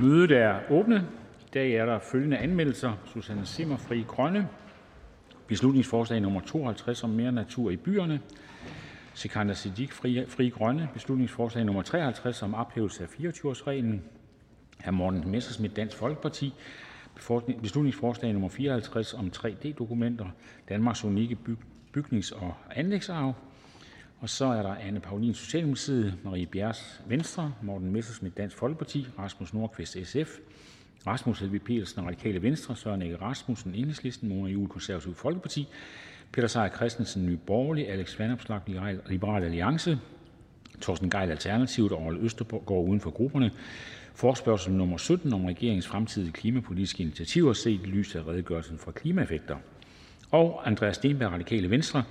Mødet er åbnet. I dag er der følgende anmeldelser: Susanne Simmer, Fri Grønne, beslutningsforslag nummer 52 om mere natur i byerne, Sikander Siddiq, Fri Grønne, beslutningsforslag nummer 53 om ophævelse af 24-årsreglen, hr. Morten Messersmith, Dansk Folkeparti, beslutningsforslag nummer 54 om 3D-dokumenter, Danmarks unikke bygnings- og anlægsarv, så er der Anne Paulin, Socialdemokratiet, Marie Bjerres, Venstre, Morten Messerschmidt, Dansk Folkeparti, Rasmus Nordqvist, SF, Rasmus Helvig Petersen, Radikale Venstre, Søren Ege Rasmussen, Enhedslisten, Mona Juhl, Konservative Folkeparti, Peter Seier Christensen, Nye Borgerlige, Alex Vandopslag, Liberal Alliance, Torsten Geil Alternativet og Ole Østergaard uden for grupperne. Forspørgsel nummer 17 om regeringens fremtidige klimapolitiske initiativer set i lyset af redegørelsen for klimaeffekter. Og Andreas Stenberg, Radikale Venstre,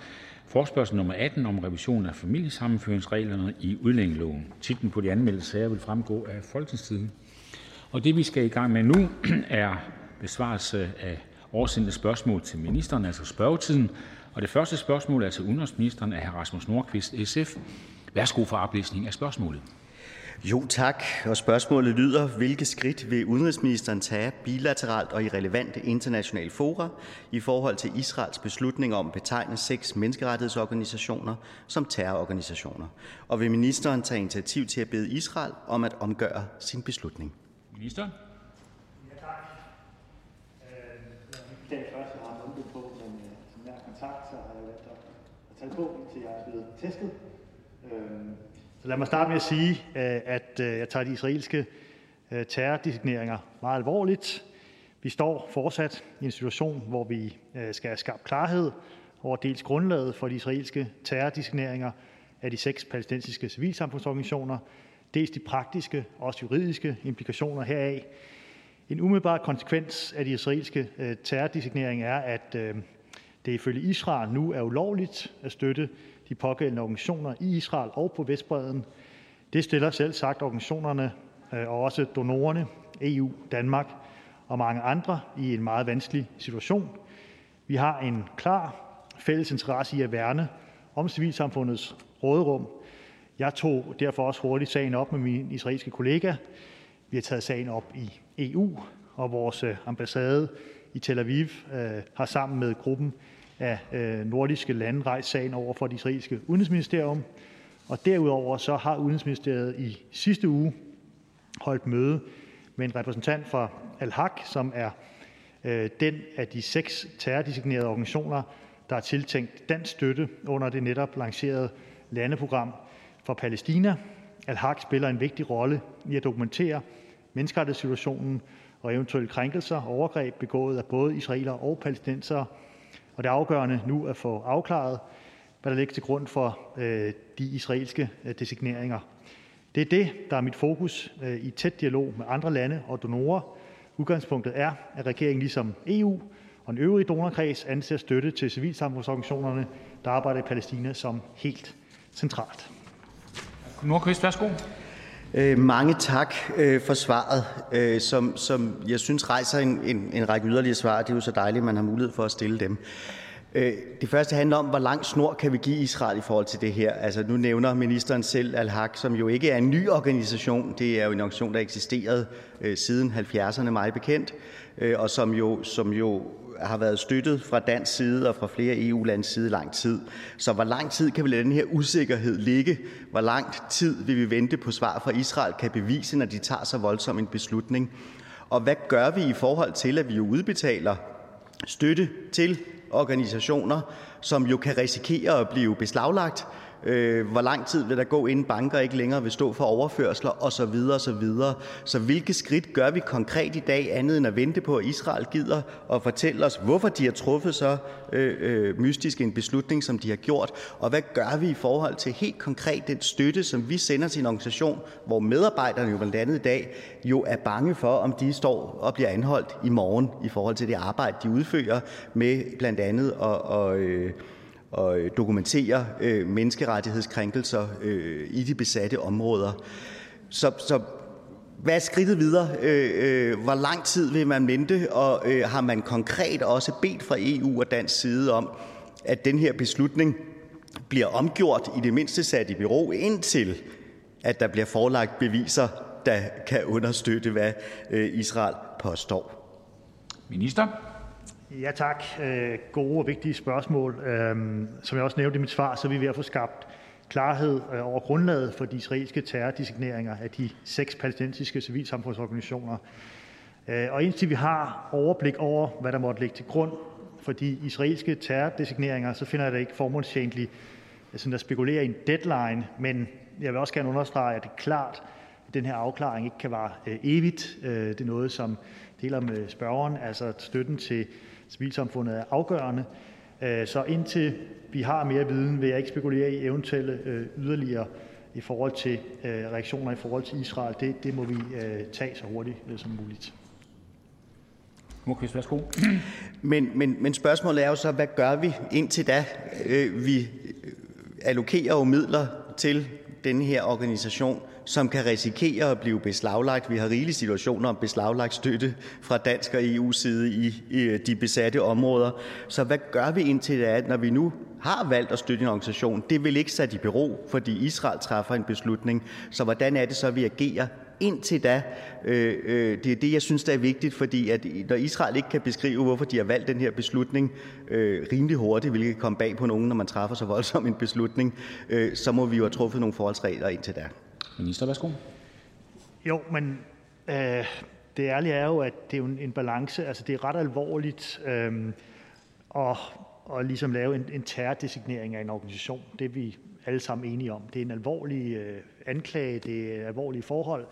Forspørgsel nummer 18 om revision af familiesammenføringsreglerne i udlændingeloven. Titlen på de anmeldte sager vil fremgå af Folketingstiden. Og det vi skal i gang med nu er besvarelse af oversendte spørgsmål til ministeren, altså spørgetiden. Og det første spørgsmål er til udenrigsministeren af hr. Rasmus Nordqvist, SF. Værsgo for oplæsning af spørgsmålet. Jo, tak. Og spørgsmålet lyder: Hvilke skridt vil udenrigsministeren tage bilateralt og i relevante internationale fora i forhold til Israels beslutning om at betegne seks menneskerettighedsorganisationer som terrororganisationer? Og vil ministeren tage initiativ til at bede Israel om at omgøre sin beslutning? Minister? Ja, tak. Øh, det er først, jeg har en på, men øh, som nær kontakt, så har jeg valgt at tage på, indtil jeg er blevet testet. Øh, lad mig starte med at sige, øh, at øh, jeg tager de israelske øh, terrordesigneringer meget alvorligt. Vi står fortsat i en situation, hvor vi skal have skabt klarhed over dels grundlaget for de israelske terrordesigneringer af de seks palæstinensiske civilsamfundsorganisationer, dels de praktiske og også juridiske implikationer heraf. En umiddelbar konsekvens af de israelske terrordesigneringer er, at det ifølge Israel nu er ulovligt at støtte de pågældende organisationer i Israel og på Vestbredden. Det stiller selv sagt organisationerne øh, og også donorerne, EU, Danmark og mange andre i en meget vanskelig situation. Vi har en klar fælles interesse i at værne om civilsamfundets råderum. Jeg tog derfor også hurtigt sagen op med min israelske kollega. Vi har taget sagen op i EU, og vores øh, ambassade i Tel Aviv øh, har sammen med gruppen af øh, nordiske lande rejst sagen over for det israelske udenrigsministerium. Og derudover så har Udenrigsministeriet i sidste uge holdt møde med en repræsentant fra Al-Haq, som er øh, den af de seks terrordesignerede organisationer, der er tiltænkt dansk støtte under det netop lancerede landeprogram for Palæstina. Al-Haq spiller en vigtig rolle i at dokumentere menneskerettighedssituationen og eventuelle krænkelser og overgreb begået af både israelere og palæstinensere det er afgørende nu at få afklaret, hvad der ligger til grund for øh, de israelske øh, designeringer. Det er det, der er mit fokus øh, i tæt dialog med andre lande og donorer. Udgangspunktet er, at regeringen ligesom EU og en øvrig donorkreds anser støtte til civilsamfundsorganisationerne, der arbejder i Palæstina, som helt centralt. Øh, mange tak øh, for svaret, øh, som, som jeg synes rejser en, en, en række yderligere svar. Det er jo så dejligt, at man har mulighed for at stille dem. Øh, det første handler om, hvor lang snor kan vi give Israel i forhold til det her. Altså, nu nævner ministeren selv Al-Haq, som jo ikke er en ny organisation. Det er jo en organisation, der eksisterede siden 70'erne, meget bekendt, og som jo, som jo har været støttet fra dansk side og fra flere EU-landes side lang tid. Så hvor lang tid kan vi lade den her usikkerhed ligge? Hvor lang tid vil vi vente på svar fra Israel kan bevise, når de tager så voldsom en beslutning? Og hvad gør vi i forhold til, at vi jo udbetaler støtte til organisationer, som jo kan risikere at blive beslaglagt, Øh, hvor lang tid vil der gå, inden banker ikke længere vil stå for overførsler osv. osv. Så hvilke skridt gør vi konkret i dag, andet end at vente på, at Israel gider og fortælle os, hvorfor de har truffet så øh, øh, mystisk en beslutning, som de har gjort, og hvad gør vi i forhold til helt konkret den støtte, som vi sender til en organisation, hvor medarbejderne jo blandt andet i dag jo er bange for, om de står og bliver anholdt i morgen i forhold til det arbejde, de udfører med blandt andet og, og øh, og øh, dokumentere øh, menneskerettighedskrænkelser øh, i de besatte områder. Så, så hvad er skridtet videre? Øh, øh, hvor lang tid vil man vente, og har man konkret også bedt fra EU og dansk side om, at den her beslutning bliver omgjort, i det mindste sat i bero, indtil at der bliver forelagt beviser der kan understøtte, hvad øh, Israel påstår. Minister? Ja tak. Øh, gode og vigtige spørgsmål. Øhm, som jeg også nævnte i mit svar, så er vi ved at få skabt klarhed øh, over grundlaget for de israelske terrordesigneringer af de seks palæstinensiske civilsamfundsorganisationer. Øh, og indtil vi har overblik over, hvad der måtte ligge til grund for de israelske terrordesigneringer, så finder jeg det ikke formålstjenligt øh, sådan at spekulere i en deadline, men jeg vil også gerne understrege, at det er klart, at den her afklaring ikke kan vare øh, evigt. Øh, det er noget, som deler med spørgeren, altså støtten til civilsamfundet er afgørende. Så indtil vi har mere viden, vil jeg ikke spekulere i eventuelle yderligere i forhold til reaktioner i forhold til Israel. Det, det må vi tage så hurtigt som muligt. Nordqvist, værsgo. Men, men, men spørgsmålet er jo så, hvad gør vi indtil da? Vi allokerer jo midler til den her organisation, som kan risikere at blive beslaglagt. Vi har rigelige situationer om beslaglagt støtte fra dansk og EU-side i, i de besatte områder. Så hvad gør vi indtil da, når vi nu har valgt at støtte en organisation? Det vil ikke sat i bero, fordi Israel træffer en beslutning. Så hvordan er det så, vi agerer indtil da? Øh, øh, det er det, jeg synes, der er vigtigt, fordi at når Israel ikke kan beskrive, hvorfor de har valgt den her beslutning øh, rimelig hurtigt, hvilket kan komme bag på nogen, når man træffer så voldsom en beslutning, øh, så må vi jo have truffet nogle forholdsregler indtil da. Minister, værsgo. Jo, men øh, det ærlige er jo, at det er jo en, en balance. Altså, det er ret alvorligt øh, at, at ligesom lave en, en terrordesignering af en organisation. Det er vi alle sammen enige om. Det er en alvorlig øh, anklage, det er alvorlige forhold,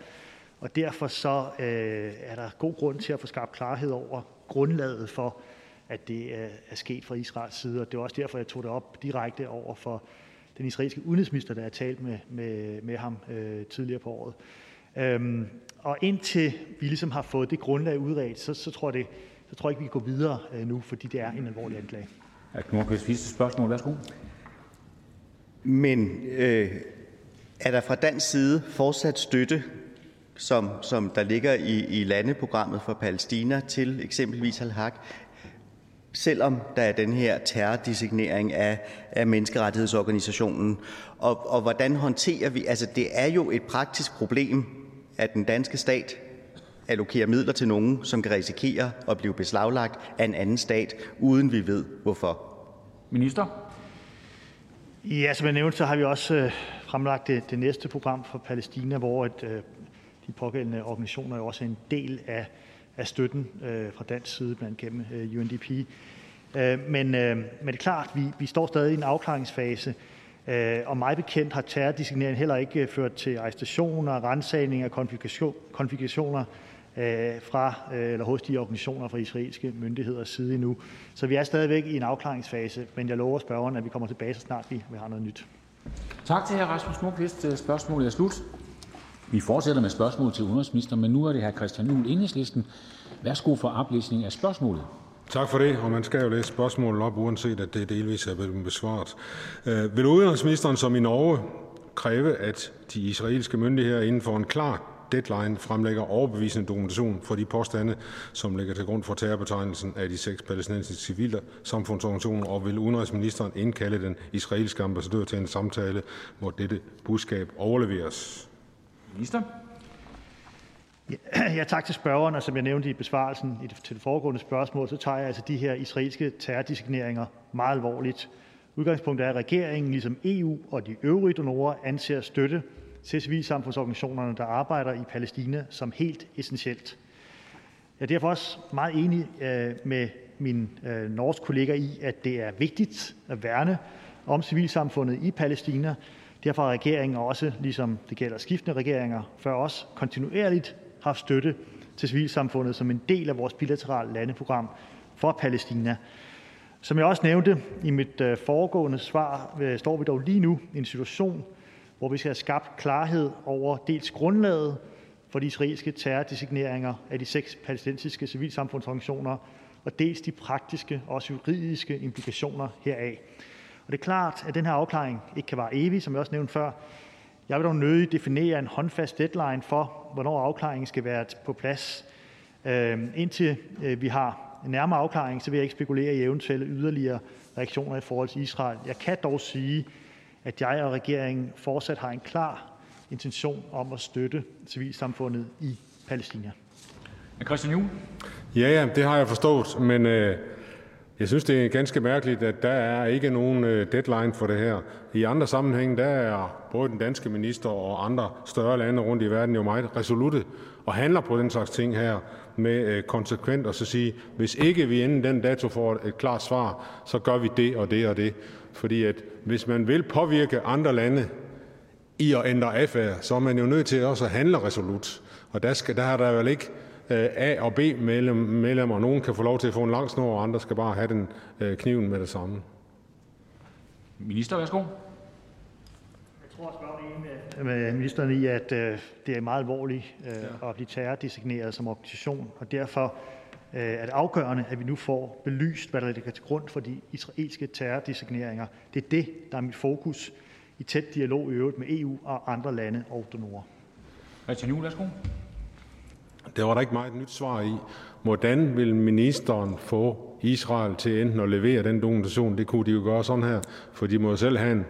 og derfor så øh, er der god grund til at få skabt klarhed over grundlaget for, at det er, er sket fra Israels side, og det er også derfor, jeg tog det op direkte over for den israelske udenrigsminister, der har talt med, med, med ham øh, tidligere på året. Øhm, og indtil vi ligesom har fået det grundlag udredt, så, så, tror, det, så tror jeg ikke, vi kan gå videre øh, nu, fordi det er en alvorlig anklage. Ja, Nordqvist, sidste spørgsmål. Værsgo. Men øh, er der fra dansk side fortsat støtte, som, som der ligger i, i landeprogrammet for Palæstina til eksempelvis Al-Haq, selvom der er den her terrordesignering af, af menneskerettighedsorganisationen. Og, og hvordan håndterer vi, altså det er jo et praktisk problem, at den danske stat allokerer midler til nogen, som kan risikere at blive beslaglagt af en anden stat, uden vi ved hvorfor. Minister? Ja, som jeg nævnte, så har vi også øh, fremlagt det, det næste program for Palæstina, hvor et, øh, de pågældende organisationer jo også er en del af, af støtten øh, fra dansk side, blandt gennem øh, UNDP. Øh, men, øh, men det er klart, vi, vi står stadig i en afklaringsfase, øh, og mig bekendt har terrordesigneringen heller ikke øh, ført til arrestationer, rensagninger, konfigurationer øh, fra øh, eller hos de organisationer fra israelske myndigheders side endnu. Så vi er stadigvæk i en afklaringsfase, men jeg lover spørgeren, at vi kommer tilbage, så snart vi, vi har noget nyt. Tak til hr. Rasmus Nordqvist. Spørgsmålet er slut. Vi fortsætter med spørgsmål til udenrigsministeren, men nu er det hr. Christian Juhl, Enhedslisten. Værsgo for oplæsning af spørgsmålet. Tak for det, og man skal jo læse spørgsmålet op, uanset at det delvis er blevet besvaret. Øh, vil udenrigsministeren som i Norge kræve, at de israelske myndigheder inden for en klar deadline fremlægger overbevisende dokumentation for de påstande, som ligger til grund for terrorbetegnelsen af de seks palæstinensiske civile samfundsorganisationer, og vil udenrigsministeren indkalde den israelske ambassadør til en samtale, hvor dette budskab overleveres? Minister? Ja, tak til spørgeren. Og som jeg nævnte i besvarelsen til det foregående spørgsmål, så tager jeg altså de her israelske terrordesigneringer meget alvorligt. Udgangspunktet er, at regeringen, ligesom EU og de øvrige donorer, anser støtte til civilsamfundsorganisationerne, der arbejder i Palæstina, som helt essentielt. Jeg er derfor også meget enig øh, med min øh, norske kollega i, at det er vigtigt at værne om civilsamfundet i Palæstina. Derfor har regeringen også, ligesom det gælder skiftende regeringer før os, kontinuerligt haft støtte til civilsamfundet som en del af vores bilaterale landeprogram for Palæstina. Som jeg også nævnte i mit øh, foregående svar, øh, står vi dog lige nu i en situation, hvor vi skal have skabt klarhed over dels grundlaget for de israelske terrordesigneringer af de seks palæstinensiske civilsamfundsorganisationer, og dels de praktiske og også juridiske implikationer heraf. Og det er klart, at den her afklaring ikke kan være evig, som jeg også nævnte før. Jeg vil dog nødig definere en håndfast deadline for, hvornår afklaringen skal være på plads. Øh, indtil øh, vi har en nærmere afklaring, så vil jeg ikke spekulere i eventuelle yderligere reaktioner i forhold til Israel. Jeg kan dog sige, at jeg og regeringen fortsat har en klar intention om at støtte civilsamfundet i Palæstina. Christian Juhl? Ja, ja, det har jeg forstået, men øh, jeg synes, det er ganske mærkeligt, at der er ikke nogen øh, deadline for det her. I andre sammenhænge, der er både den danske minister og andre større lande rundt i verden jo meget resolutte og handler på den slags ting her med øh, konsekvent og så sige, hvis ikke vi inden den dato får et klart svar, så gør vi det og det og det. Fordi at hvis man vil påvirke andre lande i at ændre adfærd, så er man jo nødt til også at handle resolut. Og der, skal, der har der vel ikke A- og B-medlemmer. Nogen kan få lov til at få en lang snor, og andre skal bare have den øh, kniven med det samme. Minister, værsgo. Jeg tror, spørger med ministeren i, at øh, det er meget alvorligt øh, at blive terrordesigneret som organisation, og derfor øh, er det afgørende, at vi nu får belyst, hvad der ligger til grund for de israelske terrordesigneringer. Det er det, der er mit fokus i tæt dialog i øvrigt med EU og andre lande og donorer. Christian Juhl, værsgo. Der var der ikke meget nyt svar i. Hvordan vil ministeren få Israel til enten at levere den dokumentation, det kunne de jo gøre sådan her, for de må jo selv have en,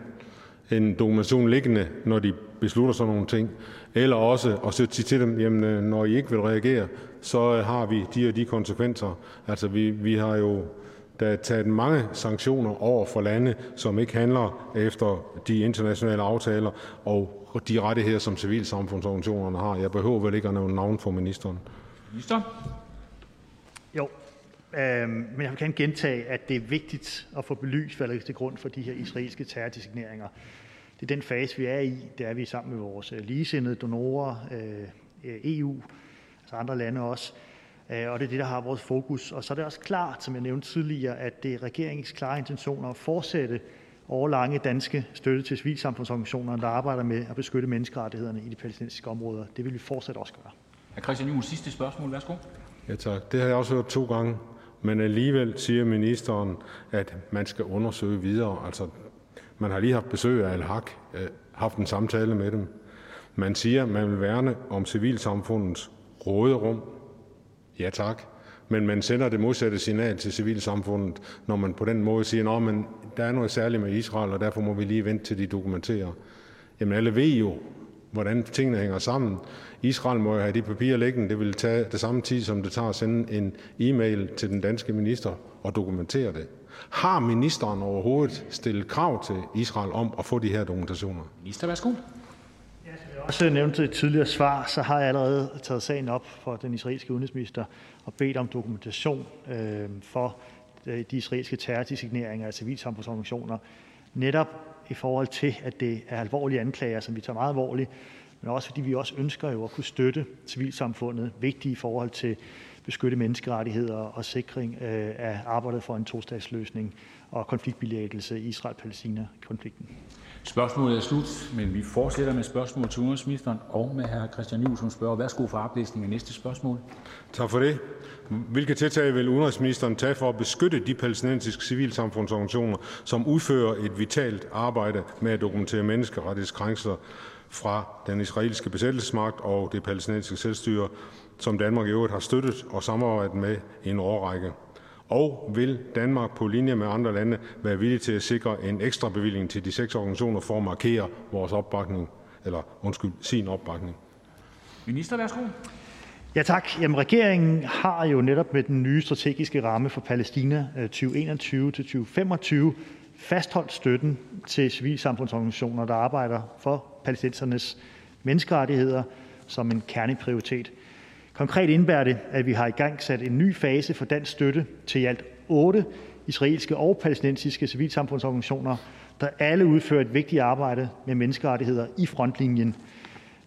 en dokumentation liggende, når de beslutter sådan nogle ting, eller også at sige til dem, jamen øh, når I ikke vil reagere, så øh, har vi de og de konsekvenser. Altså vi, vi har jo der er taget mange sanktioner over for lande, som ikke handler efter de internationale aftaler og de rettigheder, som civilsamfundsorganisationerne har. Jeg behøver vel ikke at nævne navn for ministeren. Minister? Jo, øh, men jeg vil gerne gentage, at det er vigtigt at få belyst, hvad der er til grund for de her israelske terrordesigneringer. Det er den fase, vi er i. Det er vi sammen med vores ligesindede donorer, øh, EU, altså andre lande også. Øh, og det er det, der har vores fokus. Og så er det også klart, som jeg nævnte tidligere, at det er regeringens klare intentioner at fortsætte årlange danske støtte til civilsamfundsorganisationer, der arbejder med at beskytte menneskerettighederne i de palæstinensiske områder. Det vil vi fortsat også gøre. Er Christian Juhl, sidste spørgsmål. Værsgo. Ja, tak. Det har jeg også hørt to gange. Men alligevel siger ministeren, at man skal undersøge videre. Altså, man har lige haft besøg af Al-Haq, øh, haft en samtale med dem. Man siger, at man vil værne om civilsamfundets råderum. Ja tak. Men man sender det modsatte signal til civilsamfundet, når man på den måde siger, at der er noget særligt med Israel, og derfor må vi lige vente til de dokumenterer. Jamen alle ved jo, hvordan tingene hænger sammen. Israel må jo have de papirer liggende. Det vil tage det samme tid, som det tager at sende en e-mail til den danske minister og dokumentere det. Har ministeren overhovedet stillet krav til Israel om at få de her dokumentationer? Minister, værsgo. Som også nævnte i et tidligere svar, så har jeg allerede taget sagen op for den israelske udenrigsminister og bedt om dokumentation øh, for øh, de israelske terrordesigneringer af civilsamfundsorganisationer, netop i forhold til, at det er alvorlige anklager, som vi tager meget alvorligt, men også fordi vi også ønsker jo at kunne støtte civilsamfundet, vigtige i forhold til beskytte menneskerettigheder og sikring øh, af arbejdet for en tostatsløsning og konfliktbilæggelse i Israel-Palæstina-konflikten. Spørgsmålet er slut, men vi fortsætter med spørgsmål til udenrigsministeren og med hr. Christian Juhl, som spørger. Værsgo for oplæsning af næste spørgsmål. Tak for det. Hvilke tiltag vil udenrigsministeren tage for at beskytte de palæstinensiske civilsamfundsorganisationer, som udfører et vitalt arbejde med at dokumentere menneskerettighedskrænkelser fra den israelske besættelsesmagt og det palæstinensiske selvstyre, som Danmark i øvrigt har støttet og samarbejdet med i en årrække? Og vil Danmark på linje med andre lande være villig til at sikre en ekstra bevilling til de seks organisationer for at markere vores opbakning, eller undskyld, sin opbakning? Minister, værsgo. Ja tak. Jamen, regeringen har jo netop med den nye strategiske ramme for Palæstina 2021-2025 fastholdt støtten til civilsamfundsorganisationer, der arbejder for palæstinensernes menneskerettigheder som en kerneprioritet. Konkret indebærer det, at vi har i gang sat en ny fase for dansk støtte til i alt otte israelske og palæstinensiske civilsamfundsorganisationer, der alle udfører et vigtigt arbejde med menneskerettigheder i frontlinjen.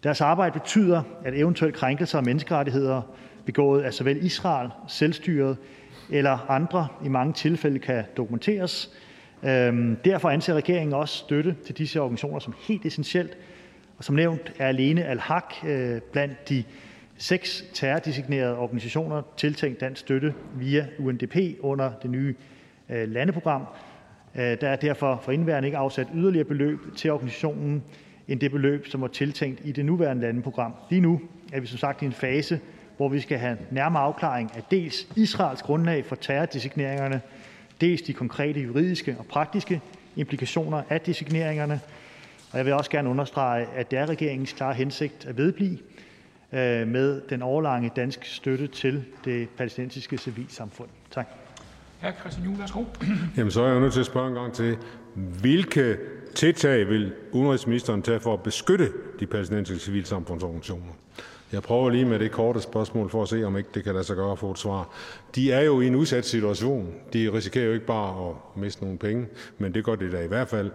Deres arbejde betyder, at eventuelle krænkelser af menneskerettigheder begået af såvel Israel, selvstyret eller andre i mange tilfælde kan dokumenteres. Øhm, derfor anser regeringen også støtte til disse organisationer som helt essentielt. Og som nævnt er alene Al-Haq øh, blandt de seks terrordesignerede organisationer tiltænkt dansk støtte via UNDP under det nye øh, landeprogram. Øh, der er derfor for indværende ikke afsat yderligere beløb til organisationen end det beløb, som var tiltænkt i det nuværende landeprogram. Lige nu er vi som sagt i en fase, hvor vi skal have nærmere afklaring af dels Israels grundlag for terrordesigneringerne, dels de konkrete juridiske og praktiske implikationer af designeringerne, Og jeg vil også gerne understrege, at det er regeringens klare hensigt at vedblive med den overlange danske støtte til det palæstinensiske civilsamfund. Tak. Hr. Christian Juhl, værsgo. Jamen, så er jeg nødt til at spørge en gang til. Hvilke tiltag vil udenrigsministeren tage for at beskytte de palæstinensiske civilsamfundsorganisationer? Jeg prøver lige med det korte spørgsmål for at se, om ikke det kan lade sig gøre at få et svar. De er jo i en udsat situation. De risikerer jo ikke bare at miste nogle penge, men det gør det da i hvert fald.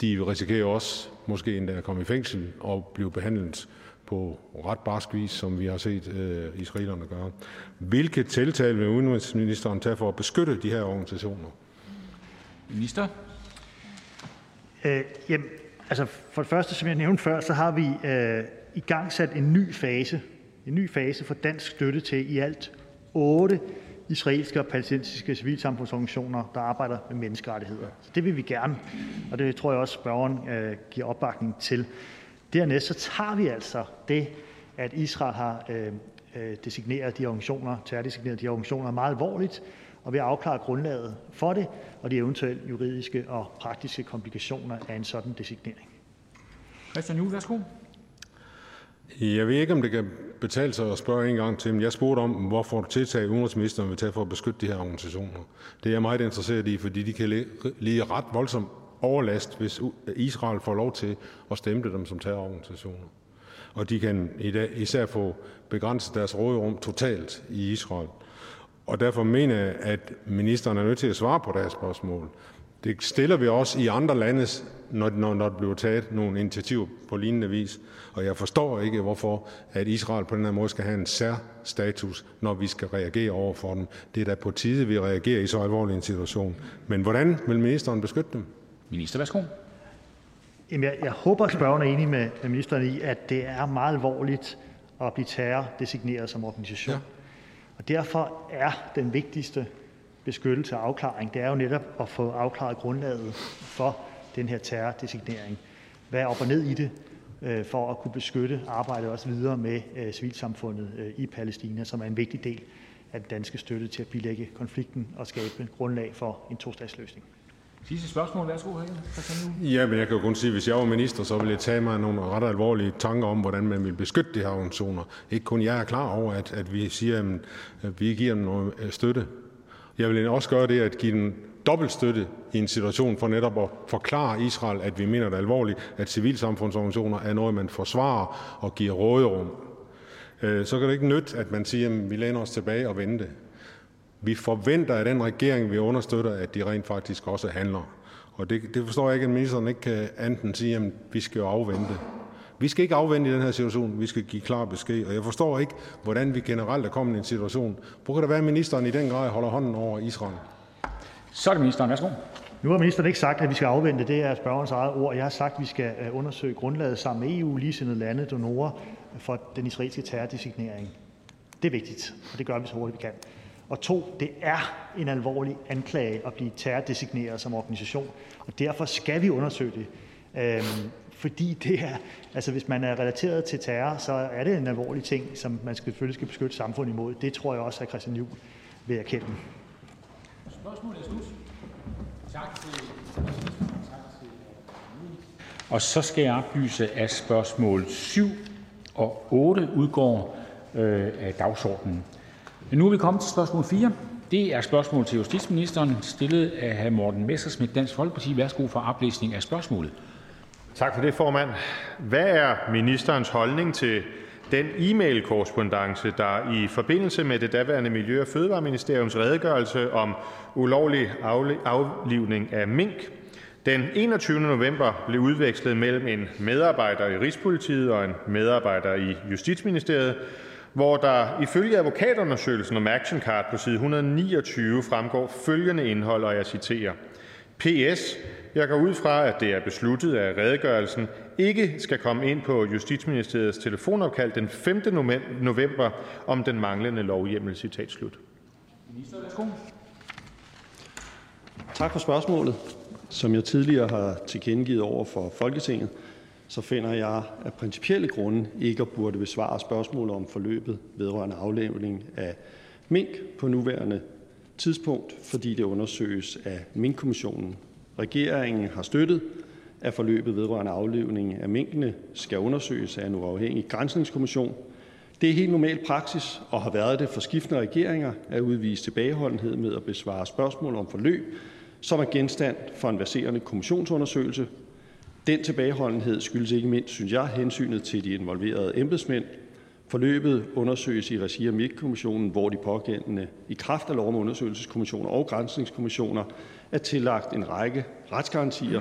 De risikerer også måske endda at komme i fængsel og blive behandlet på ret barsk vis, som vi har set øh, israelerne gøre. Hvilke tiltag vil udenrigsministeren tage for at beskytte de her organisationer? Minister? Øh, jamen, altså for det første, som jeg nævnte før, så har vi øh, i gang sat en ny fase, en ny fase for dansk støtte til i alt otte israelske og palæstinensiske civilsamfundsorganisationer, der arbejder med menneskerettigheder. Så det vil vi gerne, og det tror jeg også, spørgeren øh, giver opbakning til. Dernæst så tager vi altså det, at Israel har øh, øh, designeret de organisationer, terrordesigneret de organisationer meget alvorligt, og vil afklare grundlaget for det og de eventuelle juridiske og praktiske komplikationer af en sådan designering. Christian Juhl, værsgo. Jeg ved ikke, om det kan betale sig at spørge en gang til, men jeg spurgte om, hvorfor tiltag udenrigsministeren vil tage for at beskytte de her organisationer. Det er jeg meget interesseret i, fordi de kan lide ret voldsomt overlast, hvis Israel får lov til at stemple dem som terrororganisationer. Og de kan i dag især få begrænset deres råderum totalt i Israel. Og derfor mener jeg, at ministeren er nødt til at svare på deres spørgsmål. Det stiller vi også i andre lande, når, når, når der bliver taget nogle initiativer på lignende vis. Og jeg forstår ikke, hvorfor at Israel på den her måde skal have en særstatus, når vi skal reagere over for dem. Det er da på tide, vi reagerer i så alvorlig en situation. Men hvordan vil ministeren beskytte dem? Minister, værsgo. Jamen, jeg, jeg håber, at spørgeren er enig med, med ministeren i, at det er meget alvorligt at blive terror-designeret som organisation. Ja. Og derfor er den vigtigste beskyttelse og afklaring, det er jo netop at få afklaret grundlaget for den her terrordesignering. Hvad er op og ned i det, øh, for at kunne beskytte arbejdet også videre med øh, civilsamfundet øh, i Palæstina, som er en vigtig del af den danske støtte til at bilægge konflikten og skabe grundlag for en tostatsløsning. Sidste spørgsmål. Værsgo, Ja, men jeg kan jo kun sige, at hvis jeg var minister, så ville jeg tage mig nogle ret alvorlige tanker om, hvordan man vil beskytte de her organisationer. Ikke kun jeg er klar over, at, at vi siger, at vi giver dem noget øh, støtte. Jeg vil også gøre det at give dem dobbelt støtte i en situation for netop at forklare Israel, at vi mener det alvorligt, at civilsamfundsorganisationer er noget, man forsvarer og giver råderum. Øh, så kan det ikke nytte, at man siger, at vi læner os tilbage og venter. Vi forventer af den regering, vi understøtter, at de rent faktisk også handler. Og det, det forstår jeg ikke, at ministeren ikke kan enten sige, at vi skal jo afvente. Vi skal ikke afvente i den her situation. Vi skal give klar besked. Og jeg forstår ikke, hvordan vi generelt er kommet i en situation. Hvor kan det være, at ministeren i den grad holder hånden over Israel? Så er det ministeren. Værsgo. Nu har ministeren ikke sagt, at vi skal afvente. Det er spørgerens eget ord. Jeg har sagt, at vi skal øh, undersøge grundlaget sammen med EU, ligesindede lande, donorer for den israelske terrordesignering. Det er vigtigt, og det gør vi så hurtigt vi kan. Og to, det er en alvorlig anklage at blive terrordesigneret som organisation, og derfor skal vi undersøge det. Øhm, fordi det er, altså hvis man er relateret til terror, så er det en alvorlig ting, som man skal, selvfølgelig skal beskytte samfundet imod. Det tror jeg også, at Christian Juhl vil erkende. Spørgsmålet er slut. Tak til og så skal jeg oplyse, at spørgsmål 7 og 8 udgår øh, af dagsordenen. Men nu er vi kommet til spørgsmål 4. Det er spørgsmål til justitsministeren, stillet af hr. Morten Messersmith, Dansk Folkeparti. Værsgo for oplæsning af spørgsmålet. Tak for det, formand. Hvad er ministerens holdning til den e-mail-korrespondance, der i forbindelse med det daværende Miljø- og Fødevareministeriums redegørelse om ulovlig aflivning af mink den 21. november blev udvekslet mellem en medarbejder i Rigspolitiet og en medarbejder i Justitsministeriet, hvor der ifølge advokatundersøgelsen om actioncard på side 129 fremgår følgende indhold, og jeg citerer: PS. Jeg går ud fra, at det er besluttet, at redegørelsen ikke skal komme ind på Justitsministeriets telefonopkald den 5. november om den manglende lovhjemmel. Citat slut. Tak for spørgsmålet. Som jeg tidligere har tilkendegivet over for Folketinget, finder jeg af principielle grunde ikke at burde besvare spørgsmål om forløbet vedrørende aflevning af mink på nuværende tidspunkt, fordi det undersøges af Minkkommissionen. Regeringen har støttet, at forløbet vedrørende aflivning af minkene skal undersøges af en uafhængig grænsningskommission. Det er helt normal praksis og har været det for skiftende regeringer at udvise tilbageholdenhed med at besvare spørgsmål om forløb, som er genstand for en verserende kommissionsundersøgelse. Den tilbageholdenhed skyldes ikke mindst, synes jeg, hensynet til de involverede embedsmænd. Forløbet undersøges i regi af MIG-kommissionen, hvor de pågældende i kraft af lov om undersøgelseskommissioner og grænsningskommissioner er tillagt en række retsgarantier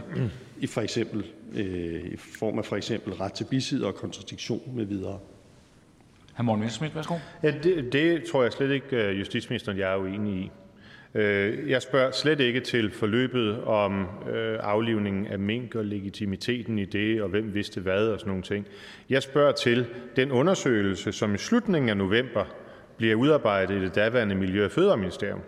i, for eksempel, øh, i form af for eksempel ret til bisidder og kontradiktion med videre. Hr. Morten Messerschmidt, værsgo. Ja, det, det tror jeg slet ikke, øh, justitsministeren jeg er uenig i. Øh, jeg spørger slet ikke til forløbet om øh, aflivningen af mink og legitimiteten i det, og hvem vidste hvad og sådan nogle ting. Jeg spørger til den undersøgelse, som i slutningen af november bliver udarbejdet i det daværende Miljø- og Fødevareministerium.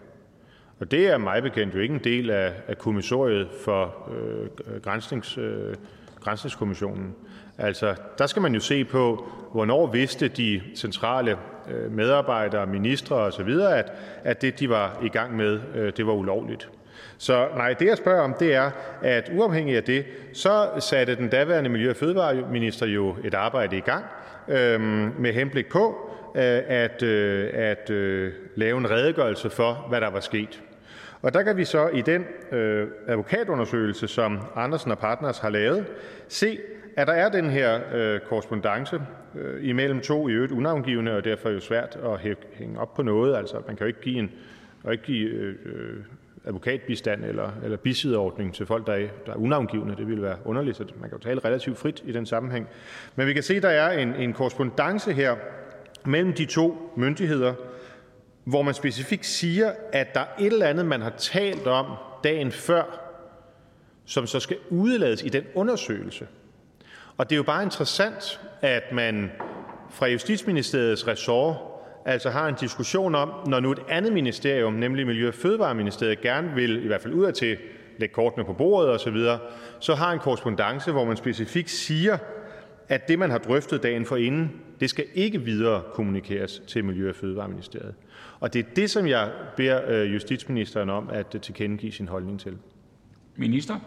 Og det er mig bekendt jo ikke en del af, af kommissoriet for øh, grænsnings, øh, granskningskommissionen. grænsningskommissionen. Altså, der skal man jo se på, hvornår vidste de centrale øh, medarbejdere, ministre osv., at, at det, de var i gang med, øh, det var ulovligt. Så nej, det jeg spørger om, det er, at uafhængigt af det, så satte den daværende Miljø- og Fødevareminister jo et arbejde i gang øh, med henblik på øh, at, øh, at øh, lave en redegørelse for, hvad der var sket. Og der kan vi så i den øh, advokatundersøgelse, som Andersen og Partners har lavet, se, at der er den her øh, korrespondence øh, imellem to i øvrigt unavngivende, og derfor jo svært at hænge op på noget. Altså, man kan jo ikke give, en, ikke give øh, øh, advokatbistand eller, eller bisidderordning til folk, der er, der er unavngivende. Det ville være underligt, så man kan jo tale relativt frit i den sammenhæng. Men vi kan se, at der er en, en korrespondence her mellem de to myndigheder, hvor man specifikt siger, at der er et eller andet, man har talt om dagen før, som så skal udelades i den undersøgelse. Og det er jo bare interessant, at man fra Justitsministeriets ressort altså har en diskussion om, når nu et andet ministerium, nemlig Miljø- og Fødevareministeriet, gerne vil, i hvert fald ud til, lægge kortene på bordet osv., så, så har en korrespondence, hvor man specifikt siger, at det, man har drøftet dagen for inden, det skal ikke videre kommunikeres til Miljø- og Fødevareministeriet. Og det er det, som jeg beder øh, justitsministeren om at øh, tilkendegive sin holdning til. Minister?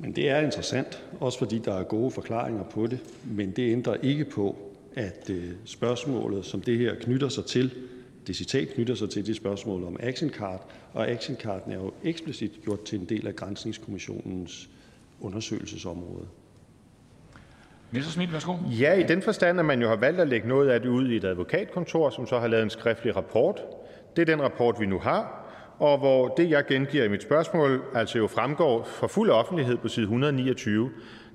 Men det er interessant, også fordi der er gode forklaringer på det, men det ændrer ikke på, at øh, spørgsmålet, som det her knytter sig til, det citat knytter sig til det spørgsmål om action card, og action carden er jo eksplicit gjort til en del af Grænsningskommissionens undersøgelsesområde. Messerschmidt, værsgo. Ja, i den forstand, at man jo har valgt at lægge noget af det ud i et advokatkontor, som så har lavet en skriftlig rapport. Det er den rapport, vi nu har, og hvor det, jeg gengiver i mit spørgsmål, altså jo fremgår for fuld offentlighed på side 129.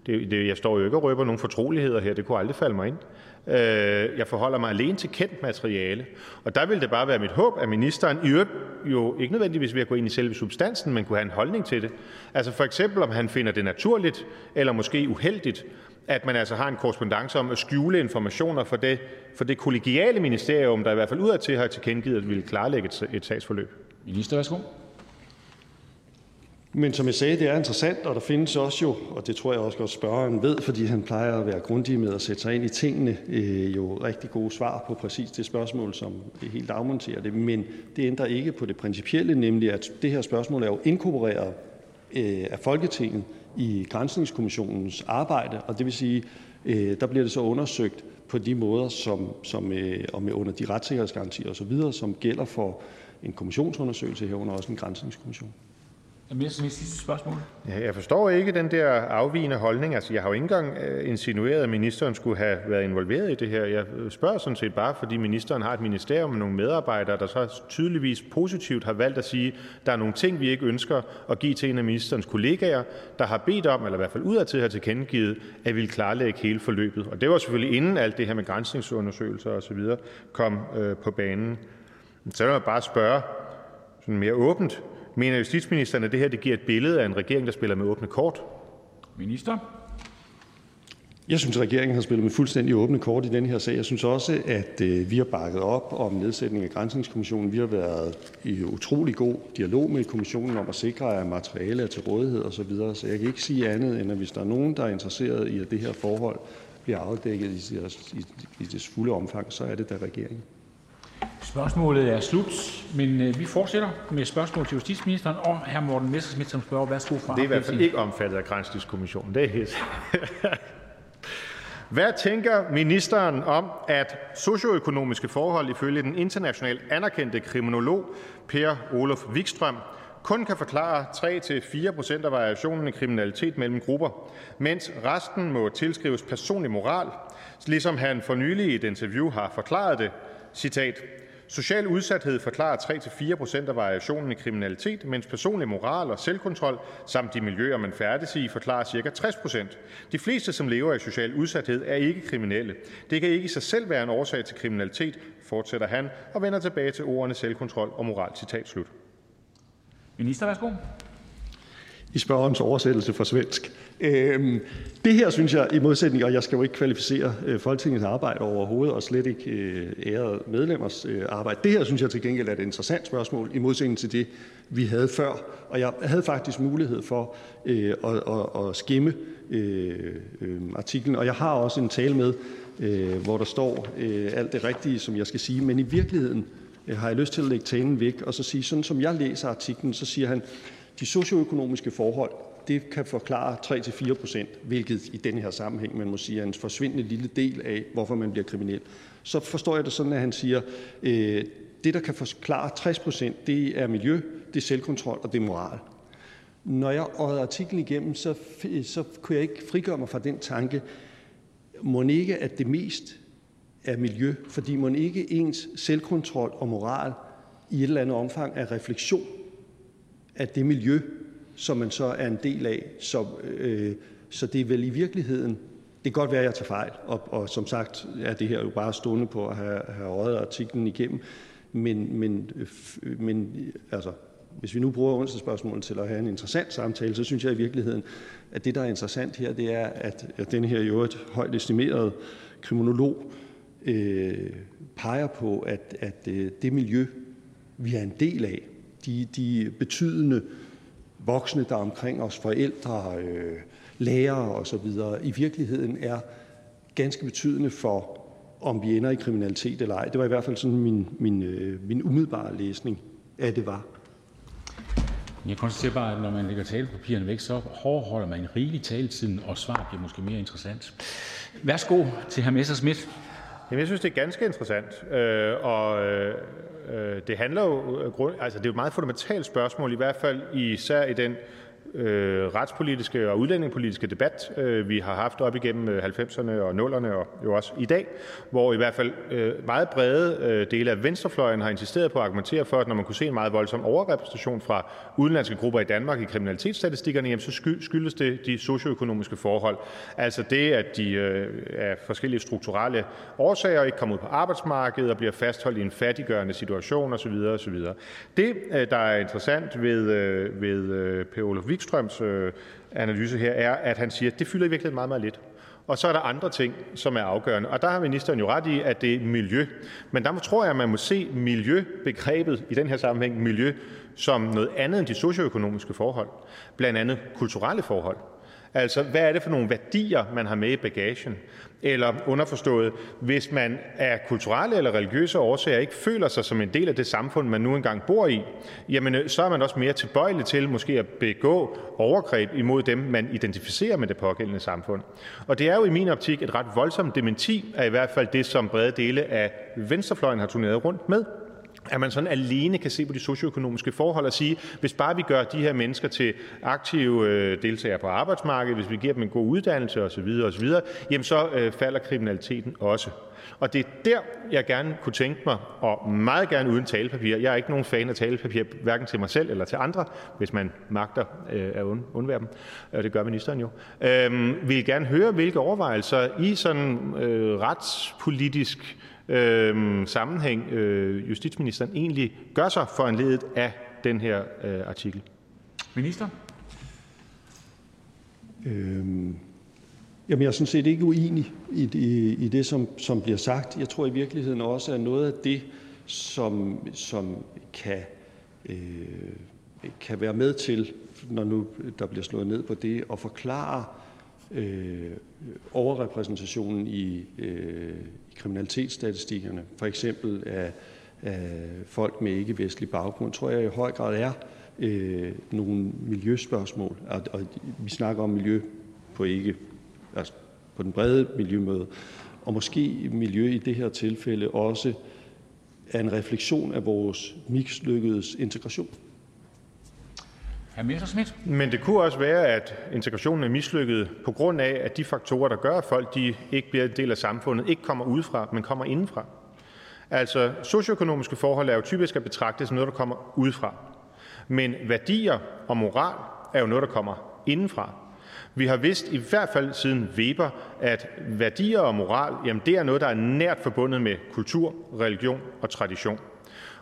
Det, det, jeg står jo ikke og røber nogen fortroligheder her, det kunne aldrig falde mig ind. Øh, jeg forholder mig alene til kendt materiale, og der vil det bare være mit håb, at ministeren i øvrigt jo ikke nødvendigvis ved at gå ind i selve substansen, men kunne have en holdning til det. Altså for eksempel, om han finder det naturligt eller måske uheldigt, at man altså har en korrespondance om at skjule informationer for det, for det kollegiale ministerium, der i hvert fald udadtil har tilkendegivet at ville klarlægge et, et sagsforløb. Minister, værsgo. Men som jeg sagde, det er interessant, og der findes også jo, og det tror jeg også godt spørgeren ved, fordi han plejer at være grundig med at sætte sig ind i tingene, øh, jo rigtig gode svar på præcis det spørgsmål, som det helt afmonterer det. Men det ændrer ikke på det principielle, nemlig at det her spørgsmål er jo inkorporeret øh, af Folketinget i Grænsningskommissionens arbejde, og det vil sige, øh, der bliver det så undersøgt på de måder, som, som øh, og med under de retssikkerhedsgarantier osv., som gælder for en kommissionsundersøgelse herunder også en grænsningskommission jeg forstår ikke den der afvigende holdning. Altså, jeg har jo ikke engang øh, insinueret, at ministeren skulle have været involveret i det her. Jeg øh, spørger sådan set bare, fordi ministeren har et ministerium med nogle medarbejdere, der så tydeligvis positivt har valgt at sige, at der er nogle ting, vi ikke ønsker at give til en af ministerens kollegaer, der har bedt om, eller i hvert fald udadtil har tilkendegivet, at vi vil klarlægge hele forløbet. Og det var selvfølgelig inden alt det her med grænsningsundersøgelser osv. kom øh, på banen. Så vil jeg bare spørge sådan mere åbent, Mener justitsministeren, at det her det giver et billede af en regering, der spiller med åbne kort? Minister? Jeg synes, at regeringen har spillet med fuldstændig åbne kort i den her sag. Jeg synes også, at øh, vi har bakket op om nedsætning af Grænsningskommissionen. Vi har været i utrolig god dialog med kommissionen om at sikre, at materiale er til rådighed osv. Så, videre. så jeg kan ikke sige andet, end at hvis der er nogen, der er interesseret i, at det her forhold bliver afdækket i, i, i det fulde omfang, så er det da regeringen. Spørgsmålet er slut, men øh, vi fortsætter med spørgsmål til justitsministeren og hr. Morten Messerschmidt som spørger. Værsgo fra Det er i hvert fald ikke omfattet af grænsningskommissionen. Det er helt Hvad tænker ministeren om, at socioøkonomiske forhold ifølge den internationalt anerkendte kriminolog Per Olof Wikström kun kan forklare 3-4 procent af variationen i kriminalitet mellem grupper, mens resten må tilskrives personlig moral, ligesom han for nylig i et interview har forklaret det, citat, Social udsathed forklarer 3-4 procent af variationen i kriminalitet, mens personlig moral og selvkontrol samt de miljøer, man færdes i, forklarer ca. 60 procent. De fleste, som lever i social udsathed, er ikke kriminelle. Det kan ikke i sig selv være en årsag til kriminalitet, fortsætter han og vender tilbage til ordene selvkontrol og moral. Citat slut. Minister, værsgo. I spørgerens oversættelse fra svensk. Øhm, det her synes jeg, i modsætning, og jeg skal jo ikke kvalificere øh, Folketingets arbejde overhovedet, og slet ikke øh, ærede medlemmers øh, arbejde. Det her synes jeg til gengæld er et interessant spørgsmål, i modsætning til det, vi havde før. Og jeg havde faktisk mulighed for øh, at, at, at skimme øh, øh, artiklen, og jeg har også en tale med, øh, hvor der står øh, alt det rigtige, som jeg skal sige. Men i virkeligheden øh, har jeg lyst til at lægge talen væk, og så sige, sådan som jeg læser artiklen, så siger han, de socioøkonomiske forhold det kan forklare 3-4 procent, hvilket i den her sammenhæng man må sige er en forsvindende lille del af, hvorfor man bliver kriminel. Så forstår jeg det sådan, at han siger, øh, det der kan forklare 60 procent, det er miljø, det er selvkontrol og det er moral. Når jeg øjede artiklen igennem, så, så kunne jeg ikke frigøre mig fra den tanke, må ikke, at det mest er miljø, fordi må ikke ens selvkontrol og moral i et eller andet omfang er refleksion af det miljø, som man så er en del af. Så, øh, så det er vel i virkeligheden, det kan godt være, at jeg tager fejl, og, og som sagt er det her jo bare stående på at have, have øjet artiklen igennem, men, men, øh, men altså, hvis vi nu bruger onsdagsspørgsmålet til at have en interessant samtale, så synes jeg i virkeligheden, at det, der er interessant her, det er, at, at den her jo et højt estimeret kriminolog øh, peger på, at, at øh, det miljø, vi er en del af, de, de betydende voksne, der er omkring os, forældre, øh, lærere osv., i virkeligheden er ganske betydende for, om vi ender i kriminalitet eller ej. Det var i hvert fald sådan min, min, øh, min umiddelbare læsning af det var. Jeg konstaterer bare, at når man lægger talepapirerne væk, så overholder man en rigelig taletiden, og svaret bliver måske mere interessant. Værsgo til hr. Messerschmidt. Jamen, jeg synes, det er ganske interessant. Øh, og øh Øh, det handler jo, øh, altså det er jo et meget fundamentalt spørgsmål, i hvert fald især i den øh, Øh, retspolitiske og udlændingepolitiske debat, øh, vi har haft op igennem øh, 90'erne og 0'erne og jo også i dag, hvor i hvert fald øh, meget brede øh, dele af venstrefløjen har insisteret på at argumentere for, at når man kunne se en meget voldsom overrepræsentation fra udenlandske grupper i Danmark i kriminalitetsstatistikkerne, jamen så skyldes det de socioøkonomiske forhold. Altså det, at de øh, af forskellige strukturelle årsager ikke kommer ud på arbejdsmarkedet og bliver fastholdt i en fattiggørende situation osv. osv. Det, øh, der er interessant ved, øh, ved øh, Per Olof Wikstrøms øh, analyse her, er, at han siger, at det fylder i virkeligheden meget, meget lidt. Og så er der andre ting, som er afgørende. Og der har ministeren jo ret i, at det er miljø. Men der tror jeg, at man må se miljøbegrebet i den her sammenhæng, miljø, som noget andet end de socioøkonomiske forhold. Blandt andet kulturelle forhold. Altså, hvad er det for nogle værdier, man har med i bagagen? Eller underforstået, hvis man af kulturelle eller religiøse årsager ikke føler sig som en del af det samfund, man nu engang bor i, jamen øh, så er man også mere tilbøjelig til måske at begå overgreb imod dem, man identificerer med det pågældende samfund. Og det er jo i min optik et ret voldsomt dementi af i hvert fald det, som brede dele af venstrefløjen har turneret rundt med at man sådan alene kan se på de socioøkonomiske forhold og sige, hvis bare vi gør de her mennesker til aktive øh, deltagere på arbejdsmarkedet, hvis vi giver dem en god uddannelse osv., osv., jamen så øh, falder kriminaliteten også. Og det er der, jeg gerne kunne tænke mig, og meget gerne uden talepapir. Jeg er ikke nogen fan af talepapir, hverken til mig selv eller til andre, hvis man magter øh, at undvære dem. Øh, det gør ministeren jo. Øh, vil gerne høre, hvilke overvejelser i sådan øh, retspolitisk øh, sammenhæng øh, justitsministeren egentlig gør sig for en ledet af den her øh, artikel. Minister? Øhm, jamen, jeg er sådan set ikke uenig i det, i det som, som bliver sagt. Jeg tror i virkeligheden også, at noget af det, som, som kan, øh, kan være med til, når nu der bliver slået ned på det, at forklare øh, overrepræsentationen i, øh, i kriminalitetsstatistikkerne, for eksempel af, af folk med ikke-vestlig baggrund, tror jeg i høj grad er øh, nogle miljøspørgsmål. Og, og vi snakker om miljø på ikke, altså på den brede miljømøde, og måske miljø i det her tilfælde også er en refleksion af vores mislykkedes integration. Men det kunne også være, at integrationen er mislykket på grund af, at de faktorer, der gør, at folk de ikke bliver en del af samfundet, ikke kommer udefra, men kommer indenfra. Altså, socioøkonomiske forhold er jo typisk at betragte som noget, der kommer udefra. Men værdier og moral er jo noget, der kommer indenfra. Vi har vidst, i hvert fald siden Weber, at værdier og moral jamen det er noget, der er nært forbundet med kultur, religion og tradition.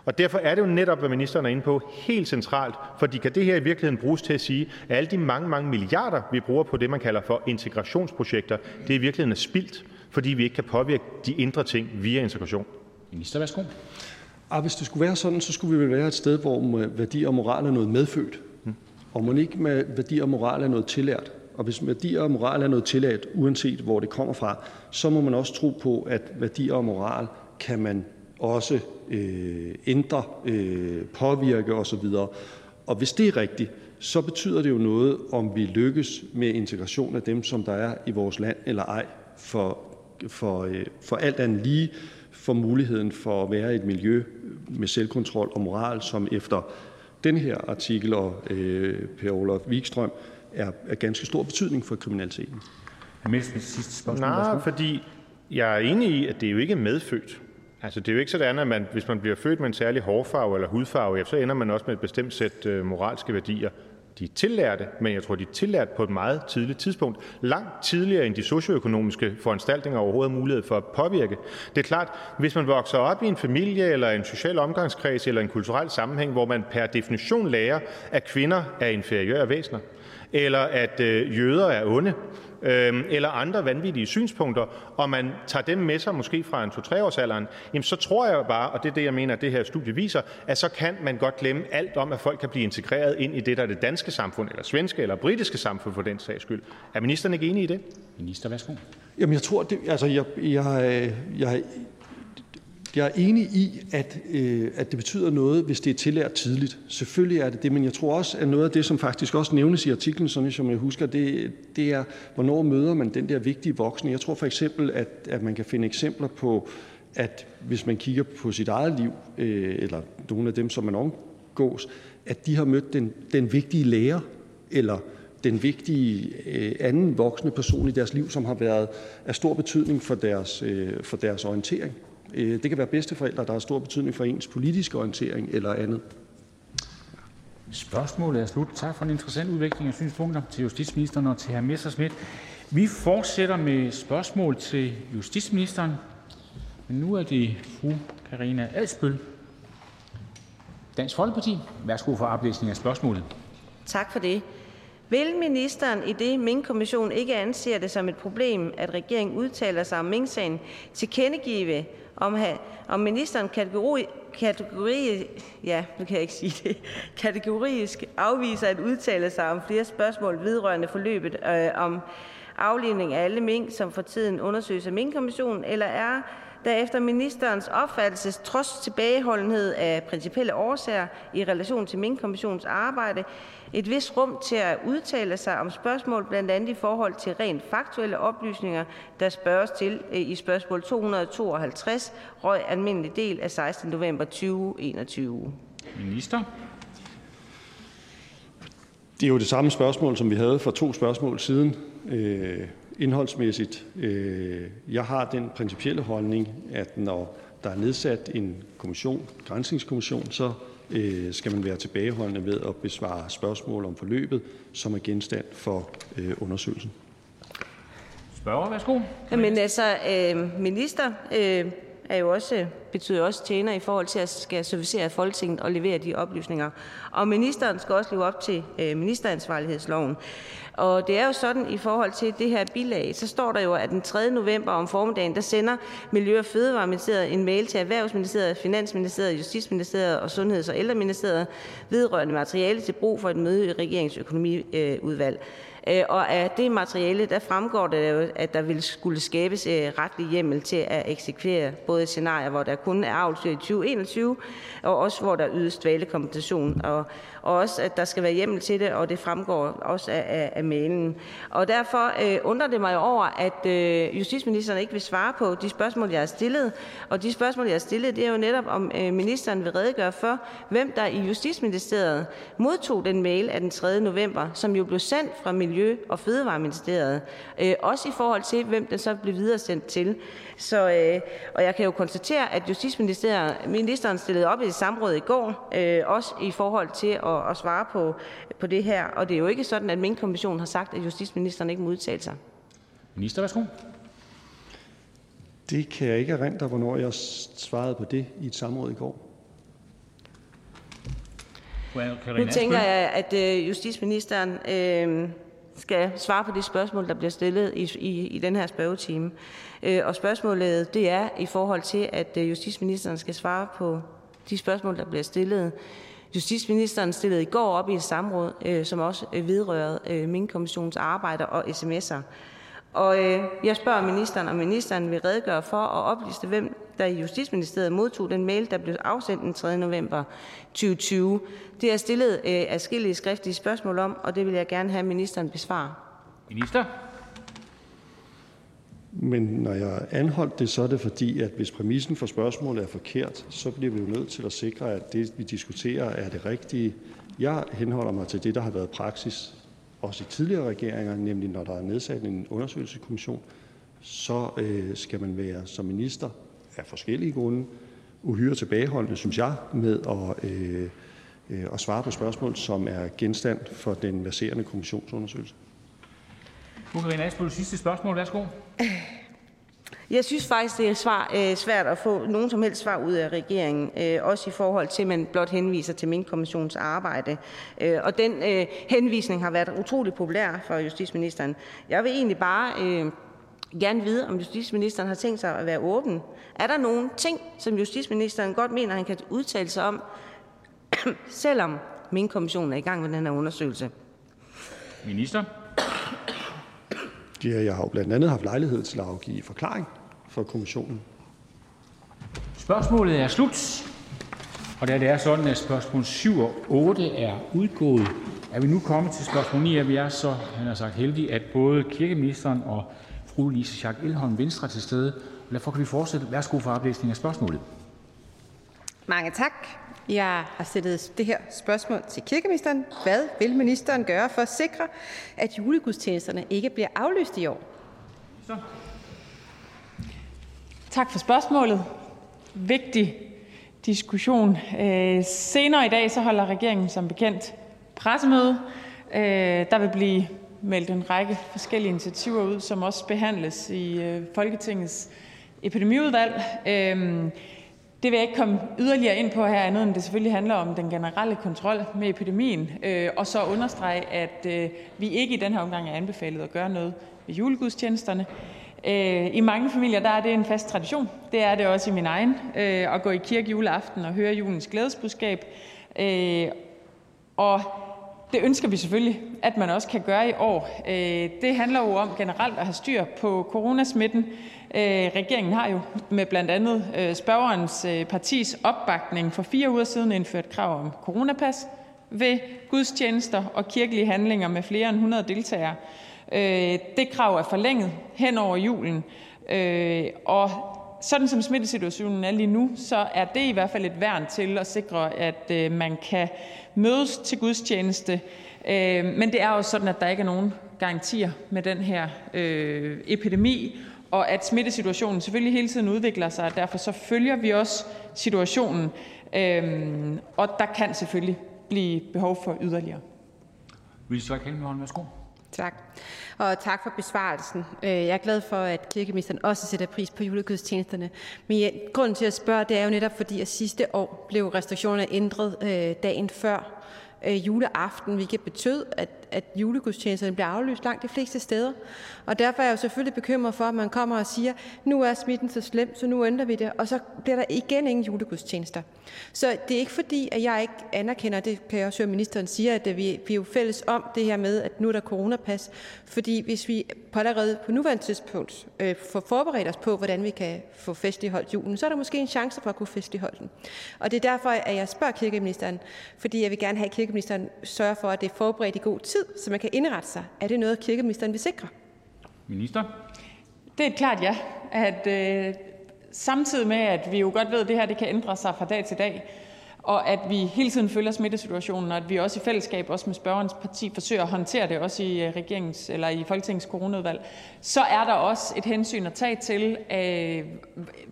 Og derfor er det jo netop, hvad ministeren er inde på, helt centralt, fordi kan det her i virkeligheden bruges til at sige, at alle de mange, mange milliarder, vi bruger på det, man kalder for integrationsprojekter, det i virkeligheden er spildt, fordi vi ikke kan påvirke de indre ting via integration. Minister, værsgo. Ah, hvis det skulle være sådan, så skulle vi vel være et sted, hvor værdi og moral er noget medfødt. Hmm. Og må ikke med værdi og moral er noget tillært. Og hvis værdier og moral er noget tillært, uanset hvor det kommer fra, så må man også tro på, at værdier og moral kan man også øh, ændre, øh, påvirke osv. Og hvis det er rigtigt, så betyder det jo noget, om vi lykkes med integration af dem, som der er i vores land eller ej. For, for, øh, for alt andet lige for muligheden for at være i et miljø med selvkontrol og moral, som efter den her artikel og øh, Per Olof Wikstrøm er af ganske stor betydning for kriminaliteten. sidste spørgsmål. Nej, fordi jeg er enig i, at det jo ikke er medfødt. Altså, det er jo ikke sådan, at man, hvis man bliver født med en særlig hårfarve eller hudfarve, ja, så ender man også med et bestemt sæt øh, moralske værdier. De er tillærte, men jeg tror, de er tillært på et meget tidligt tidspunkt. Langt tidligere end de socioøkonomiske foranstaltninger overhovedet har mulighed for at påvirke. Det er klart, hvis man vokser op i en familie eller en social omgangskreds eller en kulturel sammenhæng, hvor man per definition lærer, at kvinder er inferiøre væsener, eller at øh, jøder er onde, øh, eller andre vanvittige synspunkter, og man tager dem med sig måske fra en 2-3-årsalderen, jamen så tror jeg bare, og det er det, jeg mener, at det her studie viser, at så kan man godt glemme alt om, at folk kan blive integreret ind i det, der er det danske samfund, eller svenske eller britiske samfund for den sags skyld. Er ministeren ikke enig i det? Minister, værsgo. Jamen jeg tror, det, altså jeg, jeg, jeg jeg er enig i, at, øh, at det betyder noget, hvis det er tillært tidligt. Selvfølgelig er det det, men jeg tror også, at noget af det, som faktisk også nævnes i artiklen, sådan som jeg husker, det, det er, hvornår møder man den der vigtige voksne. Jeg tror for eksempel, at, at man kan finde eksempler på, at hvis man kigger på sit eget liv, øh, eller nogle af dem, som man omgås, at de har mødt den, den vigtige lærer, eller den vigtige øh, anden voksne person i deres liv, som har været af stor betydning for deres, øh, for deres orientering. Øh, det kan være bedsteforældre, der har stor betydning for ens politiske orientering eller andet. Spørgsmålet er slut. Tak for en interessant udvikling af synspunkter til justitsministeren og til hr. Messerschmidt. Vi fortsætter med spørgsmål til justitsministeren. Men nu er det fru Karina Adsbøl, Dansk Folkeparti. Værsgo for oplæsning af spørgsmålet. Tak for det. Vil ministeren, i det Mink-kommissionen ikke anser det som et problem, at regeringen udtaler sig om Mink-sagen, tilkendegive, om, om ministeren kategori, kategori, ja, nu kan jeg ikke sige det, kategorisk afviser at udtale sig om flere spørgsmål vedrørende forløbet øh, om aflivning af alle mink, som for tiden undersøges af Minkkommissionen, eller er der efter ministerens opfattelse trods tilbageholdenhed af principielle årsager i relation til Minkkommissionens arbejde et vis rum til at udtale sig om spørgsmål, blandt andet i forhold til rent faktuelle oplysninger, der spørges til øh, i spørgsmål 252, røg almindelig del af 16. november 2021. Minister. Det er jo det samme spørgsmål, som vi havde for to spørgsmål siden. Øh, indholdsmæssigt. Øh, jeg har den principielle holdning, at når der er nedsat en kommission, grænsningskommission, så øh, skal man være tilbageholdende ved at besvare spørgsmål om forløbet, som er genstand for øh, undersøgelsen. Spørger, værsgo. Men altså, øh, minister øh, er jo også, betyder også tjener i forhold til at skal servicere Folketinget og levere de oplysninger. Og ministeren skal også leve op til øh, ministeransvarlighedsloven. Og det er jo sådan i forhold til det her bilag, så står der jo, at den 3. november om formiddagen, der sender Miljø- og Fødevareministeriet en mail til Erhvervsministeriet, Finansministeriet, Justitsministeriet og Sundheds- og Ældreministeriet vedrørende materiale til brug for et møde i regeringsøkonomiudvalg. Øh, og af det materiale, der fremgår det jo, at der vil skulle skabes øh, retlig hjemmel til at eksekvere både scenarier, hvor der kun er avlsdyr i 2021, og også hvor der ydes dvalekompensation, og, og også at der skal være hjemmel til det, og det fremgår også af, af, af mailen. Og derfor øh, undrer det mig over, at øh, justitsministeren ikke vil svare på de spørgsmål, jeg har stillet. Og de spørgsmål, jeg har stillet, det er jo netop, om øh, ministeren vil redegøre for, hvem der i Justitsministeriet modtog den mail af den 3. november, som jo blev sendt fra Miljø- og Fødevareministeriet, øh, også i forhold til, hvem den så blev videresendt til. Så, øh, og jeg kan jo konstatere, at Justitsministeren stillede op i et samråd i går, øh, også i forhold til at, at svare på, på det her. Og det er jo ikke sådan, at Minkkommissionen har sagt, at justitsministeren ikke må udtale sig. Minister, værsgo. Det kan jeg ikke erindre, hvornår jeg svarede på det i et samråd i går. Nu tænker jeg, at øh, justitsministeren øh, skal svare på de spørgsmål, der bliver stillet i, i, i den her spørgetime. Øh, og spørgsmålet det er i forhold til, at øh, justitsministeren skal svare på de spørgsmål, der bliver stillet. Justitsministeren stillede i går op i et samråd, øh, som også øh, vedrørede vedrørte øh, Minkkommissionens arbejde og sms'er. Og øh, jeg spørger ministeren, om ministeren vil redegøre for og oplyse, hvem der i Justitsministeriet modtog den mail, der blev afsendt den 3. november 2020. Det er stillet øh, afskillige skriftlige spørgsmål om, og det vil jeg gerne have, ministeren besvare. Minister? Men når jeg anholdt det, så er det fordi, at hvis præmissen for spørgsmålet er forkert, så bliver vi jo nødt til at sikre, at det, vi diskuterer, er det rigtige. Jeg henholder mig til det, der har været praksis, også i tidligere regeringer, nemlig når der er nedsat en undersøgelseskommission, så øh, skal man være som minister af forskellige grunde uhyre tilbageholdende, synes jeg, med at, øh, øh, at svare på spørgsmål, som er genstand for den verserende kommissionsundersøgelse. Fru Karina Adsbøl, sidste spørgsmål. Værsgo. Jeg synes faktisk, det er svar, øh, svært at få nogen som helst svar ud af regeringen, øh, også i forhold til, at man blot henviser til Minkkommissionens arbejde. Øh, og den øh, henvisning har været utrolig populær for justitsministeren. Jeg vil egentlig bare øh, gerne vide, om justitsministeren har tænkt sig at være åben. Er der nogle ting, som justitsministeren godt mener, han kan udtale sig om, selvom Minkkommissionen er i gang med den her undersøgelse? Minister? Jeg har jo blandt andet haft lejlighed til at afgive forklaring for kommissionen. Spørgsmålet er slut. Og da det er sådan, at spørgsmål 7 og 8 er udgået, er vi nu kommet til spørgsmål 9, og vi er så, han har sagt, heldige, at både kirkeministeren og fru Lise Schack Elholm Venstre er til stede. Og derfor kan vi fortsætte. Værsgo for oplæsning af spørgsmålet. Mange tak. Jeg har stillet det her spørgsmål til kirkeministeren. Hvad vil ministeren gøre for at sikre, at julegudstjenesterne ikke bliver aflyst i år? Så. Tak for spørgsmålet. Vigtig diskussion. Øh, senere i dag så holder regeringen som bekendt pressemøde. Øh, der vil blive meldt en række forskellige initiativer ud, som også behandles i øh, Folketingets epidemiudvalg. Øh, det vil jeg ikke komme yderligere ind på her, andet end det selvfølgelig handler om den generelle kontrol med epidemien, øh, og så understrege, at øh, vi ikke i den her omgang er anbefalet at gøre noget ved julegudstjenesterne. Øh, I mange familier der er det en fast tradition. Det er det også i min egen, øh, at gå i kirke juleaften og høre julens glædesbudskab. Øh, og det ønsker vi selvfølgelig, at man også kan gøre i år. Øh, det handler jo om generelt at have styr på coronasmitten. Øh, regeringen har jo med blandt andet øh, spørgerens øh, partis opbakning for fire uger siden indført krav om coronapas ved gudstjenester og kirkelige handlinger med flere end 100 deltagere. Øh, det krav er forlænget hen over julen, og sådan som smittesituationen er lige nu, så er det i hvert fald et værn til at sikre, at man kan mødes til gudstjeneste. Men det er også sådan, at der ikke er nogen garantier med den her epidemi, og at smittesituationen selvfølgelig hele tiden udvikler sig, og derfor så følger vi også situationen, øhm, og der kan selvfølgelig blive behov for yderligere. værsgo. Tak. Og tak for besvarelsen. Øh, jeg er glad for, at kirkeministeren også sætter pris på julegudstjenesterne. Men grunden til at spørge, det er jo netop fordi, at sidste år blev restriktionerne ændret øh, dagen før øh, juleaften, hvilket betød, at at julegudstjenesterne bliver aflyst langt de fleste steder. Og derfor er jeg jo selvfølgelig bekymret for, at man kommer og siger, nu er smitten så slem, så nu ændrer vi det, og så bliver der igen ingen julegudstjenester. Så det er ikke fordi, at jeg ikke anerkender, det kan jeg også høre ministeren siger, at vi, vi er jo fælles om det her med, at nu er der coronapas. Fordi hvis vi på allerede på nuværende tidspunkt øh, får forberedt os på, hvordan vi kan få festligholdt julen, så er der måske en chance for at kunne festligholde den. Og det er derfor, at jeg spørger kirkeministeren, fordi jeg vil gerne have, at kirkeministeren sørger for, at det er forberedt i god tid, så man kan indrette sig. Er det noget, kirkeministeren vil sikre? Minister? Det er et klart ja. At, øh, samtidig med, at vi jo godt ved, at det her det kan ændre sig fra dag til dag, og at vi hele tiden følger smittesituationen, og at vi også i fællesskab, også med spørgerens parti, forsøger at håndtere det, også i, øh, regerings, eller i Folketingets coronaudvalg, så er der også et hensyn at tage til, øh,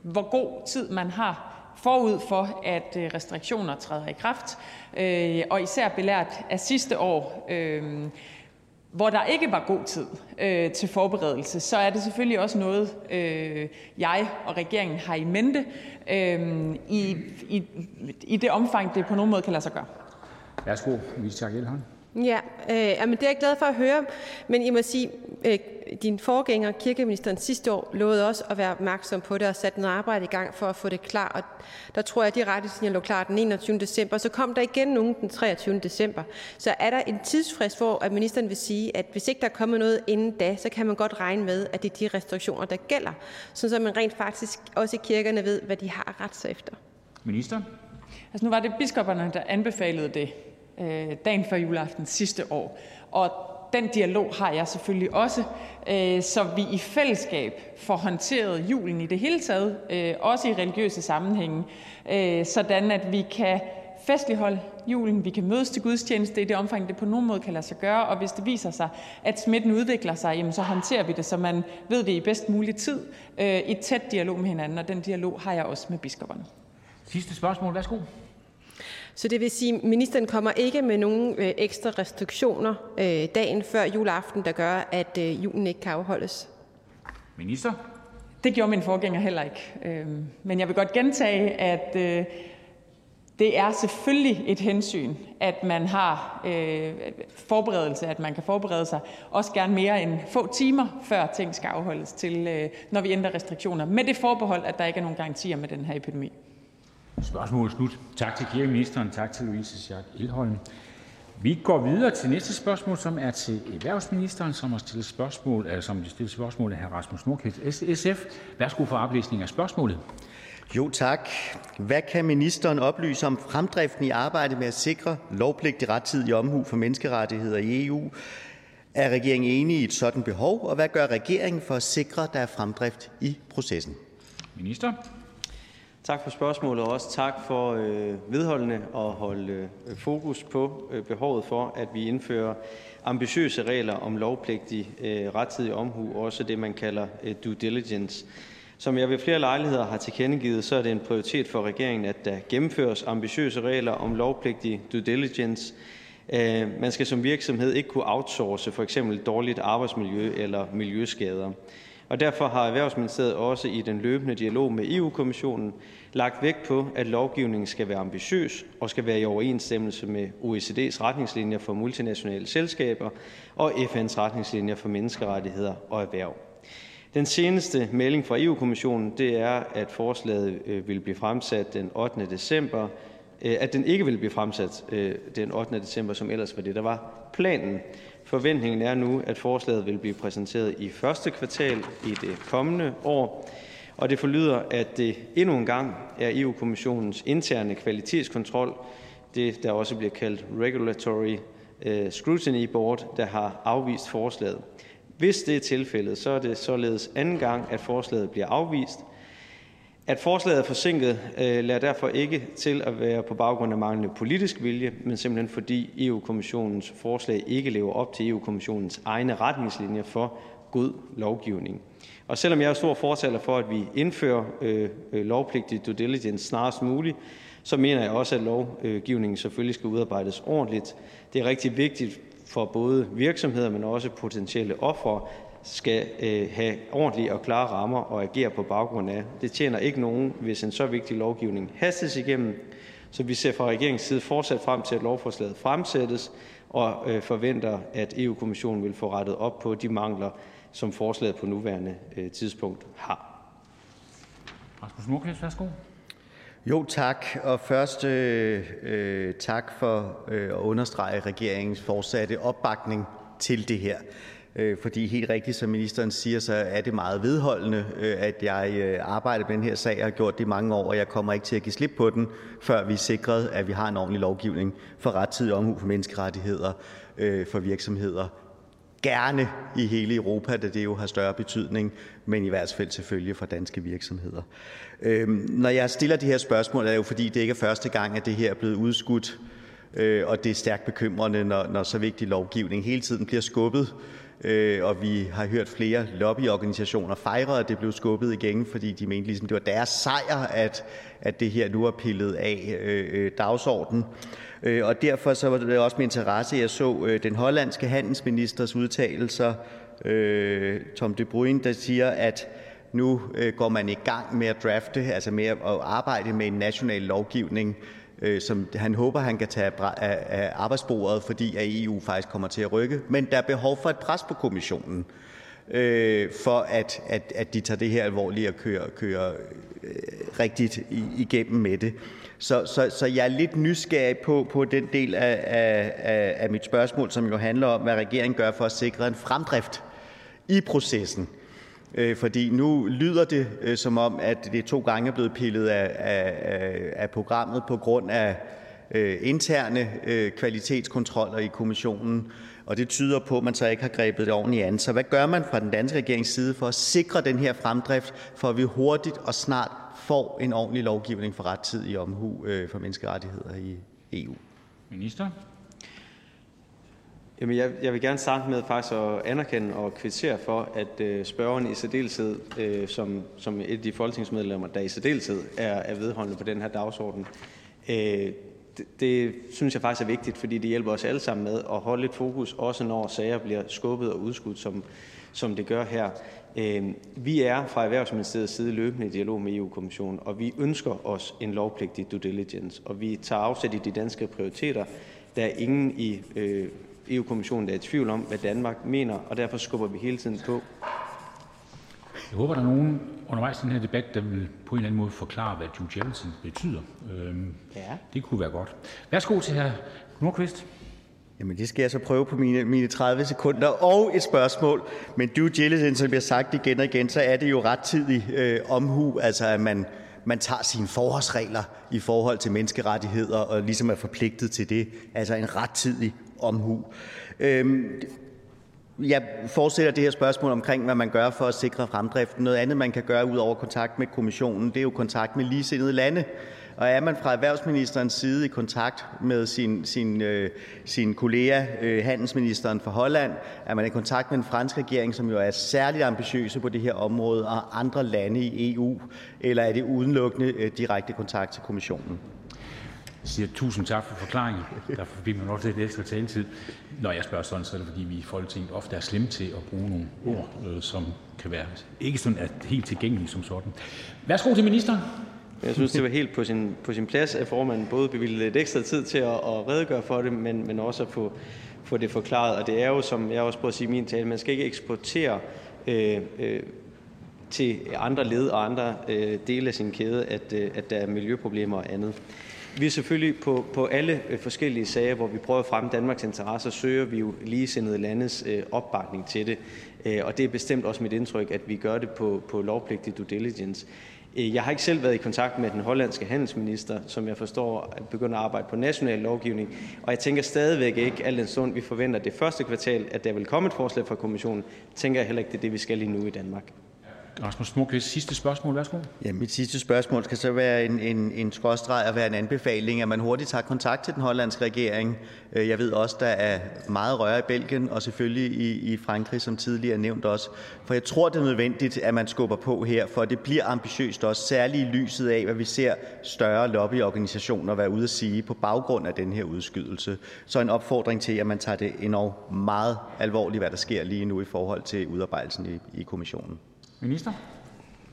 hvor god tid man har forud for, at øh, restriktioner træder i kraft, øh, og især belært af sidste år, øh, hvor der ikke var god tid øh, til forberedelse, så er det selvfølgelig også noget, øh, jeg og regeringen har i mente øh, i, i, i det omfang, det på nogen måde kan lade sig gøre. Værsgo, Louise Elholm. Ja, øh, men det er jeg glad for at høre. Men I må sige, øh, din forgænger, kirkeministeren, sidste år lovede også at være opmærksom på det og sætte noget arbejde i gang for at få det klar. Og der tror jeg, at de retningslinjer lå klar den 21. december. Så kom der igen nogen den 23. december. Så er der en tidsfrist, hvor at ministeren vil sige, at hvis ikke der er kommet noget inden da, så kan man godt regne med, at det er de restriktioner, der gælder. Så man rent faktisk også i kirkerne ved, hvad de har ret sig efter. Minister? Altså nu var det biskopperne, der anbefalede det øh, dagen før juleaften sidste år. Og den dialog har jeg selvfølgelig også, øh, så vi i fællesskab får håndteret julen i det hele taget, øh, også i religiøse sammenhænge, øh, sådan at vi kan festligholde julen, vi kan mødes til gudstjeneste i det omfang, det på nogen måde kan lade sig gøre, og hvis det viser sig, at smitten udvikler sig, jamen så håndterer vi det, så man ved det i bedst mulig tid, øh, i tæt dialog med hinanden, og den dialog har jeg også med biskopperne. Sidste spørgsmål, værsgo. Så det vil sige, at ministeren kommer ikke med nogen øh, ekstra restriktioner øh, dagen før juleaften, der gør, at øh, julen ikke kan afholdes? Minister? Det gjorde min forgænger heller ikke. Øhm, men jeg vil godt gentage, at det er selvfølgelig et hensyn, at man har forberedelse, at man kan forberede sig også gerne mere end få timer, før ting skal afholdes til, når vi ændrer restriktioner. Med det forbehold, at der ikke er nogen garantier med den her epidemi. Spørgsmålet slut. Tak til kirkeministeren. Tak til Louise Schack Elholm. Vi går videre til næste spørgsmål, som er til erhvervsministeren, som har stillet spørgsmål, altså som stillet spørgsmål af hr. Rasmus Nordqvist, SF. Værsgo for oplæsning af spørgsmålet. Jo, tak. Hvad kan ministeren oplyse om fremdriften i arbejdet med at sikre lovpligtig rettidig omhu for menneskerettigheder i EU? Er regeringen enig i et sådan behov, og hvad gør regeringen for at sikre, at der er fremdrift i processen? Minister. Tak for spørgsmålet, og også tak for øh, vedholdende at holde øh, fokus på øh, behovet for, at vi indfører ambitiøse regler om lovpligtig øh, rettidig omhu, også det, man kalder øh, due diligence. Som jeg ved flere lejligheder har tilkendegivet, så er det en prioritet for regeringen, at der gennemføres ambitiøse regler om lovpligtig due diligence. Øh, man skal som virksomhed ikke kunne outsource for eksempel dårligt arbejdsmiljø eller miljøskader. Og derfor har Erhvervsministeriet også i den løbende dialog med EU-kommissionen lagt vægt på, at lovgivningen skal være ambitiøs og skal være i overensstemmelse med OECD's retningslinjer for multinationale selskaber og FN's retningslinjer for menneskerettigheder og erhverv. Den seneste melding fra EU-kommissionen det er, at forslaget øh, vil blive fremsat den 8. december, øh, at den ikke vil blive fremsat øh, den 8. december, som ellers var det, der var planen. Forventningen er nu, at forslaget vil blive præsenteret i første kvartal i det kommende år, og det forlyder, at det endnu en gang er EU-kommissionens interne kvalitetskontrol, det der også bliver kaldt Regulatory øh, Scrutiny Board, der har afvist forslaget. Hvis det er tilfældet, så er det således anden gang, at forslaget bliver afvist, at forslaget er forsinket, øh, lader derfor ikke til at være på baggrund af manglende politisk vilje, men simpelthen fordi EU-kommissionens forslag ikke lever op til EU-kommissionens egne retningslinjer for god lovgivning. Og selvom jeg er stor fortaler for, at vi indfører øh, øh, lovpligtig due diligence snarest muligt, så mener jeg også, at lovgivningen selvfølgelig skal udarbejdes ordentligt. Det er rigtig vigtigt for både virksomheder, men også potentielle ofre, skal øh, have ordentlige og klare rammer og agere på baggrund af. Det tjener ikke nogen, hvis en så vigtig lovgivning hastes igennem, Så vi ser fra regeringens side fortsat frem til, at lovforslaget fremsættes, og øh, forventer, at EU-kommissionen vil få rettet op på de mangler, som forslaget på nuværende øh, tidspunkt har. Rasmus Nordqvist, værsgo. Jo, tak. Og først øh, øh, tak for øh, at understrege regeringens fortsatte opbakning til det her. Øh, fordi helt rigtigt, som ministeren siger, så er det meget vedholdende, øh, at jeg øh, arbejder med den her sag og har gjort det i mange år, og jeg kommer ikke til at give slip på den, før vi er sikret, at vi har en ordentlig lovgivning for rettidig omhu for menneskerettigheder for virksomheder. Gerne i hele Europa, da det jo har større betydning, men i hvert fald selvfølgelig for danske virksomheder. Øhm, når jeg stiller de her spørgsmål, er det jo fordi, det ikke er første gang, at det her er blevet udskudt, øh, og det er stærkt bekymrende, når, når så vigtig lovgivning hele tiden bliver skubbet Øh, og vi har hørt flere lobbyorganisationer fejre, at det blev skubbet igen, fordi de mente, ligesom det var deres sejr, at, at det her nu er pillet af øh, øh dagsordenen. Øh, og derfor så var det også med interesse, at jeg så øh, den hollandske handelsministers udtalelser, øh, Tom de Bruyne, der siger, at nu øh, går man i gang med at drafte, altså med at arbejde med en national lovgivning, Øh, som han håber, han kan tage af arbejdsbordet, fordi at EU faktisk kommer til at rykke. Men der er behov for et pres på kommissionen, øh, for at, at, at de tager det her alvorligt og kører, kører øh, rigtigt igennem med det. Så, så, så jeg er lidt nysgerrig på, på den del af, af, af mit spørgsmål, som jo handler om, hvad regeringen gør for at sikre en fremdrift i processen. Øh, fordi nu lyder det, øh, som om at det to gange er blevet pillet af af, af programmet på grund af øh, interne øh, kvalitetskontroller i kommissionen, og det tyder på, at man så ikke har grebet det ordentligt an. Så hvad gør man fra den danske regerings side for at sikre den her fremdrift, for at vi hurtigt og snart får en ordentlig lovgivning for rettidig omhu for menneskerettigheder i EU? Minister? Jamen, jeg, jeg vil gerne starte med faktisk at anerkende og kvittere for, at øh, spørgeren i særdeleshed, øh, som, som et af de folketingsmedlemmer, der i særdeleshed er, er vedholdende på den her dagsorden, øh, det, det synes jeg faktisk er vigtigt, fordi det hjælper os alle sammen med at holde et fokus, også når sager bliver skubbet og udskudt, som, som det gør her. Øh, vi er fra Erhvervsministeriets side løbende i dialog med EU-kommissionen, og vi ønsker os en lovpligtig due diligence, og vi tager afsæt i de danske prioriteter. Der er ingen i øh, EU-kommissionen der er i tvivl om, hvad Danmark mener, og derfor skubber vi hele tiden på. Jeg håber, der er nogen undervejs i den her debat, der vil på en eller anden måde forklare, hvad due diligence betyder. Øhm, ja. Det kunne være godt. Værsgo til hr. Nordqvist. Jamen, det skal jeg så prøve på mine, mine 30 sekunder. Og et spørgsmål. Men due diligence, som bliver sagt igen og igen, så er det jo rettidig øh, omhu, altså at man, man tager sine forholdsregler i forhold til menneskerettigheder og ligesom er forpligtet til det. Altså en rettidig omhu. Øhm, jeg fortsætter det her spørgsmål omkring, hvad man gør for at sikre fremdriften. Noget andet, man kan gøre ud over kontakt med kommissionen, det er jo kontakt med ligesindede lande. Og er man fra erhvervsministerens side i kontakt med sin, sin, øh, sin kollega, øh, handelsministeren for Holland, er man i kontakt med den franske regering, som jo er særligt ambitiøse på det her område, og andre lande i EU, eller er det udelukkende øh, direkte kontakt til kommissionen? Jeg siger tusind tak for forklaringen. Der fik man også lidt ekstra taletid. Når jeg spørger sådan, så er det fordi, vi i Folketinget ofte er slemme til at bruge nogle ord, øh, som kan være ikke sådan at helt tilgængelige som sådan. Værsgo til ministeren. Jeg synes, det var helt på sin, på sin plads, at formanden både bevilgede lidt ekstra tid til at, at redegøre for det, men, men også at få, få det forklaret. Og det er jo, som jeg også prøver at sige i min tale, man skal ikke eksportere øh, øh, til andre led og andre øh, dele af sin kæde, at, øh, at der er miljøproblemer og andet. Vi er selvfølgelig på, på alle øh, forskellige sager, hvor vi prøver at fremme Danmarks interesser, søger vi jo ligesindede landes øh, opbakning til det. Øh, og det er bestemt også mit indtryk, at vi gør det på, på lovpligtig due diligence. Øh, jeg har ikke selv været i kontakt med den hollandske handelsminister, som jeg forstår begynder at arbejde på national lovgivning, og jeg tænker stadigvæk ikke, al den stund vi forventer det første kvartal, at der vil komme et forslag fra kommissionen, tænker jeg heller ikke, det er det, vi skal lige nu i Danmark. Rasmus Nordqvist, sidste spørgsmål. Værsgo. Ja, mit sidste spørgsmål skal så være en, en, en skråstreg og være en anbefaling, at man hurtigt tager kontakt til den hollandske regering. Øh, jeg ved også, der er meget røre i Belgien og selvfølgelig i, i Frankrig, som tidligere nævnt også. For jeg tror, det er nødvendigt, at man skubber på her, for det bliver ambitiøst også, særligt i lyset af, hvad vi ser større lobbyorganisationer være ude at sige på baggrund af den her udskydelse. Så en opfordring til, at man tager det endnu meget alvorligt, hvad der sker lige nu i forhold til udarbejdelsen i, i kommissionen. Minister?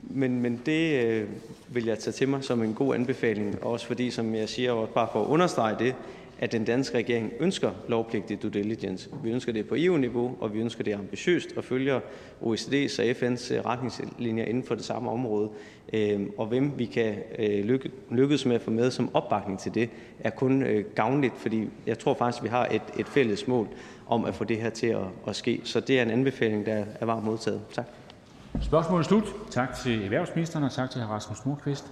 men, men det øh, vil jeg tage til mig som en god anbefaling, også fordi, som jeg siger, og bare for at understrege det, at den danske regering ønsker lovpligtig due diligence. Vi ønsker det på EU-niveau, og vi ønsker det ambitiøst og følger OECD's og FN's øh, retningslinjer inden for det samme område. Øhm, og hvem vi kan øh, lykkes med at få med som opbakning til det, er kun øh, gavnligt, fordi jeg tror faktisk, at vi har et, et fælles mål om at få det her til at, at ske. Så det er en anbefaling, der er varmt modtaget. Tak. Spørgsmålet er slut. Tak til erhvervsministeren, og tak til hr. Rasmus Nordqvist.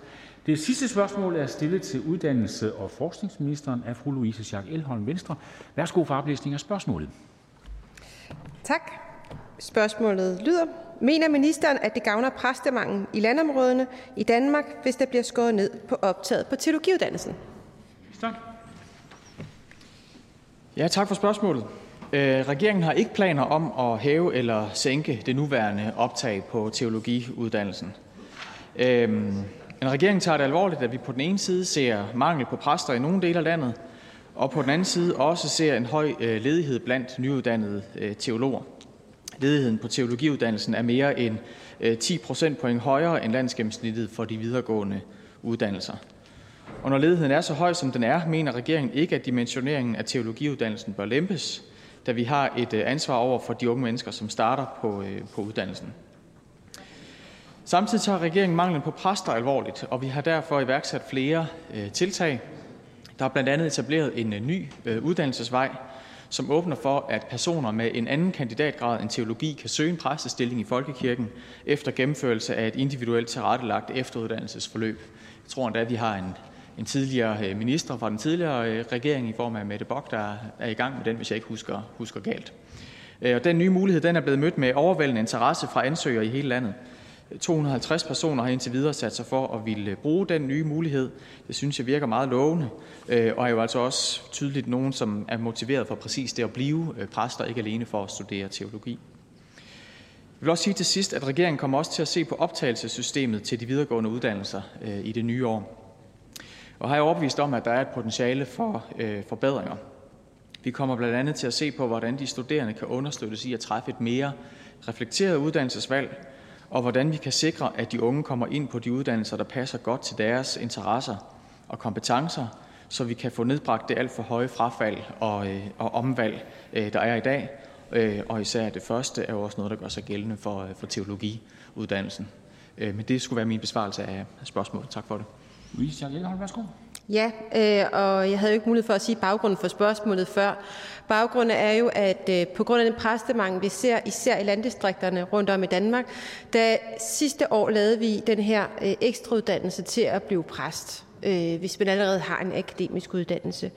Det sidste spørgsmål er stillet til uddannelse- og forskningsministeren af fru Louise Schack Elholm, Venstre. Værsgo for oplæsning af spørgsmålet. Tak. Spørgsmålet lyder: Mener ministeren, at det gavner præstemanglen i landområderne i Danmark, hvis der bliver skåret ned på optaget på teologiuddannelsen? Ja, tak for spørgsmålet. Øh, regeringen har ikke planer om at hæve eller sænke det nuværende optag på teologiuddannelsen. Øhm, Men regeringen tager det alvorligt, at vi på den ene side ser mangel på præster i nogle dele af landet, og på den anden side også ser en høj øh, ledighed blandt nyuddannede øh, teologer. Ledigheden på teologiuddannelsen er mere end øh, 10 procentpoint højere end landsgennemsnittet for de videregående uddannelser. Og når ledigheden er så høj, som den er, mener regeringen ikke, at dimensioneringen af teologiuddannelsen bør lempes, da vi har et øh, ansvar over for de unge mennesker, som starter på, øh, på uddannelsen. Samtidig tager regeringen manglen på præster alvorligt, og vi har derfor iværksat flere øh, tiltag. Der er blandt andet etableret en øh, ny uddannelsesvej, som åbner for, at personer med en anden kandidatgrad end teologi kan søge en præstestilling i folkekirken efter gennemførelse af et individuelt tilrettelagt efteruddannelsesforløb. Jeg tror endda, at vi har en en tidligere øh, minister fra den tidligere øh, regering i form af Mette Bock, der er i gang med den, hvis jeg ikke husker, husker galt. Øh, og den nye mulighed den er blevet mødt med overvældende interesse fra ansøgere i hele landet. 250 personer har indtil videre sat sig for at ville bruge den nye mulighed. Det synes jeg virker meget lovende, og er jo altså også tydeligt nogen, som er motiveret for præcis det at blive præster, ikke alene for at studere teologi. Jeg vil også sige til sidst, at regeringen kommer også til at se på optagelsessystemet til de videregående uddannelser i det nye år og har jeg overbevist om, at der er et potentiale for øh, forbedringer. Vi kommer blandt andet til at se på, hvordan de studerende kan understøttes i at træffe et mere reflekteret uddannelsesvalg, og hvordan vi kan sikre, at de unge kommer ind på de uddannelser, der passer godt til deres interesser og kompetencer, så vi kan få nedbragt det alt for høje frafald og, øh, og omvalg, øh, der er i dag. Øh, og især det første er jo også noget, der gør sig gældende for, øh, for teologiuddannelsen. Øh, men det skulle være min besvarelse af spørgsmålet. Tak for det. Louise Schack værsgo. Ja, øh, og jeg havde jo ikke mulighed for at sige baggrunden for spørgsmålet før. Baggrunden er jo, at øh, på grund af den præstemangel, vi ser især i landdistrikterne rundt om i Danmark, da sidste år lavede vi den her øh, ekstrauddannelse til at blive præst øh, hvis man allerede har en akademisk uddannelse.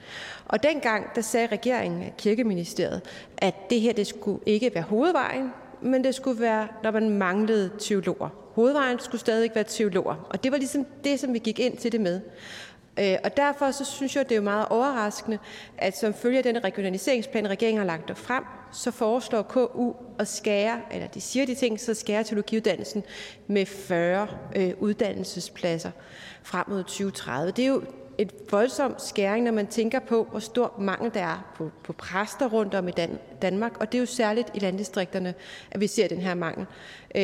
Og dengang der sagde regeringen, kirkeministeriet, at det her det skulle ikke være hovedvejen, men det skulle være, når man manglede teologer. Hovedvejen skulle stadig være teologer, og det var ligesom det, som vi gik ind til det med. Øh, og derfor så synes jeg, det er meget overraskende, at som følge af den regionaliseringsplan, regeringen har lagt frem, så foreslår KU at skære, eller de siger de ting, så skære teologiuddannelsen med 40 øh, uddannelsespladser frem mod 2030. Det er jo et voldsomt skæring, når man tænker på, hvor stor mangel der er på, på præster rundt om i Dan- Danmark. Og det er jo særligt i landdistrikterne, at vi ser den her mangel. Øh,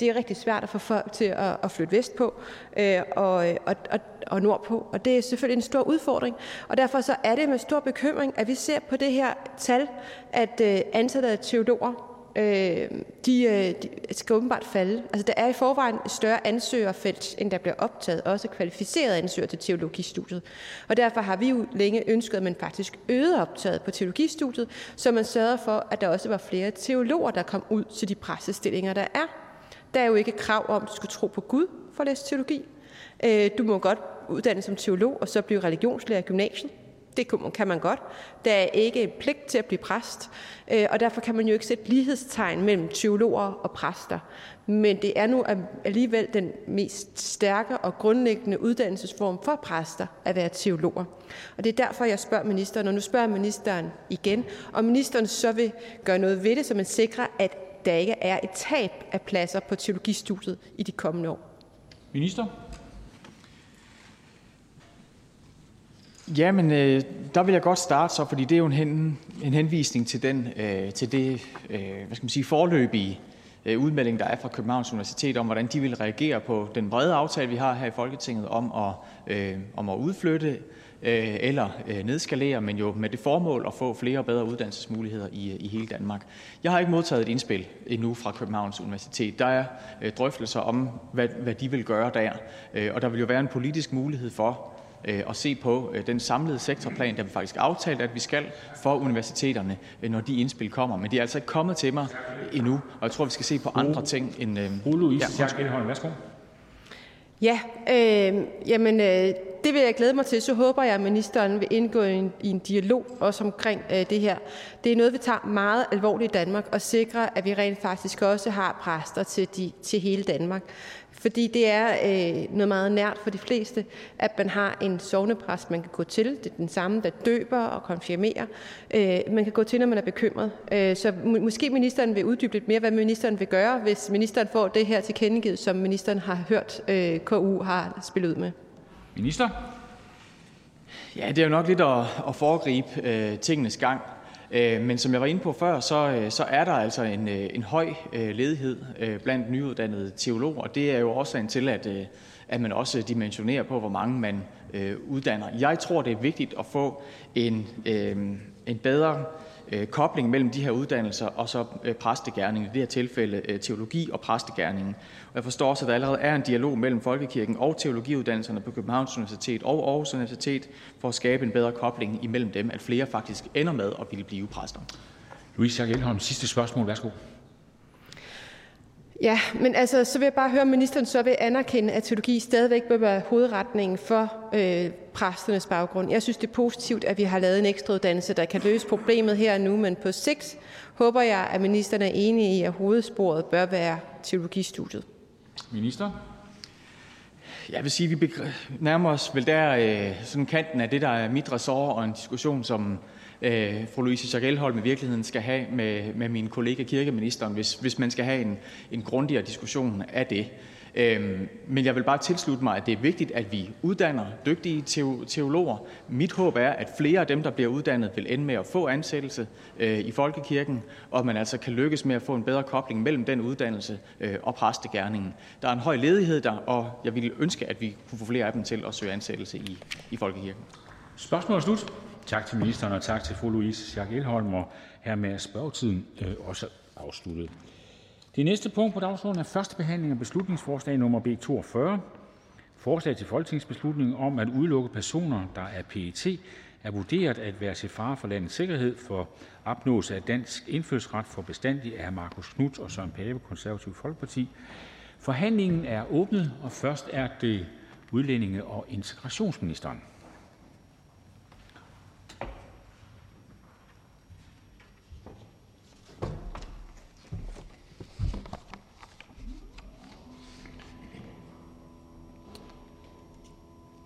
det er rigtig svært at få folk til at, at flytte vest på øh, og, og, og, og nordpå. Og det er selvfølgelig en stor udfordring. Og derfor så er det med stor bekymring, at vi ser på det her tal, at øh, antallet af teologer øh, de, øh, de skal åbenbart falde. Altså, der er i forvejen et større ansøgerfelt, end der bliver optaget, også kvalificerede ansøgere til teologistudiet. Og derfor har vi jo længe ønsket, at man faktisk øgede optaget på teologistudiet, så man sørger for, at der også var flere teologer, der kom ud til de pressestillinger, der er. Der er jo ikke krav om, at du skal tro på Gud for at læse teologi. Øh, du må godt uddanne som teolog, og så blive religionslærer i gymnasiet. Det kan man godt. Der er ikke pligt til at blive præst, øh, og derfor kan man jo ikke sætte lighedstegn mellem teologer og præster. Men det er nu alligevel den mest stærke og grundlæggende uddannelsesform for præster at være teologer. Og det er derfor, jeg spørger ministeren, og nu spørger ministeren igen, om ministeren så vil gøre noget ved det, så man sikrer, at der ikke er et tab af pladser på teologistudiet i de kommende år. Minister? Ja, men øh, der vil jeg godt starte så, fordi det er jo en, hen, en henvisning til, den, øh, til det øh, hvad skal man sige, forløbige øh, udmelding, der er fra Københavns Universitet om, hvordan de vil reagere på den brede aftale, vi har her i Folketinget om at, øh, om at udflytte øh, eller øh, nedskalere, men jo med det formål at få flere og bedre uddannelsesmuligheder i, i hele Danmark. Jeg har ikke modtaget et indspil endnu fra Københavns Universitet. Der er øh, drøftelser om, hvad, hvad de vil gøre der, øh, og der vil jo være en politisk mulighed for at se på øh, den samlede sektorplan, der vi faktisk aftalt, at vi skal for universiteterne, øh, når de indspil kommer. Men de er altså ikke kommet til mig endnu, og jeg tror, vi skal se på andre ting end... Fru Louise ja, Schack værsgo. Ja, øh, jamen øh, det vil jeg glæde mig til. Så håber jeg, at ministeren vil indgå i en, i en dialog også omkring øh, det her. Det er noget, vi tager meget alvorligt i Danmark og sikrer, at vi rent faktisk også har præster til, de, til hele Danmark. Fordi det er øh, noget meget nært for de fleste, at man har en sovnepræst, man kan gå til. Det er den samme, der døber og konfirmerer. Øh, man kan gå til, når man er bekymret. Øh, så må, måske ministeren vil uddybe lidt mere, hvad ministeren vil gøre, hvis ministeren får det her tilkendegivet, som ministeren har hørt øh, KU har spillet ud med. Minister? Ja, det er jo nok lidt at, at foregribe øh, tingenes gang. Øh, men som jeg var inde på før, så, øh, så er der altså en, øh, en høj ledighed blandt nyuddannede teologer. og Det er jo årsagen til, at, at man også dimensionerer på, hvor mange man uddanner. Jeg tror, det er vigtigt at få en, en bedre kobling mellem de her uddannelser og så præstegærningen, i det her tilfælde teologi og præstegærningen. Og jeg forstår også, at der allerede er en dialog mellem folkekirken og teologiuddannelserne på Københavns Universitet og Aarhus Universitet for at skabe en bedre kobling imellem dem, at flere faktisk ender med at ville blive præster. Louise Schack Elholm, sidste spørgsmål. Værsgo. Ja, men altså, så vil jeg bare høre, om ministeren så vil anerkende, at teologi stadigvæk bør være hovedretningen for øh, præsternes baggrund. Jeg synes, det er positivt, at vi har lavet en ekstra uddannelse, der kan løse problemet her og nu, men på sigt håber jeg, at ministeren er enig i, at hovedsporet bør være teologistudiet. Minister? Jeg vil sige, at vi nærmer os vel der øh, sådan kanten af det, der er mit ressort, og en diskussion, som øh, fru Louise Schack Elholm i virkeligheden skal have med, med min kollega kirkeministeren, hvis, hvis man skal have en, en grundigere diskussion af det. Øhm, men jeg vil bare tilslutte mig, at det er vigtigt, at vi uddanner dygtige teologer. Mit håb er, at flere af dem, der bliver uddannet, vil ende med at få ansættelse øh, i folkekirken, og at man altså kan lykkes med at få en bedre kobling mellem den uddannelse øh, og præstegærningen. Der er en høj ledighed der, og jeg ville ønske, at vi kunne få flere af dem til at søge ansættelse i, i folkekirken. Spørgsmålet er slut. Tak til ministeren, og tak til fru Louise Schack Elholm. Og hermed er spørgetiden øh, også afsluttet. Det næste punkt på dagsordenen er første behandling af beslutningsforslag nummer B 42. Forslag til folketingsbeslutning om at udelukke personer, der er PET er vurderet at være til fare for landets sikkerhed for opnåelse af dansk indfødsret for bestandig af Markus Knudt og Søren Pape, Konservativ Folkeparti. Forhandlingen er åbnet, og først er det udlændinge- og integrationsministeren.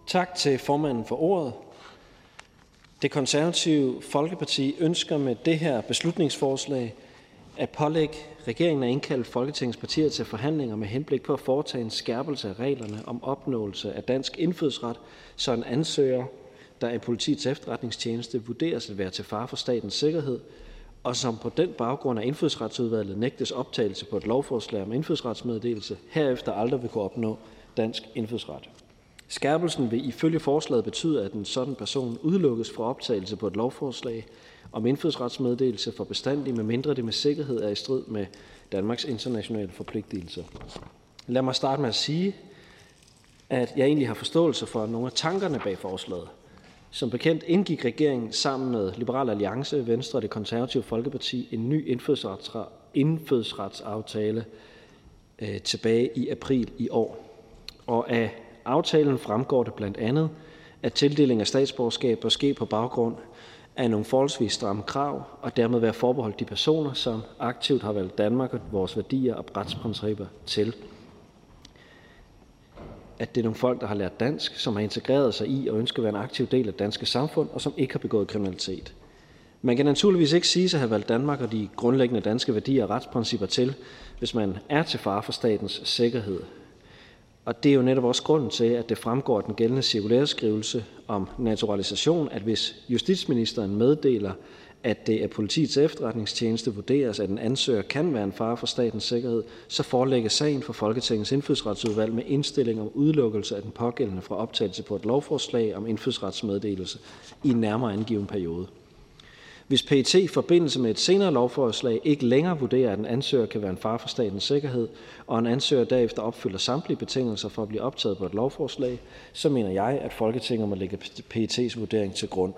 Tak til formanden for ordet. Det konservative Folkeparti ønsker med det her beslutningsforslag at pålægge regeringen at indkalde Folketingets partier til forhandlinger med henblik på at foretage en skærpelse af reglerne om opnåelse af dansk indfødsret, så en ansøger, der af politiets efterretningstjeneste vurderes at være til fare for statens sikkerhed, og som på den baggrund af indfødsretsudvalget nægtes optagelse på et lovforslag om indfødsretsmeddelelse, herefter aldrig vil kunne opnå dansk indfødsret. Skærpelsen vil ifølge forslaget betyde, at en sådan person udelukkes fra optagelse på et lovforslag om indfødsretsmeddelelse for bestandig, medmindre det med sikkerhed er i strid med Danmarks internationale forpligtelser. Lad mig starte med at sige, at jeg egentlig har forståelse for nogle af tankerne bag forslaget. Som bekendt indgik regeringen sammen med Liberal Alliance, Venstre og det konservative Folkeparti en ny indfødsretsaftale øh, tilbage i april i år. Og af aftalen fremgår det blandt andet, at tildeling af statsborgerskab bør ske på baggrund af nogle forholdsvis stramme krav og dermed være forbeholdt de personer, som aktivt har valgt Danmark og vores værdier og retsprincipper til. At det er nogle folk, der har lært dansk, som har integreret sig i og ønsker at være en aktiv del af det danske samfund, og som ikke har begået kriminalitet. Man kan naturligvis ikke sige at have valgt Danmark og de grundlæggende danske værdier og retsprincipper til, hvis man er til fare for statens sikkerhed, og det er jo netop også grunden til, at det fremgår af den gældende cirkulæreskrivelse om naturalisation, at hvis justitsministeren meddeler, at det af politiets efterretningstjeneste vurderes, at en ansøger kan være en fare for statens sikkerhed, så forelægges sagen for Folketingets indfødsretsudvalg med indstilling om udelukkelse af den pågældende fra optagelse på et lovforslag om indfødsretsmeddelelse i en nærmere angiven periode. Hvis PET i forbindelse med et senere lovforslag ikke længere vurderer, at en ansøger kan være en fare for statens sikkerhed, og en ansøger derefter opfylder samtlige betingelser for at blive optaget på et lovforslag, så mener jeg, at Folketinget må lægge PET's vurdering til grund.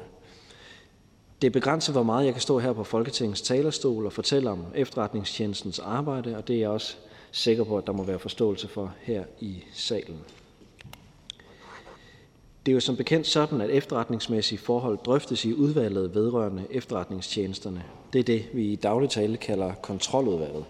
Det er begrænset, hvor meget jeg kan stå her på Folketingets talerstol og fortælle om efterretningstjenestens arbejde, og det er jeg også sikker på, at der må være forståelse for her i salen. Det er jo som bekendt sådan, at efterretningsmæssige forhold drøftes i udvalget vedrørende efterretningstjenesterne. Det er det, vi i daglig tale kalder kontroludvalget.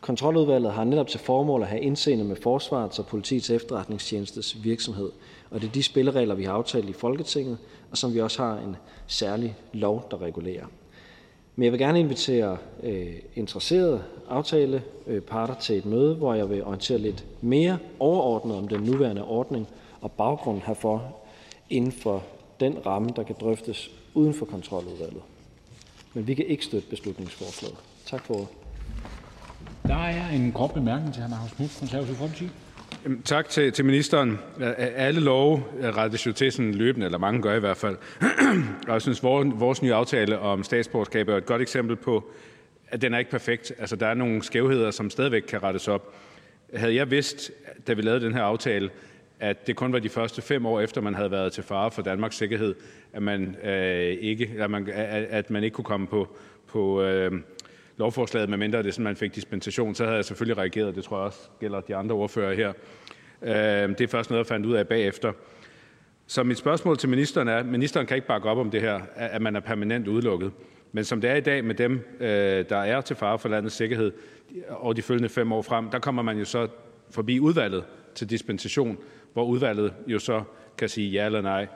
Kontroludvalget har netop til formål at have indseende med forsvarets og politiets efterretningstjenestes virksomhed, og det er de spilleregler, vi har aftalt i Folketinget, og som vi også har en særlig lov, der regulerer. Men jeg vil gerne invitere øh, interesserede aftaleparter øh, til et møde, hvor jeg vil orientere lidt mere overordnet om den nuværende ordning og baggrunden herfor inden for den ramme, der kan drøftes uden for kontroludvalget. Men vi kan ikke støtte beslutningsforslaget. Tak for ordet. Der er en kort bemærkning til hr. Marcus Knudt, Konservative Folkeparti. Tak til, til ministeren. Alle love rettes jo til sådan løbende, eller mange gør i hvert fald. og jeg synes, vores, vores nye aftale om statsborgerskab er et godt eksempel på, at den er ikke perfekt. Altså, der er nogle skævheder, som stadigvæk kan rettes op. Havde jeg vidst, da vi lavede den her aftale, at det kun var de første fem år efter, man havde været til fare for Danmarks sikkerhed, at man, øh, ikke, at man, at man ikke kunne komme på, på øh, lovforslaget, medmindre det sådan, man fik dispensation, så havde jeg selvfølgelig reageret. Det tror jeg også gælder de andre ordfører her. Øh, det er først noget, jeg fandt ud af bagefter. Så mit spørgsmål til ministeren er, ministeren kan ikke bakke op om det her, at man er permanent udelukket. Men som det er i dag med dem, øh, der er til fare for landets sikkerhed, og de følgende fem år frem, der kommer man jo så forbi udvalget til dispensation, hvor udvalget jo så kan sige ja eller nej.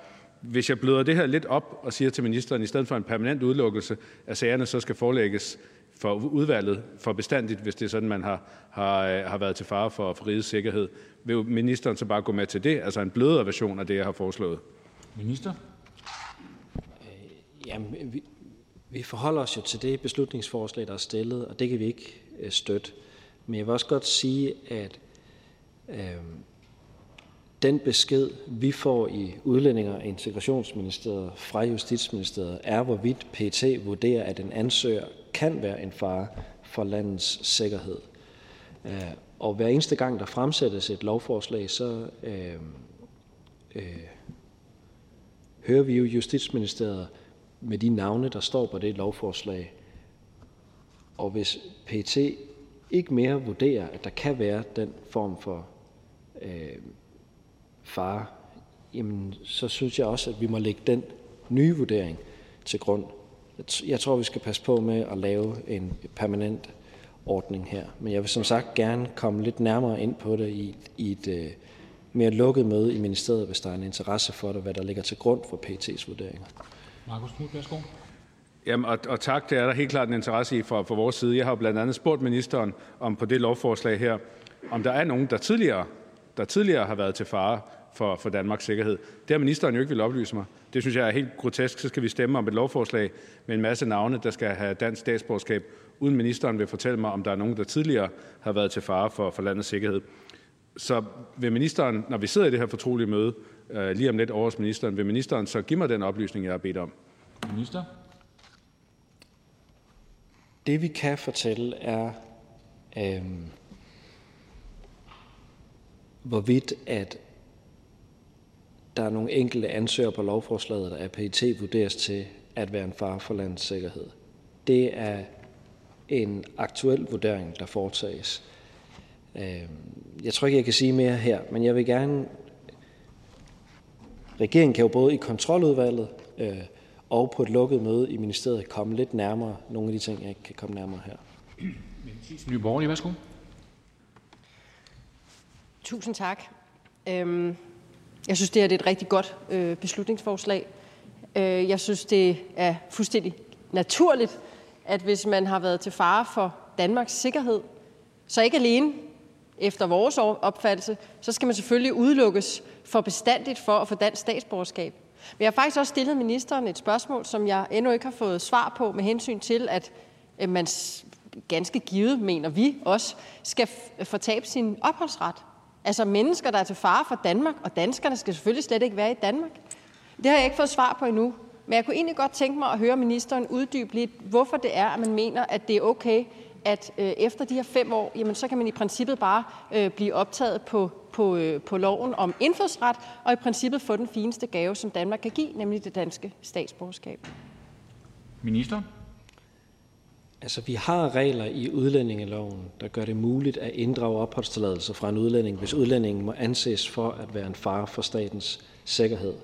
Hvis jeg bløder det her lidt op og siger til ministeren, i stedet for en permanent udelukkelse, at sagerne så skal forelægges for udvalget for bestandigt, hvis det er sådan, man har, har, har været til fare for, for rigets sikkerhed. Vil ministeren så bare gå med til det, altså en blødere version af det, jeg har foreslået? Minister? Øh, jamen, vi, vi forholder os jo til det beslutningsforslag, der er stillet, og det kan vi ikke øh, støtte. Men jeg vil også godt sige, at øh, den besked, vi får i Udlændinge- og Integrationsministeriet fra Justitsministeriet, er, hvorvidt PET vurderer, at en ansøger kan være en fare for landets sikkerhed. Øh, og hver eneste gang, der fremsættes et lovforslag, så øh, øh, hører vi jo Justitsministeriet med de navne, der står på det lovforslag. Og hvis PET ikke mere vurderer, at der kan være den form for øh, fare, jamen, så synes jeg også, at vi må lægge den nye vurdering til grund. Jeg tror, vi skal passe på med at lave en permanent ordning her. Men jeg vil som sagt gerne komme lidt nærmere ind på det i, i et uh, mere lukket møde i ministeriet, hvis der er en interesse for det, hvad der ligger til grund for PT's vurderinger. Markus Knudt, værsgo. Jamen, og, og tak, det er der helt klart en interesse i fra, fra vores side. Jeg har jo blandt andet spurgt ministeren om på det lovforslag her, om der er nogen, der tidligere, der tidligere har været til fare for, for Danmarks sikkerhed. Det har ministeren jo ikke vil oplyse mig. Det synes jeg er helt grotesk. Så skal vi stemme om et lovforslag med en masse navne, der skal have dansk statsborgerskab, uden ministeren vil fortælle mig, om der er nogen, der tidligere har været til fare for, for landets sikkerhed. Så vil ministeren, når vi sidder i det her fortrolige møde, øh, lige om lidt over hos ministeren, vil ministeren så give mig den oplysning, jeg har bedt om? Minister? Det vi kan fortælle er, øh, hvorvidt at der er nogle enkelte ansøgere på lovforslaget, der af PET vurderes til at være en fare for landets sikkerhed. Det er en aktuel vurdering, der foretages. Øhm, jeg tror ikke, jeg kan sige mere her, men jeg vil gerne... Regeringen kan jo både i kontroludvalget øh, og på et lukket møde i ministeriet komme lidt nærmere nogle af de ting, jeg ikke kan komme nærmere her. Nye Borgerlige, værsgo. Tusind tak. Øhm, jeg synes, det er et rigtig godt øh, beslutningsforslag. Øh, jeg synes, det er fuldstændig naturligt, at hvis man har været til fare for Danmarks sikkerhed, så ikke alene efter vores opfattelse, så skal man selvfølgelig udelukkes for bestandigt for at få dansk statsborgerskab. Men jeg har faktisk også stillet ministeren et spørgsmål, som jeg endnu ikke har fået svar på med hensyn til, at man ganske givet, mener vi også, skal fortabe sin opholdsret. Altså mennesker, der er til fare for Danmark, og danskerne skal selvfølgelig slet ikke være i Danmark. Det har jeg ikke fået svar på endnu. Men jeg kunne egentlig godt tænke mig at høre ministeren uddybe lidt, hvorfor det er, at man mener, at det er okay, at øh, efter de her fem år, jamen, så kan man i princippet bare øh, blive optaget på, på, øh, på loven om indfødsret, og i princippet få den fineste gave, som Danmark kan give, nemlig det danske statsborgerskab. Minister? Altså, vi har regler i udlændingeloven, der gør det muligt at inddrage opholdstilladelser fra en udlænding, hvis udlændingen må anses for at være en fare for statens sikkerhed.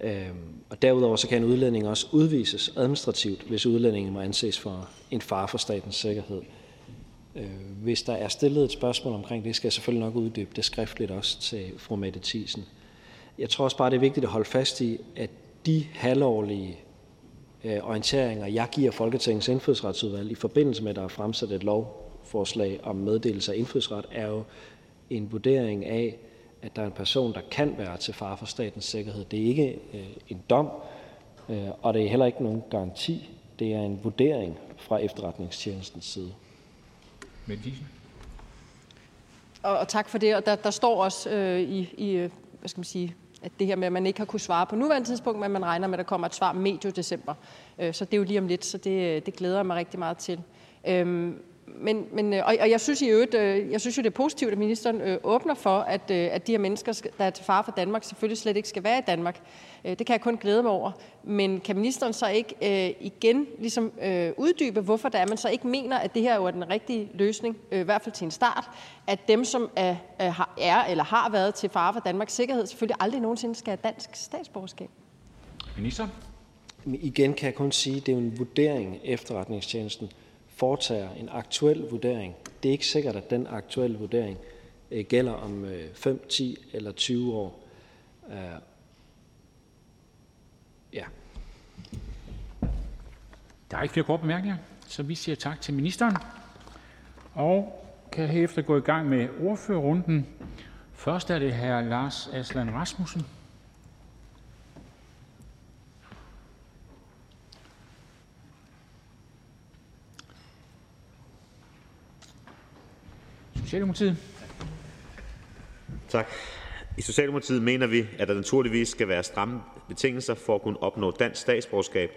Øhm, og derudover så kan en udlænding også udvises administrativt, hvis udlændingen må anses for en fare for statens sikkerhed. Øh, hvis der er stillet et spørgsmål omkring det, skal jeg selvfølgelig nok uddybe det skriftligt også til fru Mette Thiesen. Jeg tror også bare, det er vigtigt at holde fast i, at de halvårlige orienteringer, jeg giver Folketingets indfødsretsudvalg i forbindelse med, at der er fremsat et lovforslag om meddelelse af indfødsret, er jo en vurdering af, at der er en person, der kan være til fare for statens sikkerhed. Det er ikke øh, en dom, øh, og det er heller ikke nogen garanti. Det er en vurdering fra efterretningstjenestens side. Og, og tak for det. Og der, der står også øh, i, i, øh, hvad skal man sige, at det her med, at man ikke har kunnet svare på nuværende tidspunkt, men man regner med, at der kommer et svar medio december. Øh, så det er jo lige om lidt, så det, øh, det glæder jeg mig rigtig meget til. Øhm, men, men, og, og jeg synes i øvrigt, øh, jeg synes jo, det er positivt, at ministeren øh, åbner for, at, øh, at de her mennesker, der er til fare for Danmark, selvfølgelig slet ikke skal være i Danmark. Øh, det kan jeg kun glæde mig over. Men kan ministeren så ikke øh, igen ligesom, øh, uddybe, hvorfor der er, man så ikke mener, at det her er den rigtige løsning, øh, i hvert fald til en start, at dem, som er, er eller har været til fare for Danmarks sikkerhed, selvfølgelig aldrig nogensinde skal have dansk statsborgerskab? Minister? Igen kan jeg kun sige, at det er en vurdering efterretningstjenesten foretager en aktuel vurdering. Det er ikke sikkert, at den aktuelle vurdering øh, gælder om øh, 5, 10 eller 20 år. Øh, ja. Der er ikke flere korte bemærkninger, så vi siger tak til ministeren. Og kan herefter gå i gang med ordførerrunden. Først er det hr. Lars Aslan Rasmussen. Socialdemokratiet. Tak. I Socialdemokratiet mener vi, at der naturligvis skal være stramme betingelser for at kunne opnå dansk statsborgerskab,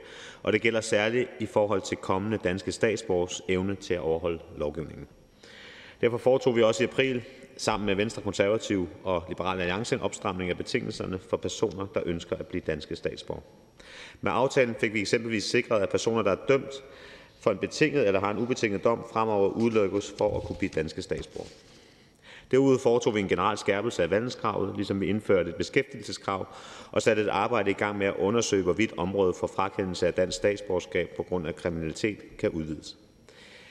og det gælder særligt i forhold til kommende danske statsborgers evne til at overholde lovgivningen. Derfor foretog vi også i april sammen med Venstre, Konservative og Liberale Alliance en opstramning af betingelserne for personer, der ønsker at blive danske statsborgere. Med aftalen fik vi eksempelvis sikret, at personer, der er dømt for en betinget eller har en ubetinget dom, fremover udelukkes for at kunne blive danske statsborgere. Derudover foretog vi en generel skærpelse af vandelskravet, ligesom vi indførte et beskæftigelseskrav og satte et arbejde i gang med at undersøge, hvorvidt området for frakendelse af dansk statsborgerskab på grund af kriminalitet kan udvides.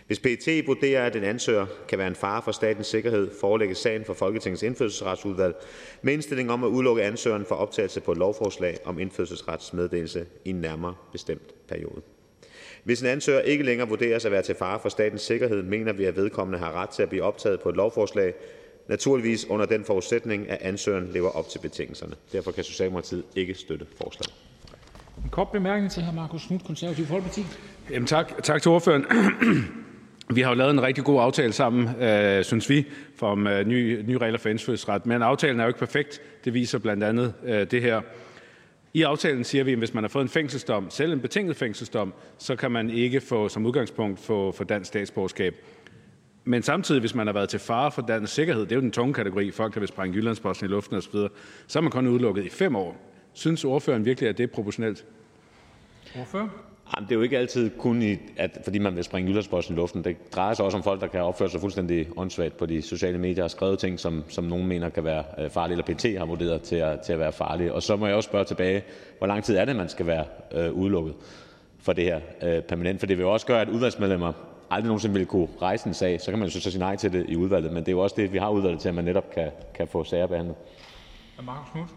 Hvis PET vurderer, at en ansøger kan være en fare for statens sikkerhed, forelægges sagen for Folketingets indfødsretsudvalg med indstilling om at udelukke ansøgeren for optagelse på et lovforslag om indfødsretsmeddelelse i en nærmere bestemt periode. Hvis en ansøger ikke længere vurderes at være til fare for statens sikkerhed, mener vi, at vedkommende har ret til at blive optaget på et lovforslag, naturligvis under den forudsætning, at ansøgeren lever op til betingelserne. Derfor kan Socialdemokratiet ikke støtte forslaget. En kort bemærkning til hr. Markus Knudt, Konservative Folkeparti. Jamen tak, tak til ordføreren. Vi har jo lavet en rigtig god aftale sammen, øh, synes vi, om øh, nye, nye regler for indfødsret. Men aftalen er jo ikke perfekt. Det viser blandt andet øh, det her. I aftalen siger vi, at hvis man har fået en fængselsdom, selv en betinget fængselsdom, så kan man ikke få som udgangspunkt få, for dansk statsborgerskab. Men samtidig, hvis man har været til fare for dansk sikkerhed, det er jo den tunge kategori, folk der vil sprænge Jyllandsposten i luften osv., så er man kun udelukket i fem år. Synes ordføreren virkelig, at det er proportionelt? Ordfører? Jamen, det er jo ikke altid kun, i, at, fordi man vil springe Jyllandsposten i luften. Det drejer sig også om folk, der kan opføre sig fuldstændig åndssvagt på de sociale medier og skrevet ting, som, som nogen mener kan være øh, farlige, eller PT har vurderet til at, til at være farlige. Og så må jeg også spørge tilbage, hvor lang tid er det, man skal være øh, udelukket for det her øh, permanent? For det vil jo også gøre, at udvalgsmedlemmer aldrig nogensinde vil kunne rejse en sag. Så kan man jo så sige nej til det i udvalget, men det er jo også det, vi har udvalget til, at man netop kan, kan få sager behandlet. Markus?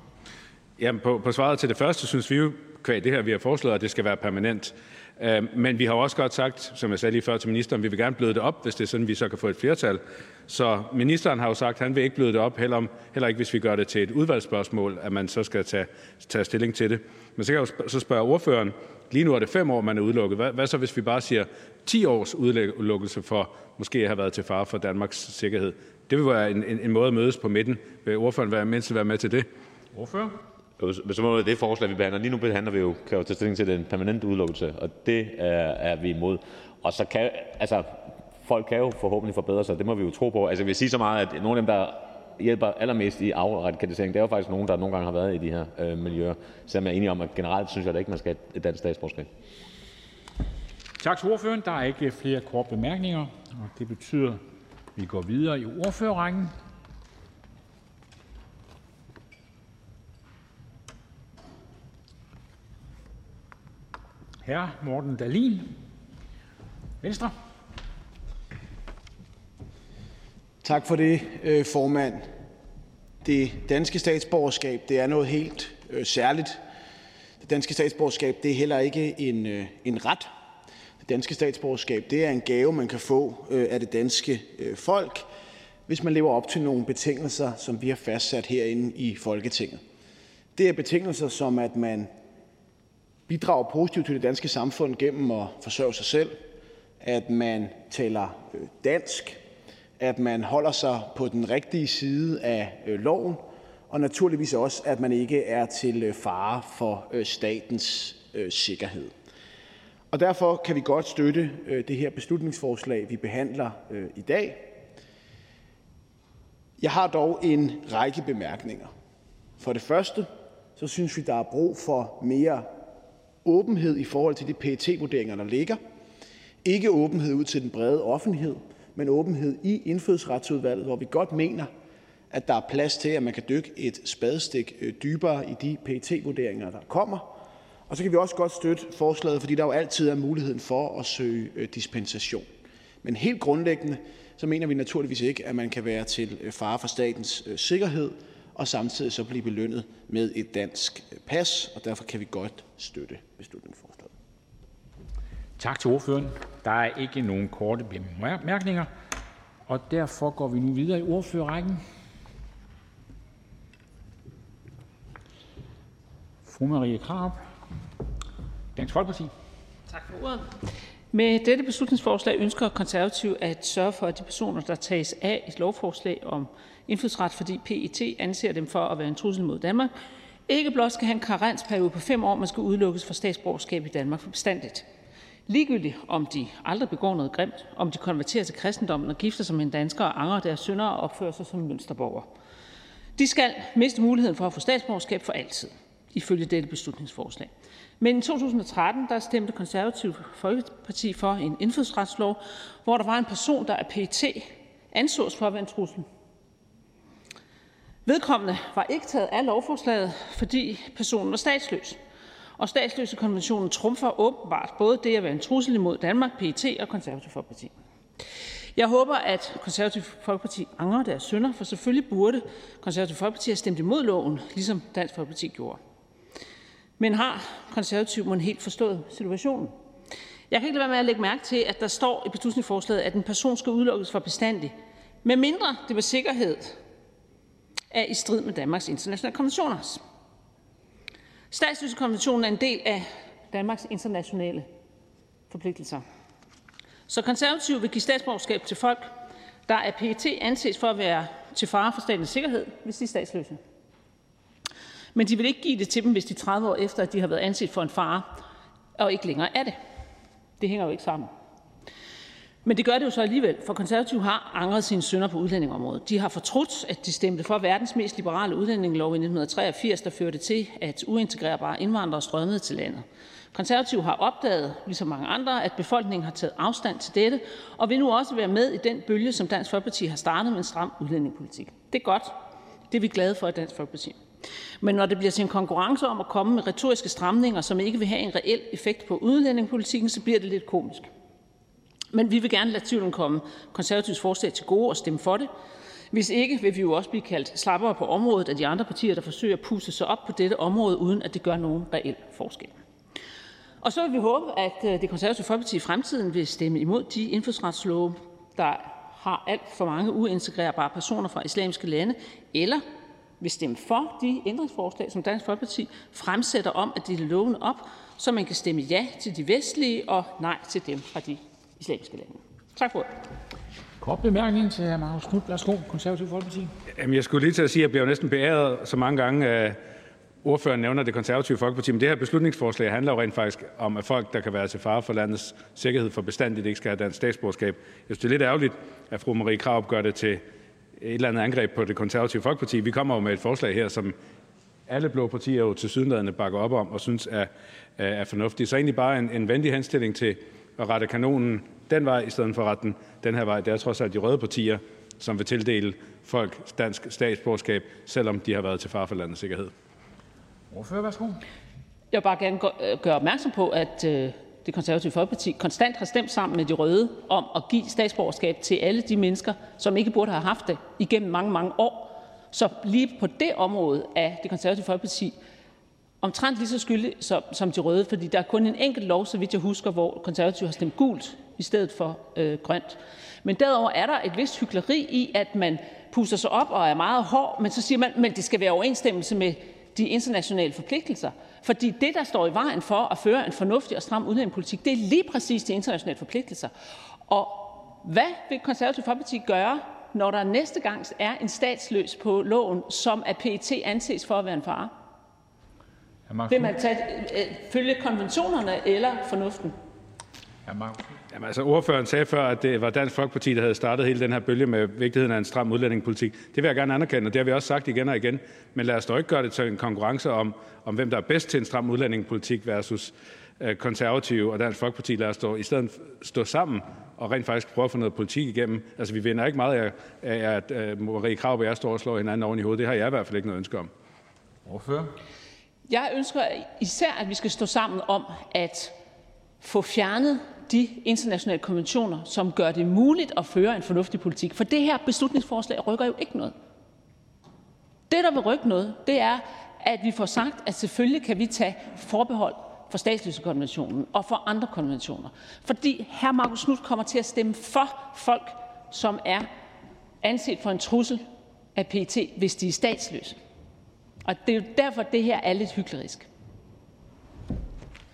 Jamen, på, på svaret til det første synes vi jo kvæg det her, vi har foreslået, at det skal være permanent. Øhm, men vi har også godt sagt, som jeg sagde lige før til ministeren, vi vil gerne bløde det op, hvis det er sådan, vi så kan få et flertal. Så ministeren har jo sagt, at han vil ikke bløde det op, heller, om, heller ikke hvis vi gør det til et udvalgsspørgsmål, at man så skal tage, tage stilling til det. Men så kan jeg jo så spørge ordføreren, lige nu er det fem år, man er udelukket. Hvad, hvad så, hvis vi bare siger 10 års udelukkelse for måske at have været til fare for Danmarks sikkerhed? Det vil være en, en, en måde at mødes på midten. Vil ordføreren være mindst være med til det? Ordfører? Så må det forslag, vi behandler. Lige nu behandler vi jo, kan jo tage stilling til den permanente udelukkelse, og det er, er vi imod. Og så kan, altså, folk kan jo forhåbentlig forbedre sig, det må vi jo tro på. Altså, jeg vil sige så meget, at nogle af dem, der hjælper allermest i afradikalisering, det er jo faktisk nogen, der nogle gange har været i de her øh, miljøer. Så jeg er enig om, at generelt synes jeg da ikke, man skal have et dansk statsborgerskab. Tak til ordføreren. Der er ikke flere korte bemærkninger, og det betyder, at vi går videre i ordførerrækken. Hr. Morten Dahlin, Venstre. Tak for det, øh, formand. Det danske statsborgerskab det er noget helt øh, særligt. Det danske statsborgerskab det er heller ikke en, øh, en ret. Det danske statsborgerskab det er en gave, man kan få øh, af det danske øh, folk, hvis man lever op til nogle betingelser, som vi har fastsat herinde i Folketinget. Det er betingelser som, at man bidrager positivt til det danske samfund gennem at forsørge sig selv, at man taler øh, dansk, at man holder sig på den rigtige side af øh, loven, og naturligvis også, at man ikke er til øh, fare for statens sikkerhed. Og derfor kan vi godt støtte det her beslutningsforslag, vi behandler i dag. Jeg har dog en række bemærkninger. For det første så synes vi, der er brug for mere åbenhed i forhold til de PET-vurderinger, der ligger. Ikke åbenhed ud til den brede offentlighed, men åbenhed i indfødsretsudvalget, hvor vi godt mener, at der er plads til, at man kan dykke et spadestik øh, dybere i de PET-vurderinger, der kommer. Og så kan vi også godt støtte forslaget, fordi der jo altid er muligheden for at søge øh, dispensation. Men helt grundlæggende, så mener vi naturligvis ikke, at man kan være til øh, fare for statens sikkerhed, og samtidig så blive belønnet med et dansk pas, og derfor kan vi godt støtte beslutningsforslaget. Tak til ordføreren. Der er ikke nogen korte bemærkninger, og derfor går vi nu videre i ordførerrækken. Fru Marie Krab, Dansk Folkeparti. Tak for ordet. Med dette beslutningsforslag ønsker Konservative at sørge for, at de personer, der tages af et lovforslag om indfødsret, fordi PET anser dem for at være en trussel mod Danmark, ikke blot skal have en karensperiode på fem år, man skal udelukkes fra statsborgerskab i Danmark for bestandigt. Ligegyldigt om de aldrig begår noget grimt, om de konverterer til kristendommen og gifter sig med en dansker og angrer deres synder og opfører sig som mønsterborger. De skal miste muligheden for at få statsborgerskab for altid, ifølge dette beslutningsforslag. Men i 2013 der stemte Konservativ Folkeparti for en indfødsretslov, hvor der var en person, der af PET ansås for at være en trussel Vedkommende var ikke taget af lovforslaget, fordi personen var statsløs. Og statsløsekonventionen trumfer åbenbart både det at være en trussel imod Danmark, PET og Konservativ Folkeparti. Jeg håber, at Konservativ Folkeparti angrer deres synder, for selvfølgelig burde Konservativ Folkeparti have stemt imod loven, ligesom Dansk Folkeparti gjorde. Men har Konservativ måske helt forstået situationen? Jeg kan ikke lade være med at lægge mærke til, at der står i beslutningsforslaget, at en person skal udelukkes for bestandig, med mindre det med sikkerhed er i strid med Danmarks internationale konventioner. Statsløsekonventionen er en del af Danmarks internationale forpligtelser. Så Konservative vil give statsborgerskab til folk, der af PET anses for at være til fare for statens sikkerhed, hvis de er statsløse. Men de vil ikke give det til dem, hvis de 30 år efter, at de har været anset for en fare, og ikke længere er det. Det hænger jo ikke sammen. Men det gør det jo så alligevel, for Konservative har angret sine synder på udlændingområdet. De har fortrudt, at de stemte for verdens mest liberale udlændingelov i 1983, der førte til, at uintegrerbare indvandrere strømmede til landet. Konservative har opdaget, ligesom mange andre, at befolkningen har taget afstand til dette, og vil nu også være med i den bølge, som Dansk Folkeparti har startet med en stram udlændingepolitik. Det er godt. Det er vi glade for i Dansk Folkeparti. Men når det bliver til en konkurrence om at komme med retoriske stramninger, som ikke vil have en reel effekt på udlændingepolitikken, så bliver det lidt komisk. Men vi vil gerne lade tvivlen komme Konservatives forslag til gode og stemme for det. Hvis ikke, vil vi jo også blive kaldt slappere på området af de andre partier, der forsøger at puste sig op på dette område, uden at det gør nogen reel forskel. Og så vil vi håbe, at øh, det konservative Folkeparti i fremtiden vil stemme imod de indfødsretslove, der har alt for mange uintegrerbare personer fra islamiske lande, eller vil stemme for de ændringsforslag, som Dansk Folkeparti fremsætter om at dele lovene op, så man kan stemme ja til de vestlige og nej til dem fra de islamiske lande. Tak for ordet. Kort bemærkning til hr. Marcus Knudt. Værsgo, Konservative Folkeparti. Jamen, jeg skulle lige til at sige, at jeg bliver næsten beæret så mange gange, at ordføreren nævner det konservative Folkeparti. Men det her beslutningsforslag handler jo rent faktisk om, at folk, der kan være til fare for landets sikkerhed for bestandigt, ikke skal have dansk statsborgerskab. Jeg synes, det er lidt ærgerligt, at fru Marie Krav gør det til et eller andet angreb på det konservative Folkeparti. Vi kommer jo med et forslag her, som alle blå partier jo til sydenladende bakker op om og synes er, er fornuftigt. Så egentlig bare en, en venlig henstilling til at rette kanonen den vej, i stedet for at rette den den her vej. Det er trods alt de røde partier, som vil tildele folk dansk statsborgerskab, selvom de har været til far for landets sikkerhed. Ordfører, værsgo. Jeg vil bare gerne øh, gøre opmærksom på, at øh, det konservative Folkeparti konstant har stemt sammen med de røde om at give statsborgerskab til alle de mennesker, som ikke burde have haft det igennem mange, mange år. Så lige på det område er det konservative Folkeparti omtrent lige så skyldig som, som de røde, fordi der er kun en enkelt lov, så vidt jeg husker, hvor konservative har stemt gult i stedet for øh, grønt. Men derover er der et vist hykleri i, at man puster sig op og er meget hård, men så siger man, men det skal være overensstemmelse med de internationale forpligtelser. Fordi det, der står i vejen for at føre en fornuftig og stram udlændingepolitik, det er lige præcis de internationale forpligtelser. Og hvad vil konservative Folkeparti gøre, når der næste gang er en statsløs på loven, som af PET anses for at være en fare? Vil man tage, øh, følge konventionerne eller fornuften? Jamen, altså, ordføreren sagde før, at det var Dansk Folkeparti, der havde startet hele den her bølge med vigtigheden af en stram udlændingepolitik. Det vil jeg gerne anerkende, og det har vi også sagt igen og igen. Men lad os dog ikke gøre det til en konkurrence om, om hvem der er bedst til en stram udlændingepolitik versus øh, konservative og Dansk Folkeparti. Lad os stå, i stedet stå sammen og rent faktisk prøve at få noget politik igennem. Altså, vi vinder ikke meget af, af at uh, Marie Krav og jeg står og slår hinanden oven i hovedet. Det har jeg i hvert fald ikke noget ønske om. Ordfører? Jeg ønsker især, at vi skal stå sammen om at få fjernet de internationale konventioner, som gør det muligt at føre en fornuftig politik. For det her beslutningsforslag rykker jo ikke noget. Det, der vil rykke noget, det er, at vi får sagt, at selvfølgelig kan vi tage forbehold for statsløsekonventionen og for andre konventioner. Fordi hr. Markus Knudt kommer til at stemme for folk, som er anset for en trussel af PT, hvis de er statsløse. Og det er jo derfor, det her er lidt hyklerisk.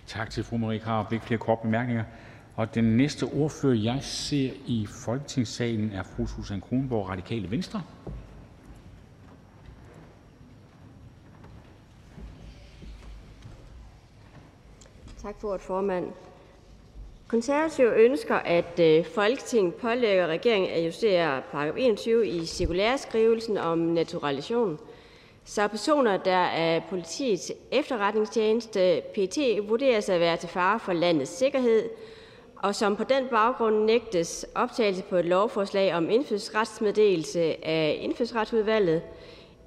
Tak til fru Marie Krarup. Ikke flere korte bemærkninger. Og den næste ordfører, jeg ser i Folketingssalen, er fru Susan Kronborg, Radikale Venstre. Tak for ordet, formand. Konservative ønsker, at øh, Folketinget pålægger regeringen at justere paragraf 21 i cirkulæreskrivelsen om naturalisation, så personer, der af politiets efterretningstjeneste PT vurderes at være til fare for landets sikkerhed, og som på den baggrund nægtes optagelse på et lovforslag om indfødsretsmeddelelse af indfødsretsudvalget,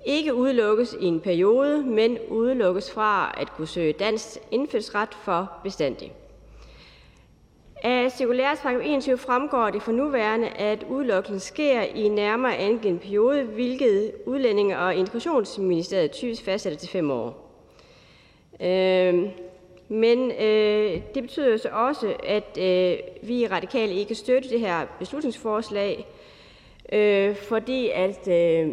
ikke udelukkes i en periode, men udelukkes fra at kunne søge dansk indfødsret for bestandig. Af cirkulærets 21 fremgår det for nuværende, at udelukkelsen sker i nærmere angiven periode, hvilket Udlændinge- og Integrationsministeriet typisk fastsætter til fem år. Øh, men øh, det betyder så også, at øh, vi i Radikale ikke støtter det her beslutningsforslag, øh, fordi at øh,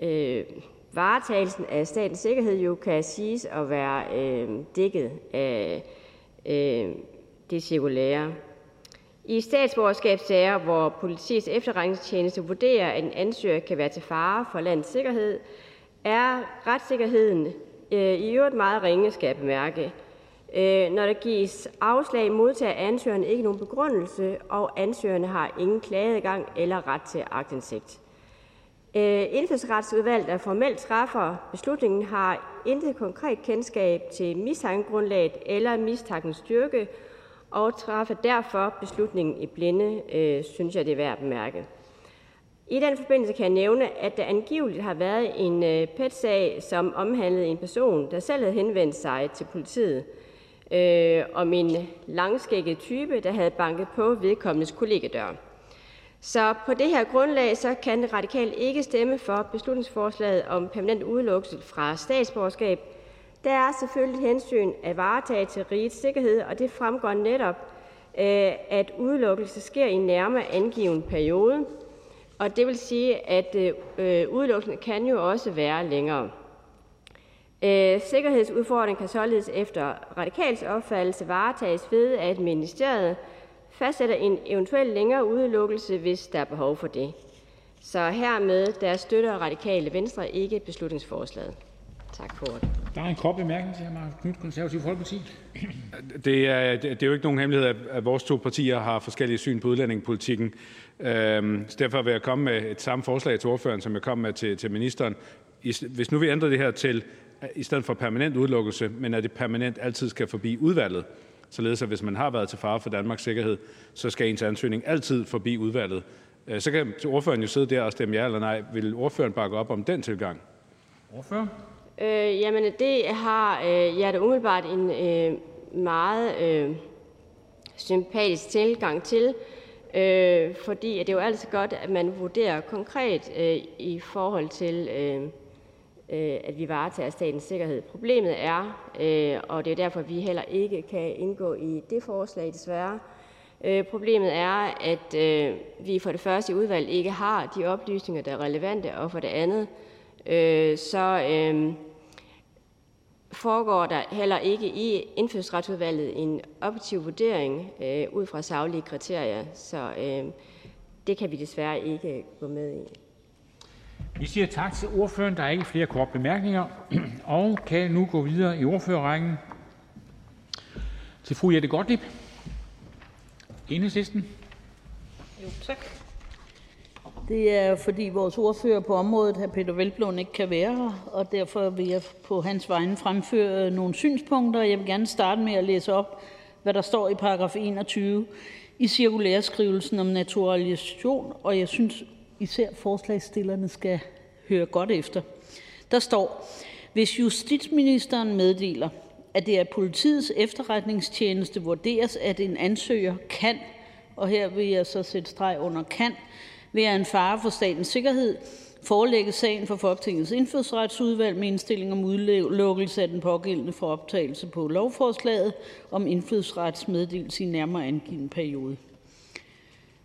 øh, varetagelsen af statens sikkerhed jo kan siges at være øh, dækket af øh, det cirkulære. I statsborgerskabssager, hvor politiets efterretningstjeneste vurderer, at en ansøger kan være til fare for landets sikkerhed, er retssikkerheden øh, i øvrigt meget ringe, skal jeg bemærke. Øh, når der gives afslag, modtager ansøgeren ikke nogen begrundelse, og ansøgerne har ingen klageadgang eller ret til agtindsigt. Øh, indfødsretsudvalget, der formelt træffer beslutningen, har intet konkret kendskab til mistankegrundlaget eller mistankens styrke, og træffer derfor beslutningen i blinde, øh, synes jeg, det er værd at bemærke. I den forbindelse kan jeg nævne, at der angiveligt har været en øh, PET-sag, som omhandlede en person, der selv havde henvendt sig til politiet øh, om en langskægget type, der havde banket på vedkommendes kollegedør. Så på det her grundlag så kan det radikale ikke stemme for beslutningsforslaget om permanent udelukkelse fra statsborgerskab. Der er selvfølgelig hensyn at varetage til rigets sikkerhed, og det fremgår netop, øh, at udelukkelse sker i en nærmere angiven periode. Og det vil sige, at øh, udelukkelsen kan jo også være længere. Øh, sikkerhedsudfordringen kan således efter radikals opfattelse varetages ved, at ministeriet fastsætter en eventuel længere udelukkelse, hvis der er behov for det. Så hermed der støtter radikale venstre ikke beslutningsforslaget. Tak for det. Der er en kort bemærkning til hr. Marcus Knudt, Konservative Folkeparti. Det er, det er jo ikke nogen hemmelighed, at vores to partier har forskellige syn på udlændingepolitikken. Øhm, så derfor vil jeg komme med et samme forslag til ordføreren, som jeg kom med til, til ministeren. Hvis nu vi ændrer det her til, i stedet for permanent udelukkelse, men at det permanent altid skal forbi udvalget, således at hvis man har været til fare for Danmarks sikkerhed, så skal ens ansøgning altid forbi udvalget. Øh, så kan ordføreren jo sidde der og stemme ja eller nej. Vil ordføreren bakke op om den tilgang? Ordfører? Øh, jamen, det har øh, jeg da umiddelbart en øh, meget øh, sympatisk tilgang til, øh, fordi det er jo altid godt, at man vurderer konkret øh, i forhold til, øh, øh, at vi varetager statens sikkerhed. Problemet er, øh, og det er derfor, vi heller ikke kan indgå i det forslag desværre, øh, problemet er, at øh, vi for det første i udvalg ikke har de oplysninger, der er relevante, og for det andet, øh, så øh, foregår der heller ikke i indfødsretsudvalget en objektiv vurdering øh, ud fra saglige kriterier, så øh, det kan vi desværre ikke gå med i. Vi siger tak til ordføreren. Der er ikke flere korte bemærkninger, og kan nu gå videre i ordførerrækken til fru Jette Gottlieb, Enhedslisten. Jo, tak. Det er, fordi vores ordfører på området, hr. Peter Velblom, ikke kan være her, og derfor vil jeg på hans vegne fremføre nogle synspunkter. Jeg vil gerne starte med at læse op, hvad der står i paragraf 21 i cirkulærskrivelsen om naturalisation, og jeg synes især forslagstillerne skal høre godt efter. Der står, hvis justitsministeren meddeler, at det af politiets efterretningstjeneste vurderes, at en ansøger kan, og her vil jeg så sætte streg under kan, være en fare for statens sikkerhed, forelægge sagen for Folketingets indfødsretsudvalg med indstilling om udelukkelse af den pågældende for optagelse på lovforslaget om indfødsretsmeddelelse i nærmere angiven periode.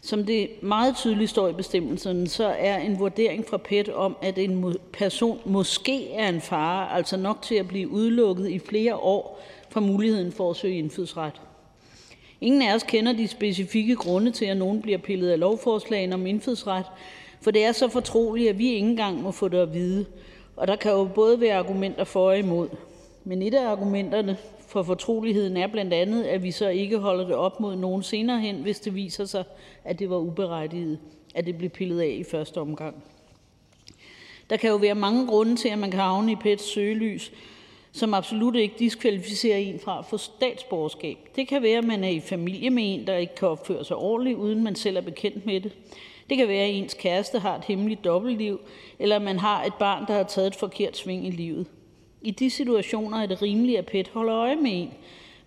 Som det meget tydeligt står i bestemmelserne, så er en vurdering fra PET om, at en person måske er en fare, altså nok til at blive udelukket i flere år fra muligheden for at søge indfødsret. Ingen af os kender de specifikke grunde til, at nogen bliver pillet af lovforslagene om indfødsret, for det er så fortroligt, at vi ikke engang må få det at vide. Og der kan jo både være argumenter for og imod. Men et af argumenterne for fortroligheden er blandt andet, at vi så ikke holder det op mod nogen senere hen, hvis det viser sig, at det var uberettiget, at det blev pillet af i første omgang. Der kan jo være mange grunde til, at man kan havne i PETs søgelys, som absolut ikke diskvalificerer en fra at få statsborgerskab. Det kan være, at man er i familie med en, der ikke kan opføre sig ordentligt, uden man selv er bekendt med det. Det kan være, at ens kæreste har et hemmeligt dobbeltliv, eller at man har et barn, der har taget et forkert sving i livet. I de situationer er det rimeligt, at PET holder øje med en.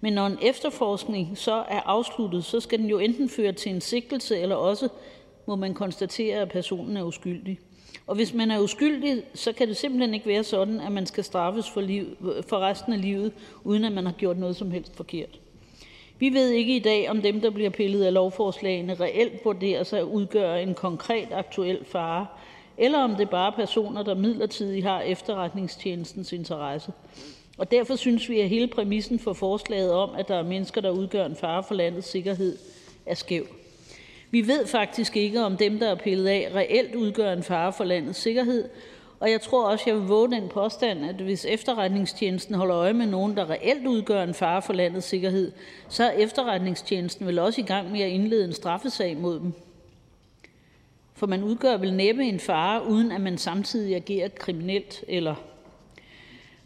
Men når en efterforskning så er afsluttet, så skal den jo enten føre til en sigtelse, eller også må man konstatere, at personen er uskyldig. Og hvis man er uskyldig, så kan det simpelthen ikke være sådan, at man skal straffes for, liv, for resten af livet, uden at man har gjort noget som helst forkert. Vi ved ikke i dag, om dem, der bliver pillet af lovforslagene, reelt vurderer sig at udgøre en konkret aktuel fare, eller om det bare er personer, der midlertidigt har efterretningstjenestens interesse. Og derfor synes vi, at hele præmissen for forslaget om, at der er mennesker, der udgør en fare for landets sikkerhed, er skæv. Vi ved faktisk ikke, om dem, der er pillet af, reelt udgør en fare for landets sikkerhed, og jeg tror også, jeg vil våge den påstand, at hvis efterretningstjenesten holder øje med nogen, der reelt udgør en fare for landets sikkerhed, så er efterretningstjenesten vel også i gang med at indlede en straffesag mod dem. For man udgør vel næppe en fare, uden at man samtidig agerer kriminelt eller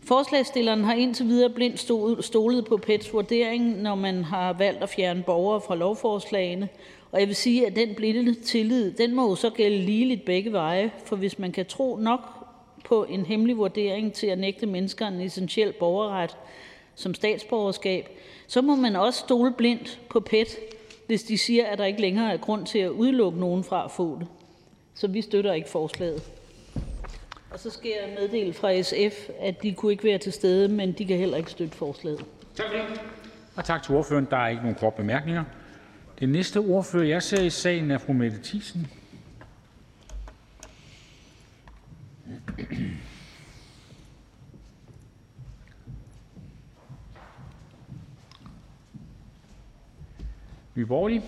Forslagsstilleren har indtil videre blindt stolet på PETs vurdering, når man har valgt at fjerne borgere fra lovforslagene, og jeg vil sige, at den blinde tillid, den må jo så gælde ligeligt begge veje, for hvis man kan tro nok på en hemmelig vurdering til at nægte mennesker en essentiel borgerret som statsborgerskab, så må man også stole blindt på PET, hvis de siger, at der ikke længere er grund til at udelukke nogen fra at få det. Så vi støtter ikke forslaget. Og så skal jeg meddele fra SF, at de kunne ikke være til stede, men de kan heller ikke støtte forslaget. Tak for det. Og tak til ordføreren. Der er ikke nogen korte bemærkninger. Den næste ordfører, jeg ser i sagen, er fru Mette Thiesen. Nye Borgerlige.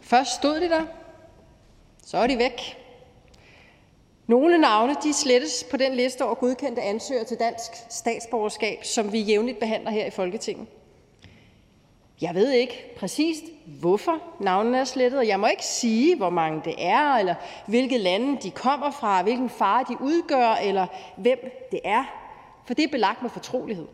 Først stod de der, så er de væk. Nogle navne de slettes på den liste over godkendte ansøgere til dansk statsborgerskab, som vi jævnligt behandler her i Folketinget. Jeg ved ikke præcist, hvorfor navnene er slettet, og jeg må ikke sige, hvor mange det er, eller hvilke lande de kommer fra, hvilken fare de udgør, eller hvem det er, for det er belagt med fortrolighed.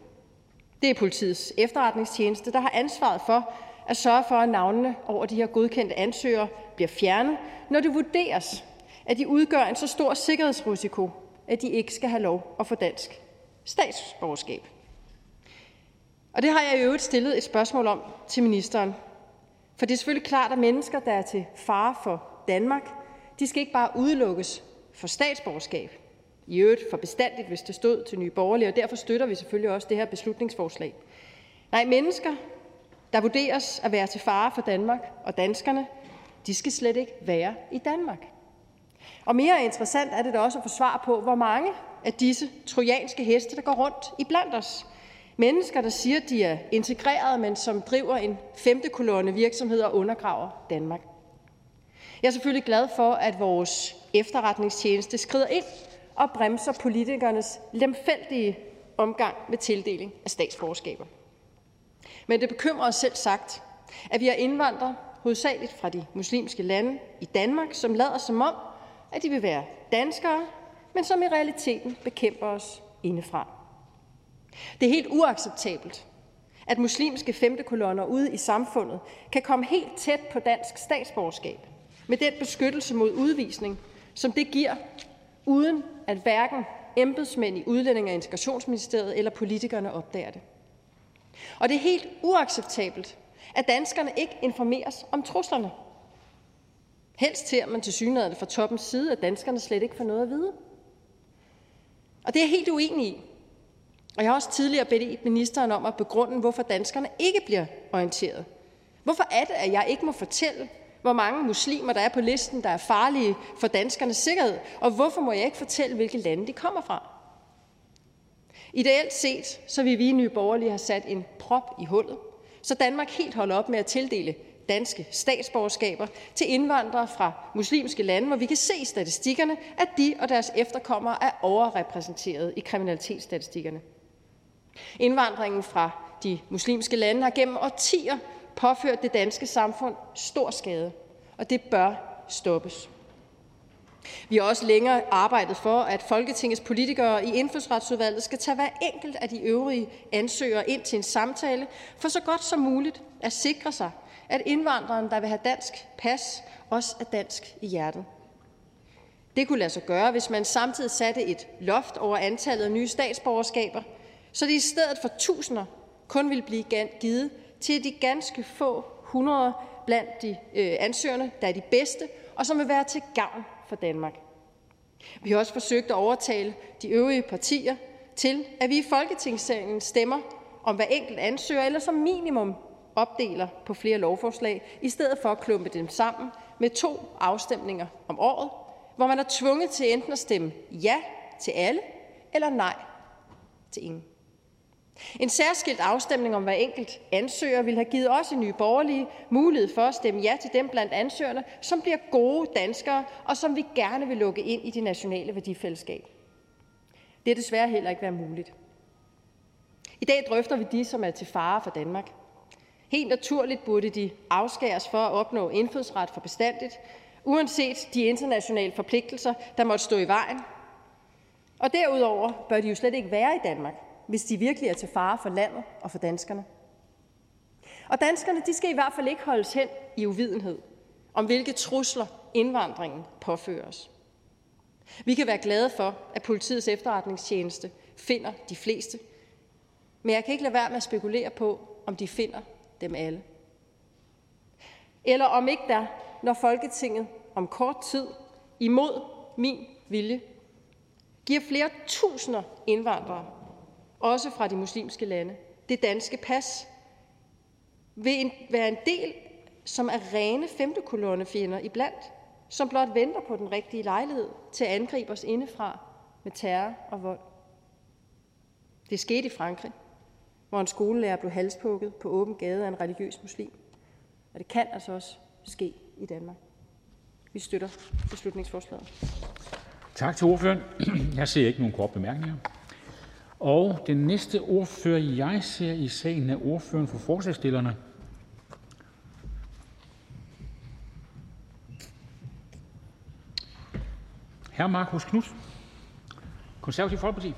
Det er politiets efterretningstjeneste, der har ansvaret for at sørge for, at navnene over de her godkendte ansøgere bliver fjernet, når det vurderes, at de udgør en så stor sikkerhedsrisiko, at de ikke skal have lov at få dansk statsborgerskab. Og det har jeg i øvrigt stillet et spørgsmål om til ministeren. For det er selvfølgelig klart, at mennesker, der er til fare for Danmark, de skal ikke bare udelukkes for statsborgerskab. I øvrigt for bestandigt, hvis det stod til nye borgerlige, og derfor støtter vi selvfølgelig også det her beslutningsforslag. Nej, mennesker, der vurderes at være til fare for Danmark og danskerne, de skal slet ikke være i Danmark. Og mere interessant er det da også at få svar på, hvor mange af disse trojanske heste, der går rundt i blandt os. Mennesker, der siger, at de er integrerede, men som driver en femte kolonne virksomhed og undergraver Danmark. Jeg er selvfølgelig glad for, at vores efterretningstjeneste skrider ind og bremser politikernes lemfældige omgang med tildeling af statsborgerskaber. Men det bekymrer os selv sagt, at vi har indvandrere, hovedsageligt fra de muslimske lande i Danmark, som lader som om, at de vil være danskere, men som i realiteten bekæmper os indefra. Det er helt uacceptabelt, at muslimske femtekolonner ude i samfundet kan komme helt tæt på dansk statsborgerskab med den beskyttelse mod udvisning, som det giver, uden at hverken embedsmænd i Udlænding- og Integrationsministeriet eller politikerne opdager det. Og det er helt uacceptabelt, at danskerne ikke informeres om truslerne. Helst ser man til synligheden fra toppens side, at danskerne slet ikke får noget at vide. Og det er jeg helt uenig i. Og jeg har også tidligere bedt ministeren om at begrunde, hvorfor danskerne ikke bliver orienteret. Hvorfor er det, at jeg ikke må fortælle, hvor mange muslimer der er på listen, der er farlige for danskernes sikkerhed? Og hvorfor må jeg ikke fortælle, hvilke lande de kommer fra? Ideelt set, så vil vi i Nye Borgerlige have sat en prop i hullet, så Danmark helt holder op med at tildele danske statsborgerskaber til indvandrere fra muslimske lande, hvor vi kan se i statistikkerne, at de og deres efterkommere er overrepræsenteret i kriminalitetsstatistikkerne. Indvandringen fra de muslimske lande har gennem årtier påført det danske samfund stor skade, og det bør stoppes. Vi har også længere arbejdet for, at Folketingets politikere i indfødsretsudvalget skal tage hver enkelt af de øvrige ansøgere ind til en samtale, for så godt som muligt at sikre sig, at indvandreren, der vil have dansk pas, også er dansk i hjertet. Det kunne lade sig gøre, hvis man samtidig satte et loft over antallet af nye statsborgerskaber, så det i stedet for tusinder kun ville blive givet til de ganske få hundrede blandt de øh, ansøgerne, der er de bedste, og som vil være til gavn for Danmark. Vi har også forsøgt at overtale de øvrige partier til, at vi i Folketingssalen stemmer om hver enkelt ansøger, eller som minimum opdeler på flere lovforslag, i stedet for at klumpe dem sammen med to afstemninger om året, hvor man er tvunget til enten at stemme ja til alle, eller nej til ingen. En særskilt afstemning om hver enkelt ansøger vil have givet os i Nye Borgerlige mulighed for at stemme ja til dem blandt ansøgerne, som bliver gode danskere, og som vi gerne vil lukke ind i det nationale værdifællesskab. Det er desværre heller ikke været muligt. I dag drøfter vi de, som er til fare for Danmark. Helt naturligt burde de afskæres for at opnå indfødsret for bestandigt, uanset de internationale forpligtelser, der måtte stå i vejen. Og derudover bør de jo slet ikke være i Danmark, hvis de virkelig er til fare for landet og for danskerne. Og danskerne de skal i hvert fald ikke holdes hen i uvidenhed om, hvilke trusler indvandringen påfører os. Vi kan være glade for, at politiets efterretningstjeneste finder de fleste, men jeg kan ikke lade være med at spekulere på, om de finder dem alle. Eller om ikke der, når Folketinget om kort tid imod min vilje giver flere tusinder indvandrere, også fra de muslimske lande, det danske pas, vil være en del, som er rene femte kolonnefjender iblandt, som blot venter på den rigtige lejlighed til at angribe os indefra med terror og vold. Det skete i Frankrig, hvor en skolelærer blev halspukket på åben gade af en religiøs muslim. Og det kan altså også ske i Danmark. Vi støtter beslutningsforslaget. Tak til ordføreren. Jeg ser ikke nogen korte bemærkninger. Og den næste ordfører, jeg ser i sagen, er ordføreren for forslagsstillerne. Hr. Markus Knudt, Konservativ Folkeparti.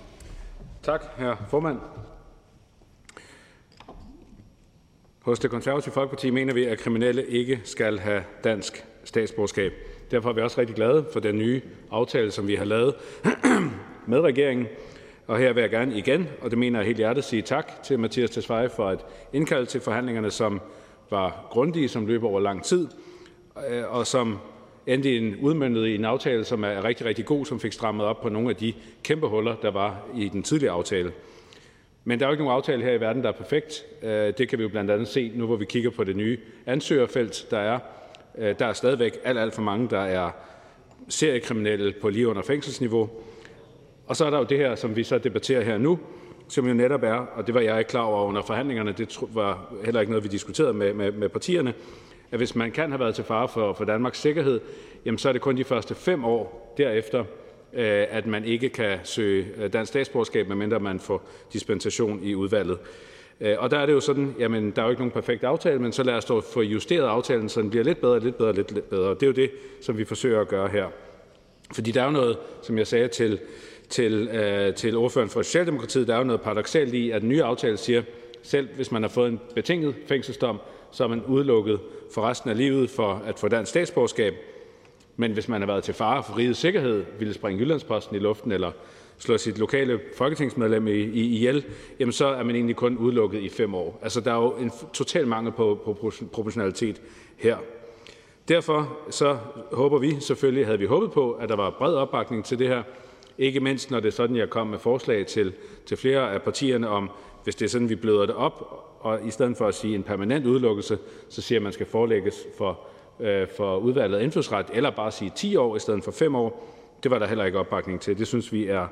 Tak, hr. formand. Hos det konservative Folkeparti mener vi, at kriminelle ikke skal have dansk statsborgerskab. Derfor er vi også rigtig glade for den nye aftale, som vi har lavet med regeringen. Og her vil jeg gerne igen, og det mener jeg helt hjertet, sige tak til Mathias Tesfaye for at indkalde til forhandlingerne, som var grundige, som løber over lang tid, øh, og som endte i en udmøntet i en aftale, som er rigtig, rigtig god, som fik strammet op på nogle af de kæmpe huller, der var i den tidligere aftale. Men der er jo ikke nogen aftale her i verden, der er perfekt. Øh, det kan vi jo blandt andet se nu, hvor vi kigger på det nye ansøgerfelt, der er. Øh, der er stadigvæk alt, alt for mange, der er seriekriminelle på lige under fængselsniveau. Og så er der jo det her, som vi så debatterer her nu, som jo netop er, og det var jeg ikke klar over under forhandlingerne, det var heller ikke noget, vi diskuterede med, med, med partierne, at hvis man kan have været til fare for, for Danmarks sikkerhed, jamen så er det kun de første fem år derefter, Øh, at man ikke kan søge øh, dansk statsborgerskab, medmindre man får dispensation i udvalget. Øh, og der er det jo sådan, jamen der er jo ikke nogen perfekt aftale, men så lad os dog få justeret aftalen, så den bliver lidt bedre, lidt bedre, lidt, lidt bedre. Det er jo det, som vi forsøger at gøre her. Fordi der er jo noget, som jeg sagde til, til, øh, til ordføreren for Socialdemokratiet, der er jo noget paradoxalt i, at den nye aftale siger, selv hvis man har fået en betinget fængselsdom, så er man udelukket for resten af livet for at få dansk statsborgerskab. Men hvis man har været til fare for rigets sikkerhed, ville springe Jyllandsposten i luften eller slå sit lokale folketingsmedlem i, i, ihjel, jamen så er man egentlig kun udelukket i fem år. Altså der er jo en total mangel på, på proportionalitet her. Derfor så håber vi selvfølgelig, havde vi håbet på, at der var bred opbakning til det her, ikke mindst når det er sådan, jeg kom med forslag til, til flere af partierne om, hvis det er sådan, vi bløder det op, og i stedet for at sige en permanent udelukkelse, så siger at man skal forelægges for, øh, for udvalget af indfødsret, eller bare sige 10 år i stedet for 5 år. Det var der heller ikke opbakning til. Det synes vi er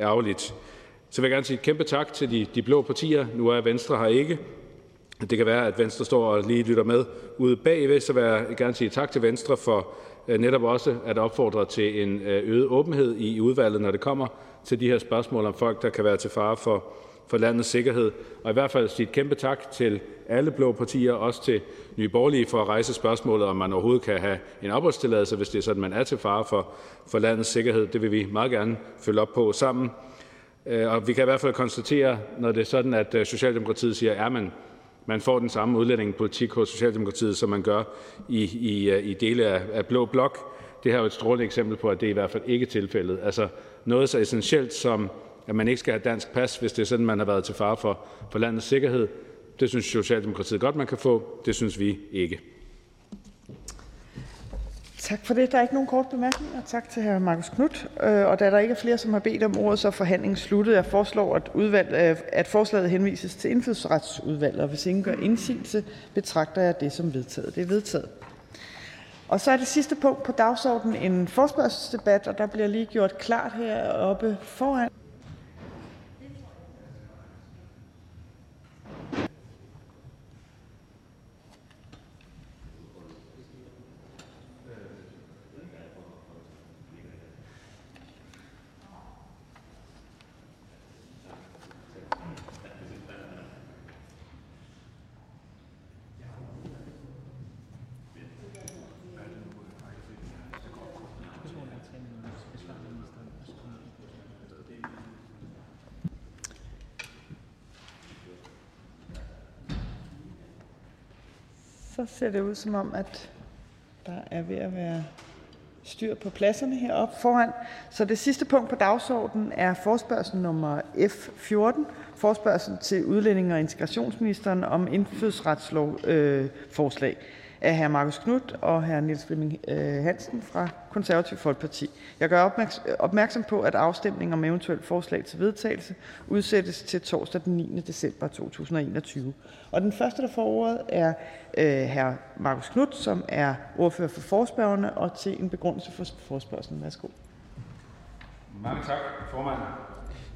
ærgerligt. Så vil jeg gerne sige et kæmpe tak til de, de blå partier. Nu er Venstre her ikke. Det kan være, at Venstre står og lige lytter med ude bagved, så vil jeg gerne sige tak til Venstre for øh, netop også at opfordre til en øh, øget åbenhed i udvalget, når det kommer til de her spørgsmål om folk, der kan være til fare for, for landets sikkerhed. Og i hvert fald sige et kæmpe tak til alle blå partier, også til Nye Borgerlige, for at rejse spørgsmålet, om man overhovedet kan have en opholdstilladelse, hvis det er sådan, man er til fare for, for landets sikkerhed. Det vil vi meget gerne følge op på sammen. Øh, og vi kan i hvert fald konstatere, når det er sådan, at øh, Socialdemokratiet siger, at man, man får den samme udlændingepolitik hos Socialdemokratiet, som man gør i, i, øh, i dele af, af Blå Blok. Det her er jo et strålende eksempel på, at det i hvert fald ikke er tilfældet. Altså noget så essentielt som at man ikke skal have dansk pas, hvis det er sådan, man har været til fare for, for landets sikkerhed. Det synes Socialdemokratiet godt, man kan få. Det synes vi ikke. Tak for det. Der er ikke nogen korte bemærkninger. Tak til hr. Markus Knudt. Øh, og da der ikke er flere, som har bedt om ordet, så er forhandlingen sluttet. Jeg foreslår, at, udvalg, øh, at forslaget henvises til indfødsretsudvalget. Og hvis ingen gør indsigelse, betragter jeg det som vedtaget. Det er vedtaget. Og så er det sidste punkt på dagsordenen en forspørgselsdebat, og der bliver lige gjort klart heroppe foran. Så ser det ud som om, at der er ved at være styr på pladserne heroppe foran. Så det sidste punkt på dagsordenen er forspørgsel nummer F 14, forspørgsel til udlændinge- og integrationsministeren om indfødsretslovforslag af hr. Marcus Knuth og hr. Niels Flemming øh, Hansen fra Konservativ Folkeparti. Jeg gør opmærksom på, at afstemning om eventuelt forslag til vedtagelse udsættes til torsdag den 9. december 2021. Og den første, der får ordet, er øh, hr. Marcus Knuth, som er ordfører for forspørgerne, og til en begrundelse for forspørgselen. Værsgo. Mange tak, formand.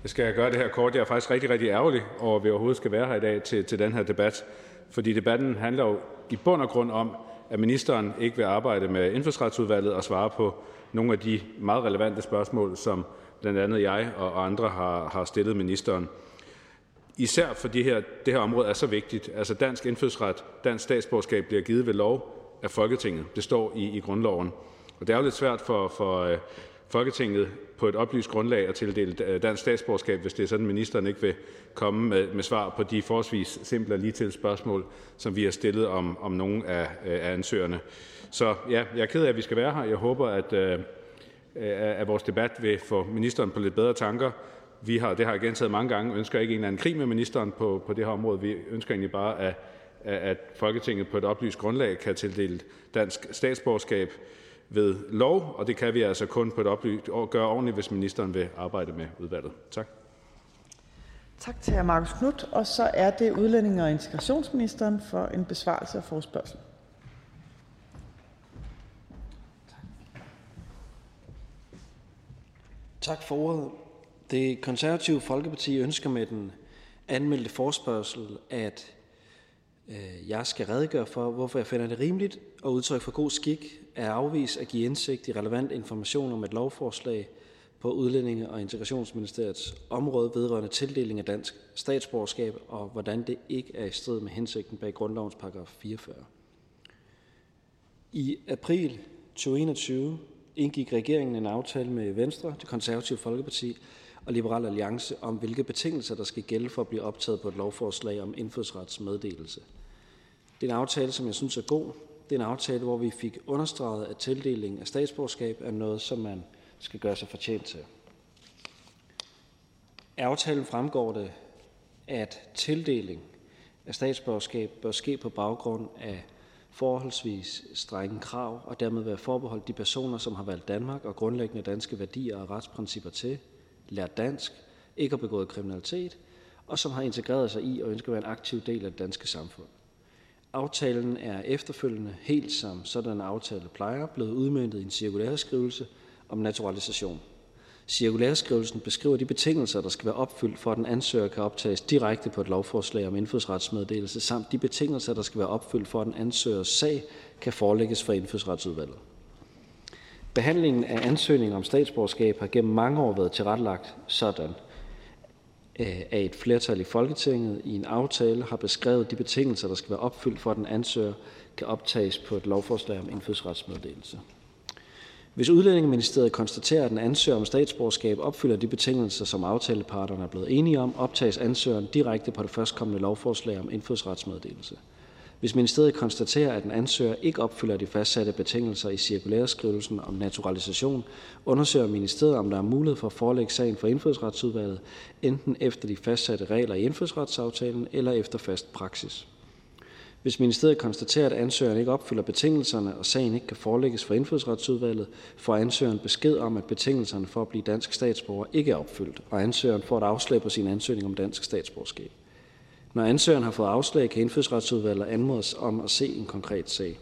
Jeg skal gøre det her kort. Jeg er faktisk rigtig, rigtig ærgerlig over, at vi overhovedet skal være her i dag til, til den her debat. Fordi debatten handler jo i bund og grund om, at ministeren ikke vil arbejde med indfødsretsudvalget og svare på nogle af de meget relevante spørgsmål, som blandt andet jeg og andre har, har stillet ministeren. Især fordi her, det her område er så vigtigt. Altså dansk indfødsret, dansk statsborgerskab bliver givet ved lov af Folketinget. Det står i, i grundloven. Og det er jo lidt svært for, for øh, Folketinget på et oplyst grundlag at tildele øh, dansk statsborgerskab, hvis det er sådan, at ministeren ikke vil komme med, med svar på de forholdsvis simple og lige til spørgsmål, som vi har stillet om, om nogle af, øh, af ansøgerne. Så ja, jeg er ked af, at vi skal være her. Jeg håber, at, øh, øh, at vores debat vil få ministeren på lidt bedre tanker. Vi har, det har jeg gentaget mange gange, ønsker ikke en eller anden krig med ministeren på, på det her område. Vi ønsker egentlig bare, at, at Folketinget på et oplyst grundlag kan tildele dansk statsborgerskab ved lov, og det kan vi altså kun på et oplyst gøre ordentligt, hvis ministeren vil arbejde med udvalget. Tak. Tak til hr. Marcus Knuth. Og så er det udlændinge- og integrationsministeren for en besvarelse af forspørgselen. Tak for ordet. Det konservative Folkeparti ønsker med den anmeldte forspørgsel, at øh, jeg skal redegøre for, hvorfor jeg finder det rimeligt og udtryk for god skik at afvise at give indsigt i relevant information om et lovforslag på Udlændinge- og Integrationsministeriets område vedrørende tildeling af dansk statsborgerskab, og hvordan det ikke er i strid med hensigten bag grundlovens paragraf 44. I april 2021 indgik regeringen en aftale med Venstre, det konservative Folkeparti og Liberal Alliance om, hvilke betingelser der skal gælde for at blive optaget på et lovforslag om indfødsretsmeddelelse. Det er en aftale, som jeg synes er god. Det er en aftale, hvor vi fik understreget, at tildeling af statsborgerskab er noget, som man skal gøre sig fortjent til. Af aftalen fremgår det, at tildeling af statsborgerskab bør ske på baggrund af forholdsvis strenge krav og dermed være forbeholdt de personer, som har valgt Danmark og grundlæggende danske værdier og retsprincipper til, lært dansk, ikke har begået kriminalitet og som har integreret sig i og ønsker at være en aktiv del af det danske samfund. Aftalen er efterfølgende, helt som sådan en aftale plejer, blevet udmøntet i en cirkulæreskrivelse om naturalisation. Cirkulæreskrivelsen beskriver de betingelser, der skal være opfyldt, for at en ansøger kan optages direkte på et lovforslag om indfødsretsmeddelelse, samt de betingelser, der skal være opfyldt, for at en ansøgers sag kan forelægges for indfødsretsudvalget. Behandlingen af ansøgninger om statsborgerskab har gennem mange år været tilrettelagt sådan, Øh, af et flertal i Folketinget i en aftale har beskrevet de betingelser, der skal være opfyldt, for at en ansøger kan optages på et lovforslag om indfødsretsmeddelelse. Hvis Udlændingeministeriet konstaterer, at en ansøger om statsborgerskab opfylder de betingelser, som aftaleparterne er blevet enige om, optages ansøgeren direkte på det førstkommende lovforslag om indfødsretsmeddelelse. Hvis ministeriet konstaterer, at en ansøger ikke opfylder de fastsatte betingelser i cirkulæreskrivelsen om naturalisation, undersøger ministeriet, om der er mulighed for at forelægge sagen for indfødsretsudvalget, enten efter de fastsatte regler i indfødsretsaftalen eller efter fast praksis. Hvis ministeriet konstaterer, at ansøgeren ikke opfylder betingelserne, og sagen ikke kan forelægges for indfødsretsudvalget, får ansøgeren besked om, at betingelserne for at blive dansk statsborger ikke er opfyldt, og ansøgeren får et afslag på sin ansøgning om dansk statsborgerskab. Når ansøgeren har fået afslag, kan indfødsretsudvalget anmodes om at se en konkret sag.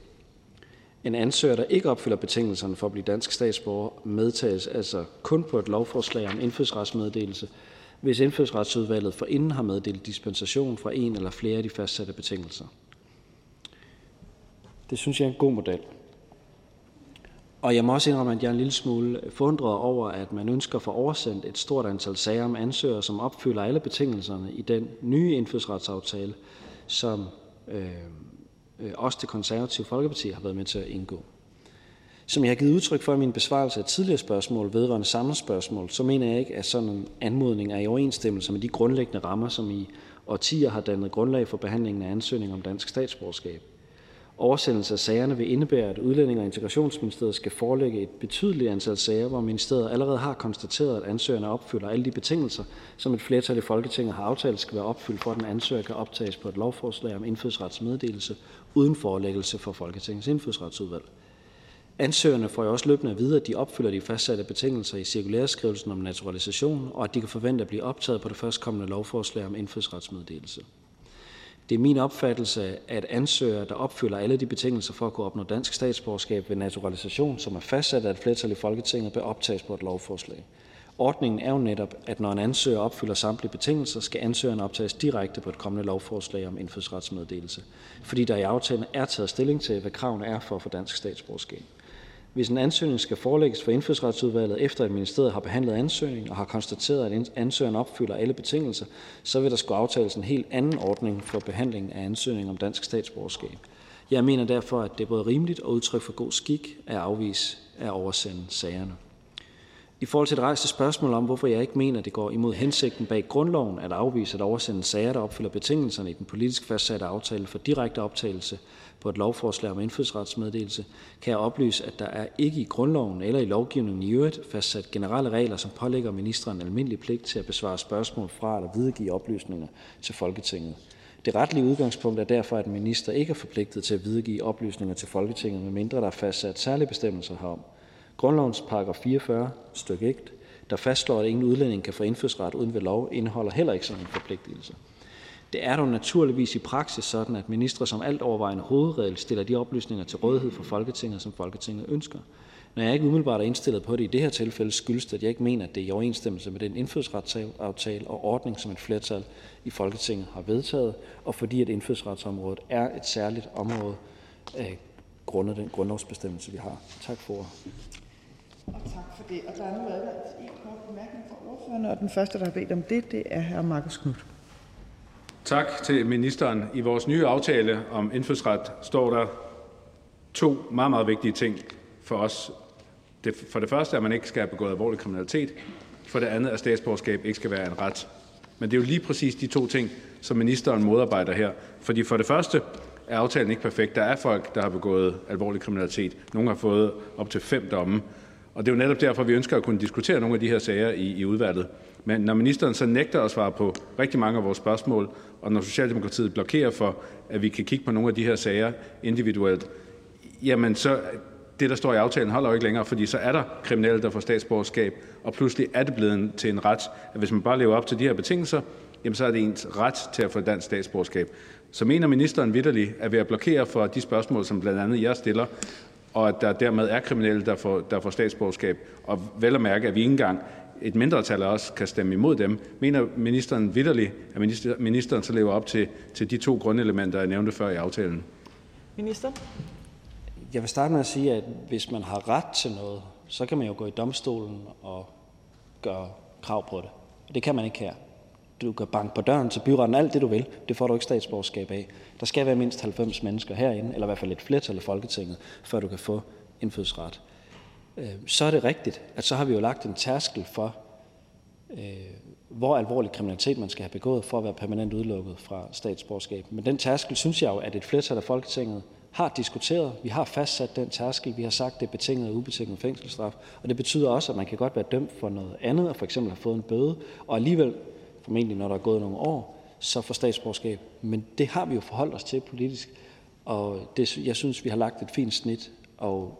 En ansøger, der ikke opfylder betingelserne for at blive dansk statsborger, medtages altså kun på et lovforslag om indfødsretsmeddelelse, hvis indfødsretsudvalget forinden har meddelt dispensation fra en eller flere af de fastsatte betingelser. Det synes jeg er en god model. Og jeg må også indrømme, at jeg er en lille smule forundret over, at man ønsker at få oversendt et stort antal sager om ansøgere, som opfylder alle betingelserne i den nye indfødsretsaftale, som øh, øh, også det konservative Folkeparti har været med til at indgå. Som jeg har givet udtryk for i min besvarelse af tidligere spørgsmål vedrørende samme spørgsmål, så mener jeg ikke, at sådan en anmodning er i overensstemmelse med de grundlæggende rammer, som i årtier har dannet grundlag for behandlingen af ansøgning om dansk statsborgerskab. Oversendelse af sagerne vil indebære, at Udlændinge- og Integrationsministeriet skal forelægge et betydeligt antal sager, hvor ministeriet allerede har konstateret, at ansøgerne opfylder alle de betingelser, som et flertal i Folketinget har aftalt skal være opfyldt, for at en ansøger kan optages på et lovforslag om indfødsretsmeddelelse uden forelæggelse for Folketingets indfødsretsudvalg. Ansøgerne får jo også løbende at vide, at de opfylder de fastsatte betingelser i cirkulærskrivelsen om naturalisation, og at de kan forvente at blive optaget på det førstkommende lovforslag om indfødsretsmeddelelse. Det er min opfattelse, at ansøgere, der opfylder alle de betingelser for at kunne opnå dansk statsborgerskab ved naturalisation, som er fastsat af et flertal i Folketinget, bør optages på et lovforslag. Ordningen er jo netop, at når en ansøger opfylder samtlige betingelser, skal ansøgeren optages direkte på et kommende lovforslag om indfødsretsmeddelelse, fordi der i aftalen er taget stilling til, hvad kravene er for at få dansk statsborgerskab. Hvis en ansøgning skal forelægges for indfødsretsudvalget, efter at ministeriet har behandlet ansøgningen og har konstateret, at ansøgeren opfylder alle betingelser, så vil der skulle aftales en helt anden ordning for behandling af ansøgning om dansk statsborgerskab. Jeg mener derfor, at det er både rimeligt og udtryk for god skik at afvise at oversende sagerne. I forhold til det rejste spørgsmål om, hvorfor jeg ikke mener, at det går imod hensigten bag grundloven at afvise at oversende sager, der opfylder betingelserne i den politisk fastsatte aftale for direkte optagelse på et lovforslag om indfødsretsmeddelelse, kan jeg oplyse, at der er ikke i grundloven eller i lovgivningen i øvrigt fastsat generelle regler, som pålægger ministeren en almindelig pligt til at besvare spørgsmål fra eller videregive oplysninger til Folketinget. Det retlige udgangspunkt er derfor, at en minister ikke er forpligtet til at videregive oplysninger til Folketinget, medmindre der er fastsat særlige bestemmelser herom. Grundlovens paragraf 44, stykke 1, der fastslår, at ingen udlænding kan få indfødsret uden ved lov, indeholder heller ikke sådan en forpligtelse. Det er dog naturligvis i praksis sådan, at ministre som alt overvejende hovedregel stiller de oplysninger til rådighed for Folketinget, som Folketinget ønsker. Når jeg ikke umiddelbart er indstillet på det i det her tilfælde, skyldes det, at jeg ikke mener, at det er i overensstemmelse med den indfødsretsaftale og ordning, som et flertal i Folketinget har vedtaget, og fordi at indfødsretsområdet er et særligt område øh, grundet den grundlovsbestemmelse, vi har. Tak for Og tak for det. Og der er nu adgang til en kort bemærkning fra ordførerne, og den første, der har bedt om det, det er hr. Markus Knudt. Tak til ministeren. I vores nye aftale om indfødsret står der to meget, meget vigtige ting for os. Det, for det første, at man ikke skal have begået alvorlig kriminalitet. For det andet, at statsborgerskab ikke skal være en ret. Men det er jo lige præcis de to ting, som ministeren modarbejder her. Fordi for det første er aftalen ikke perfekt. Der er folk, der har begået alvorlig kriminalitet. Nogle har fået op til fem domme. Og det er jo netop derfor, vi ønsker at kunne diskutere nogle af de her sager i, i udvalget. Men når ministeren så nægter at svare på rigtig mange af vores spørgsmål, og når Socialdemokratiet blokerer for, at vi kan kigge på nogle af de her sager individuelt, jamen så det, der står i aftalen, holder jo ikke længere, fordi så er der kriminelle, der får statsborgerskab, og pludselig er det blevet til en ret, at hvis man bare lever op til de her betingelser, jamen så er det ens ret til at få dansk statsborgerskab. Så mener ministeren vidderligt, at ved at blokere for de spørgsmål, som blandt andet jeg stiller, og at der dermed er kriminelle, der får, der får statsborgerskab, og vel at mærke, at vi ikke engang et mindretal af os kan stemme imod dem. Mener ministeren vidderligt, at minister, ministeren så lever op til, til de to grundelementer, jeg nævnte før i aftalen? Minister? Jeg vil starte med at sige, at hvis man har ret til noget, så kan man jo gå i domstolen og gøre krav på det. Og det kan man ikke her. Du kan banke på døren til byretten, alt det du vil. Det får du ikke statsborgerskab af. Der skal være mindst 90 mennesker herinde, eller i hvert fald et flertal af Folketinget, før du kan få indfødsret. Øh, så er det rigtigt, at så har vi jo lagt en tærskel for, øh, hvor alvorlig kriminalitet man skal have begået for at være permanent udelukket fra statsborgerskab. Men den tærskel synes jeg jo, at et flertal af Folketinget har diskuteret. Vi har fastsat den tærskel. Vi har sagt, at det er betinget og ubetinget fængselsstraf. Og det betyder også, at man kan godt være dømt for noget andet, og for eksempel have fået en bøde, og alligevel, formentlig når der er gået nogle år, så får statsborgerskab. Men det har vi jo forholdt os til politisk, og det, jeg synes, vi har lagt et fint snit, og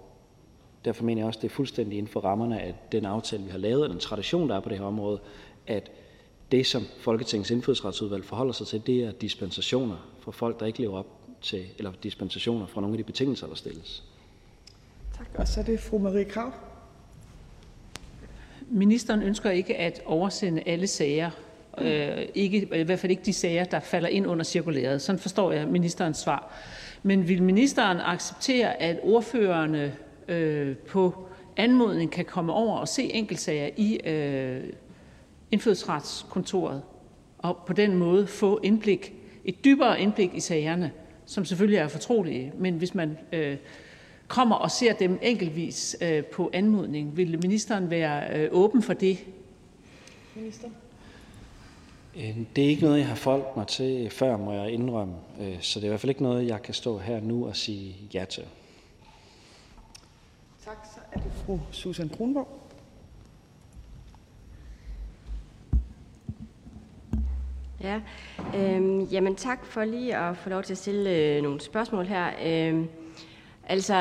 derfor mener jeg også, det er fuldstændig inden for rammerne af den aftale, vi har lavet, og den tradition, der er på det her område, at det, som Folketingets indfødsretsudvalg forholder sig til, det er dispensationer for folk, der ikke lever op til, eller dispensationer fra nogle af de betingelser, der stilles. Tak. Og så er det fru Marie Krav. Ministeren ønsker ikke at oversende alle sager, øh, ikke, i hvert fald ikke de sager, der falder ind under cirkulæret. Sådan forstår jeg ministerens svar. Men vil ministeren acceptere, at ordførerne øh, på anmodning kan komme over og se enkeltsager i øh, indfødsretskontoret, og på den måde få indblik, et dybere indblik i sagerne, som selvfølgelig er fortrolige, men hvis man øh, kommer og ser dem enkeltvis øh, på anmodning, vil ministeren være øh, åben for det? Minister? Øh, det er ikke noget, jeg har foldt mig til før, må jeg indrømme. Øh, så det er i hvert fald ikke noget, jeg kan stå her nu og sige ja til. Tak. Så er det fru Susan Kronborg. Ja, øh, jamen tak for lige at få lov til at stille øh, nogle spørgsmål her. Øh, altså,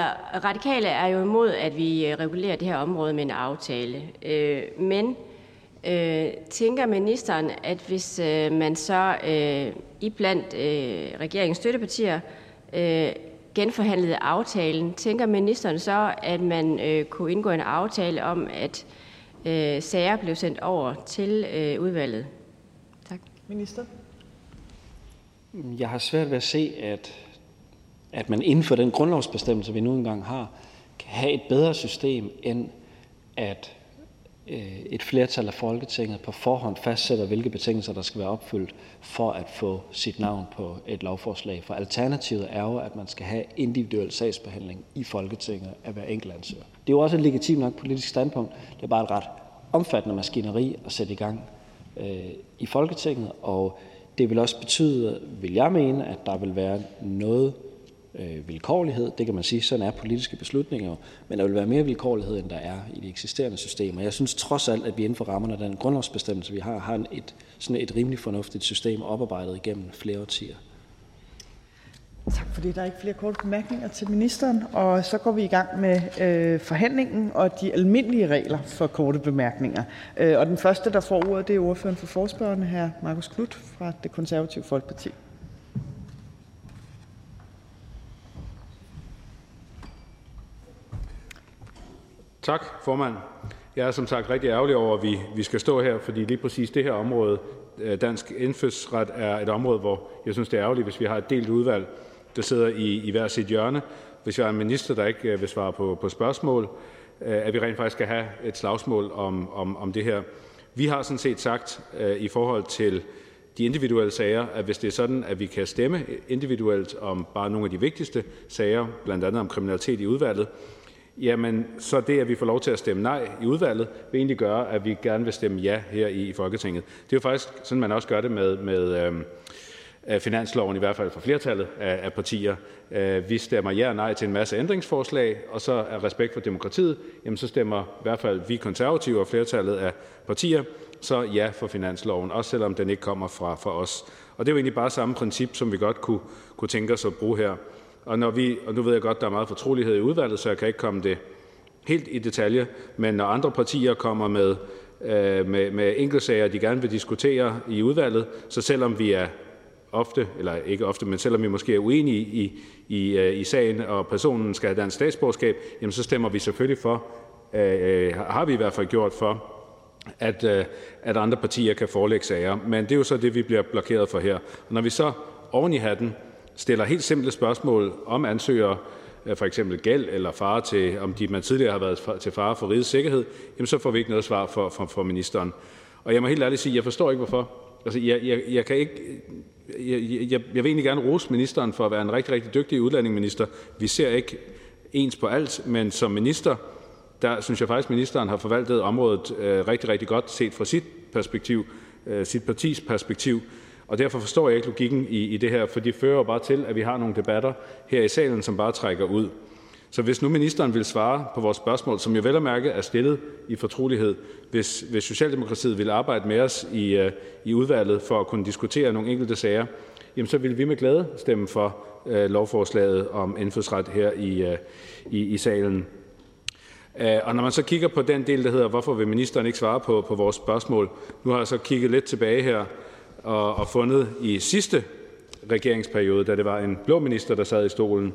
radikale er jo imod, at vi øh, regulerer det her område med en aftale. Øh, men øh, tænker ministeren, at hvis øh, man så øh, iblandt øh, regeringens støttepartier øh, genforhandlede aftalen, tænker ministeren så, at man øh, kunne indgå en aftale om, at øh, sager blev sendt over til øh, udvalget? Minister? Jeg har svært ved at se, at, at man inden for den grundlovsbestemmelse, vi nu engang har, kan have et bedre system, end at Øh, et flertal af Folketinget på forhånd fastsætter, hvilke betingelser, der skal være opfyldt for at få sit navn på et lovforslag. For alternativet er jo, at man skal have individuel sagsbehandling i Folketinget af hver enkelt ansøger. Det er jo også et legitimt nok politisk standpunkt. Det er bare et ret omfattende maskineri at sætte i gang øh, i Folketinget, og det vil også betyde, vil jeg mene, at der vil være noget Øh, vilkårlighed. Det kan man sige, sådan er politiske beslutninger, men der vil være mere vilkårlighed, end der er i de eksisterende systemer. Jeg synes trods alt, at vi inden for rammerne af den grundlovsbestemmelse, vi har, har et, sådan et rimelig fornuftigt system oparbejdet igennem flere årtier. Tak for det. Der er ikke flere korte bemærkninger til ministeren. Og så går vi i gang med øh, forhandlingen og de almindelige regler for korte bemærkninger. Øh, og den første, der får ordet, det er ordføreren for forspørgerne, hr. Markus Knudt fra det konservative Folkeparti. Tak, formand. Jeg er som sagt rigtig ærgerlig over, at vi, vi skal stå her, fordi lige præcis det her område, øh, dansk indfødsret, er et område, hvor jeg synes, det er ærgerligt, hvis vi har et delt udvalg, der sidder i, i hver sit hjørne. Hvis jeg er en minister, der ikke øh, vil svare på, på spørgsmål, øh, at vi rent faktisk skal have et slagsmål om, om, om det her. Vi har sådan set sagt øh, i forhold til de individuelle sager, at hvis det er sådan, at vi kan stemme individuelt om bare nogle af de vigtigste sager, blandt andet om kriminalitet i udvalget, jamen så det, at vi får lov til at stemme nej i udvalget, vil egentlig gøre, at vi gerne vil stemme ja her i Folketinget. Det er jo faktisk sådan, man også gør det med, med øh, finansloven, i hvert fald for flertallet af, af partier. Øh, vi stemmer ja og nej til en masse ændringsforslag, og så af respekt for demokratiet, jamen så stemmer i hvert fald vi konservative og flertallet af partier så ja for finansloven, også selvom den ikke kommer fra, fra os. Og det er jo egentlig bare samme princip, som vi godt kunne, kunne tænke os at bruge her. Og, når vi, og nu ved jeg godt, der er meget fortrolighed i udvalget, så jeg kan ikke komme det helt i detalje, men når andre partier kommer med, øh, med, med enkeltsager, de gerne vil diskutere i udvalget, så selvom vi er ofte, eller ikke ofte, men selvom vi måske er uenige i, i, øh, i sagen, og personen skal have dansk statsborgerskab, jamen så stemmer vi selvfølgelig for, øh, øh har vi i hvert fald gjort for, at, øh, at andre partier kan forelægge sager. Men det er jo så det, vi bliver blokeret for her. Og når vi så oven i hatten stiller helt simple spørgsmål om ansøgere, øh, for eksempel gæld eller fare til, om de man tidligere har været til fare for rigets sikkerhed, jamen så får vi ikke noget svar for, for, for ministeren. Og jeg må helt ærligt sige, jeg forstår ikke hvorfor. Altså, jeg, jeg, jeg kan ikke, jeg, jeg, jeg vil egentlig gerne rose ministeren for at være en rigtig, rigtig dygtig udlændingeminister. Vi ser ikke ens på alt, men som minister, der synes jeg faktisk, at ministeren har forvaltet området øh, rigtig, rigtig godt set fra sit perspektiv, øh, sit partis perspektiv. Og derfor forstår jeg ikke logikken i, i det her, for det fører bare til, at vi har nogle debatter her i salen, som bare trækker ud. Så hvis nu ministeren vil svare på vores spørgsmål, som jo vel at mærke er stillet i fortrolighed, hvis, hvis Socialdemokratiet vil arbejde med os i, uh, i udvalget for at kunne diskutere nogle enkelte sager, jamen så vil vi med glæde stemme for uh, lovforslaget om indfødsret her i, uh, i, i salen. Uh, og når man så kigger på den del, der hedder, hvorfor vil ministeren ikke svare på, på vores spørgsmål, nu har jeg så kigget lidt tilbage her og, og fundet i sidste regeringsperiode, da det var en blå minister, der sad i stolen,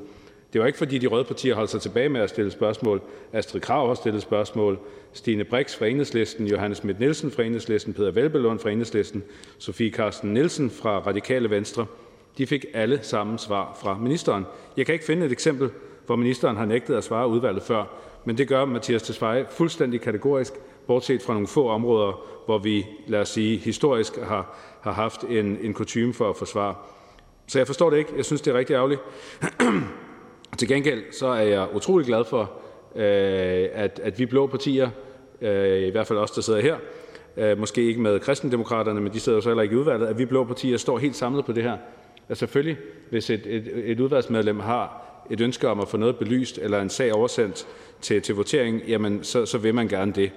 det var ikke, fordi de røde partier holdt sig tilbage med at stille spørgsmål. Astrid Krav har stillet spørgsmål. Stine Brix fra Enhedslisten, Johannes Schmidt Nielsen fra Enhedslisten, Peter Velbelund fra Enhedslisten, Sofie Carsten Nielsen fra Radikale Venstre. De fik alle sammen svar fra ministeren. Jeg kan ikke finde et eksempel, hvor ministeren har nægtet at svare udvalget før, men det gør Mathias Tesfaye fuldstændig kategorisk, bortset fra nogle få områder, hvor vi, lad os sige, historisk har, har haft en, en kutume for at forsvare. Så jeg forstår det ikke. Jeg synes, det er rigtig ærgerligt. Til gengæld så er jeg utrolig glad for, øh, at, at vi blå partier, øh, i hvert fald os, der sidder her, øh, måske ikke med kristendemokraterne, men de sidder jo så heller ikke i udvalget, at vi blå partier står helt samlet på det her. Altså selvfølgelig, hvis et, et, et udvalgsmedlem har et ønske om at få noget belyst eller en sag oversendt til, til votering, jamen så, så vil man gerne det.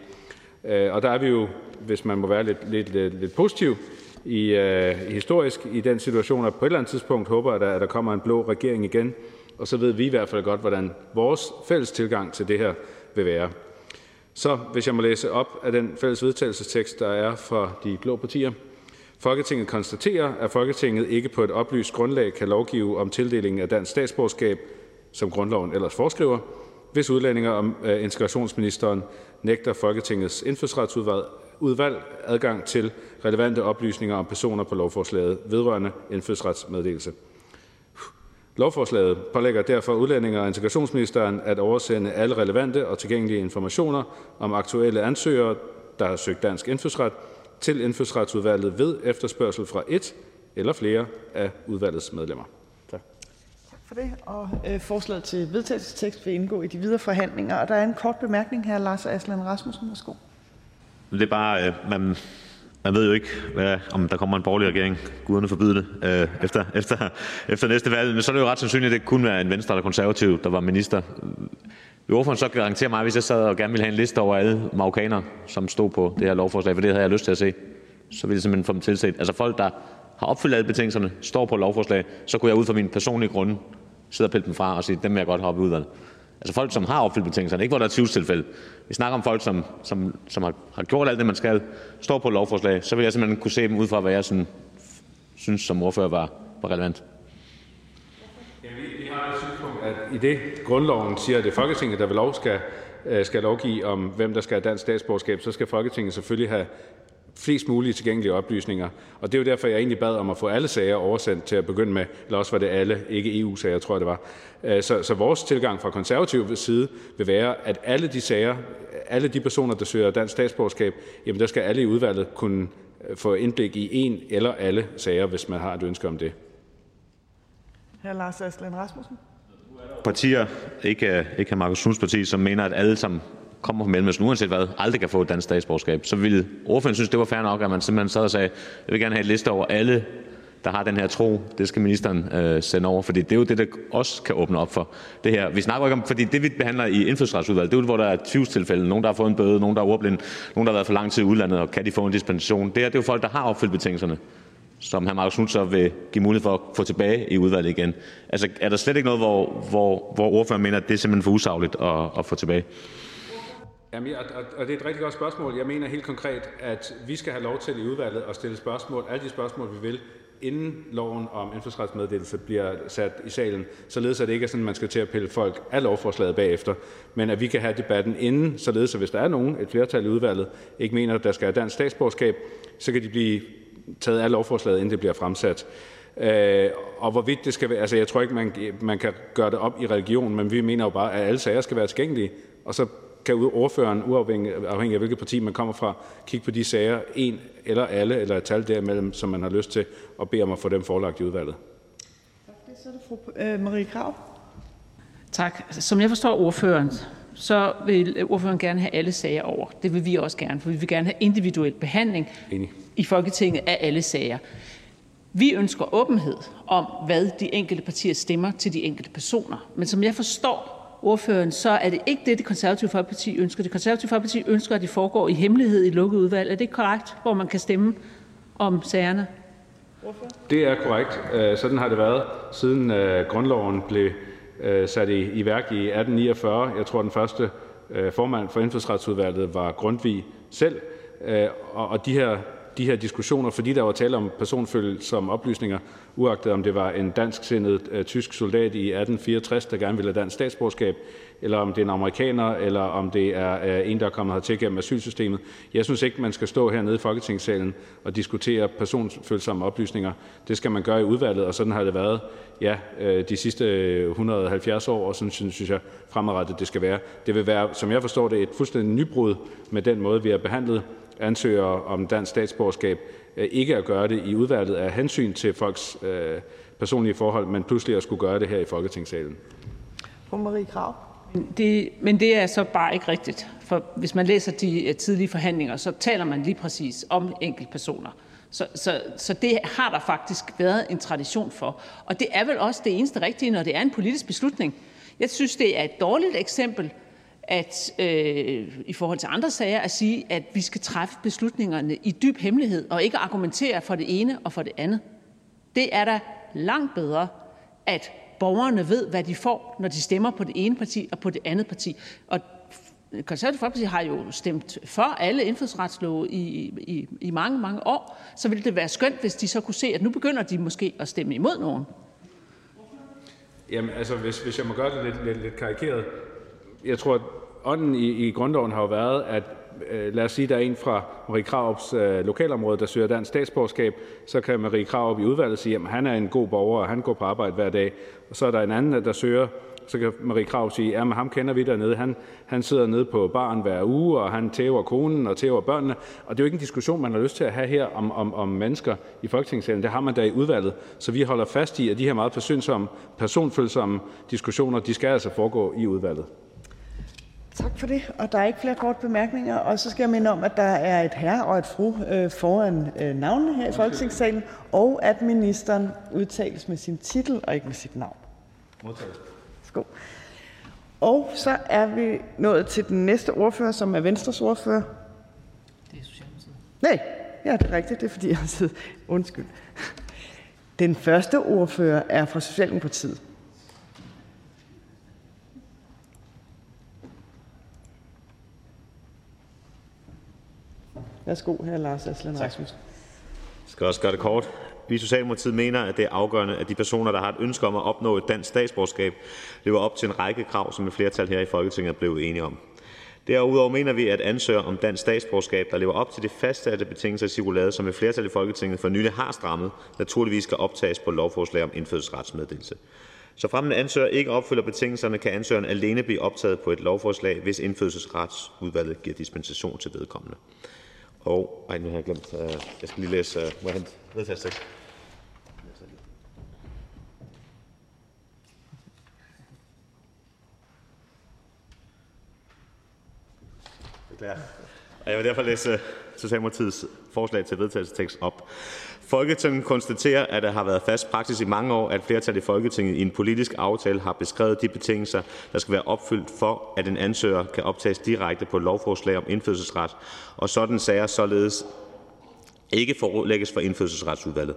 Øh, og der er vi jo, hvis man må være lidt, lidt, lidt, lidt positiv, i, øh, historisk i den situation, at på et eller andet tidspunkt håber jeg, at der kommer en blå regering igen, og så ved vi i hvert fald godt, hvordan vores fælles tilgang til det her vil være. Så hvis jeg må læse op af den fælles vedtagelsestekst, der er fra de blå partier. Folketinget konstaterer, at Folketinget ikke på et oplyst grundlag kan lovgive om tildelingen af dansk statsborgerskab, som grundloven ellers foreskriver, hvis udlændinger og øh, integrationsministeren nægter Folketingets indfødsretsudvalg udvalg adgang til relevante oplysninger om personer på lovforslaget vedrørende indfødsretsmeddelelse. Lovforslaget pålægger derfor udlændinge- og integrationsministeren at oversende alle relevante og tilgængelige informationer om aktuelle ansøgere, der har søgt dansk indfødsret, til Indfødsretsudvalget ved efterspørgsel fra et eller flere af udvalgets medlemmer. Tak. Tak for det. Og øh, forslaget til vedtagelsestekst vil indgå i de videre forhandlinger. Og der er en kort bemærkning her, Lars Aslan Rasmussen. Værsgo. Det er bare, øh, man, man ved jo ikke, hvad, om der kommer en borgerlig regering, guderne forbyde det, øh, efter, efter, efter næste valg. Men så er det jo ret sandsynligt, at det kunne være en venstre eller konservativ, der var minister. Vil ordføreren så garantere mig, hvis jeg sad og gerne ville have en liste over alle marokkanere, som stod på det her lovforslag, for det havde jeg lyst til at se, så ville jeg simpelthen få dem tilset. Altså folk, der har opfyldt alle betingelserne, står på lovforslag, så kunne jeg ud fra min personlige grunde sidde og pille dem fra og sige, dem vil jeg godt have op i udvalget. Altså folk, som har opfyldt betingelserne, ikke hvor der er tvivlstilfælde. Vi snakker om folk, som, som, som har, har gjort alt det, man skal, står på et lovforslag, så vil jeg simpelthen kunne se dem ud fra, hvad jeg sådan, synes som ordfører var, var relevant. Vi har et synspunkt, at i det grundloven siger, at det er Folketinget, der ved lov skal, øh, skal lovgive om, hvem der skal have dansk statsborgerskab, så skal Folketinget selvfølgelig have flest mulige tilgængelige oplysninger. Og det er jo derfor, jeg egentlig bad om at få alle sager oversendt til at begynde med, eller også var det alle, ikke EU-sager, tror jeg det var. Øh, så, så vores tilgang fra konservativ side vil være, at alle de sager, alle de personer, der søger dansk statsborgerskab, jamen der skal alle i udvalget kunne øh, få indblik i en eller alle sager, hvis man har et ønske om det. Hr. Lars Aslan Rasmussen. Partier, ikke, ikke Markus Sunds parti, som mener, at alle, som kommer fra Mellemøsten, uanset hvad, aldrig kan få et dansk statsborgerskab, så ville ordføreren synes, det var fair nok, at man simpelthen sad og sagde, jeg vil gerne have et liste over alle, der har den her tro, det skal ministeren øh, sende over, fordi det er jo det, der også kan åbne op for det her. Vi snakker ikke om, fordi det vi behandler i indfødsretsudvalget, det er jo, hvor der er tvivlstilfælde, nogen der har fået en bøde, nogen der er ordblind, nogen der har været for lang tid i udlandet, og kan de få en dispensation. Det her, det er jo folk, der har opfyldt betingelserne som hr. Marcus Knudt så vil give mulighed for at få tilbage i udvalget igen. Altså, er der slet ikke noget, hvor, hvor, hvor ordføreren mener, at det er simpelthen for usagligt at, at få tilbage? Jamen, og, og det er et rigtig godt spørgsmål. Jeg mener helt konkret, at vi skal have lov til i udvalget at stille spørgsmål, alle de spørgsmål, vi vil, inden loven om indfødsretsmeddelelse bliver sat i salen, således at det ikke er sådan, at man skal til at pille folk af lovforslaget bagefter, men at vi kan have debatten inden, således at hvis der er nogen, et flertal i udvalget, ikke mener, at der skal have dansk statsborgerskab, så kan de blive taget af lovforslaget, inden det bliver fremsat. Øh, og hvorvidt det skal være, altså jeg tror ikke, man, man kan gøre det op i religion, men vi mener jo bare, at alle sager skal være tilgængelige, og så kan ordføreren, uafhængig afhængig af hvilket parti man kommer fra, kigge på de sager, en eller alle, eller et tal derimellem, som man har lyst til, og bede om at få dem forelagt i udvalget. Så er det fru øh, Marie Krav. Tak. Som jeg forstår ordføreren, så vil ordføreren gerne have alle sager over. Det vil vi også gerne, for vi vil gerne have individuel behandling Enig. i Folketinget af alle sager. Vi ønsker åbenhed om, hvad de enkelte partier stemmer til de enkelte personer. Men som jeg forstår ordføreren, så er det ikke det, det konservative folkeparti ønsker. Det konservative folkeparti ønsker, at det foregår i hemmelighed i lukket udvalg. Er det korrekt, hvor man kan stemme om sagerne? Det er korrekt. Øh, sådan har det været, siden øh, grundloven blev øh, sat i, i værk i 1849. Jeg tror, den første formand for indfødsretsudvalget var Grundtvig selv. Og de her de her diskussioner, fordi der var tale om personfølsomme oplysninger, uagtet om det var en dansksindet uh, tysk soldat i 1864, der gerne ville have dansk statsborgerskab, eller om det er en amerikaner, eller om det er uh, en, der er kommet hertil gennem asylsystemet. Jeg synes ikke, man skal stå hernede i Folketingssalen og diskutere personfølsomme oplysninger. Det skal man gøre i udvalget, og sådan har det været ja, øh, de sidste 170 år, og sådan synes jeg fremadrettet, det skal være. Det vil være, som jeg forstår det, et fuldstændig nybrud med den måde, vi har behandlet ansøgere om dansk statsborgerskab ikke at gøre det i udvalget af hensyn til folks øh, personlige forhold, men pludselig at skulle gøre det her i Folketingssalen. Fru Marie Krav. Det, men det er så bare ikke rigtigt. For hvis man læser de øh, tidlige forhandlinger, så taler man lige præcis om enkeltpersoner. Så, så, så det har der faktisk været en tradition for. Og det er vel også det eneste rigtige, når det er en politisk beslutning. Jeg synes, det er et dårligt eksempel øh, Øh, i forhold til andre sager at sige, at vi skal træffe beslutningerne i dyb hemmelighed og ikke argumentere for det ene og for det andet. Det er da langt bedre, at borgerne ved, hvad de får, når de stemmer på det ene parti og på det andet parti. Og Konservative Folkeparti har jo stemt for alle indfødsretslove i, i, i mange, mange år, så ville det være skønt, hvis de så kunne se, at nu begynder de måske at stemme imod nogen. Jamen, altså, hvis, hvis jeg må gøre det lidt, lidt, lidt karikeret. Jeg tror, at ånden i, i grundloven har jo været, at øh, lad os sige, der er en fra Marie Kraups øh, lokalområde, der søger dansk statsborgerskab, så kan Marie Kravup i udvalget sige, at han er en god borger, og han går på arbejde hver dag. Og så er der en anden, der søger så kan Marie Krav sige, at ham kender vi dernede. Han, han sidder nede på baren hver uge, og han tæver konen og tæver børnene. Og det er jo ikke en diskussion, man har lyst til at have her om, om, om mennesker i Folketingssalen. Det har man da i udvalget. Så vi holder fast i, at de her meget personfølsomme diskussioner, de skal altså foregå i udvalget. Tak for det. Og der er ikke flere korte bemærkninger. Og så skal jeg minde om, at der er et herre og et fru øh, foran øh, navnene her i Folketingssalen, og at ministeren udtales med sin titel og ikke med sit navn. Modtaget. Og så er vi nået til den næste ordfører, som er Venstres ordfører. Det er Socialdemokratiet. Nej, ja, det er rigtigt. Det er, fordi jeg har siddet. Undskyld. Den første ordfører er fra Socialdemokratiet. Værsgo, her Lars Aslan Rasmussen. Jeg skal også gøre det kort. Vi i Socialdemokratiet mener, at det er afgørende, at de personer, der har et ønske om at opnå et dansk statsborgerskab, lever op til en række krav, som et flertal her i Folketinget er blevet enige om. Derudover mener vi, at ansøgere om dansk statsborgerskab, der lever op til de fastsatte betingelser i cirkularet, som et flertal i Folketinget for nylig har strammet, naturligvis skal optages på lovforslag om indfødsretsmeddelelse. Så frem en ansøger ikke opfylder betingelserne, kan ansøgeren alene blive optaget på et lovforslag, hvis indfødsretsudvalget giver dispensation til vedkommende. Og, ej, nu har jeg glemt, uh, jeg skal lige læse, uh, må jeg hente vedtagelsestekst? Beklager. Og jeg vil derfor læse øh, Socialdemokratiets forslag til vedtagelsestekst op. Folketinget konstaterer, at der har været fast praksis i mange år, at flertal i Folketinget i en politisk aftale har beskrevet de betingelser, der skal være opfyldt for, at en ansøger kan optages direkte på et lovforslag om indfødselsret, og sådan sager således ikke forelægges for indfødselsretsudvalget.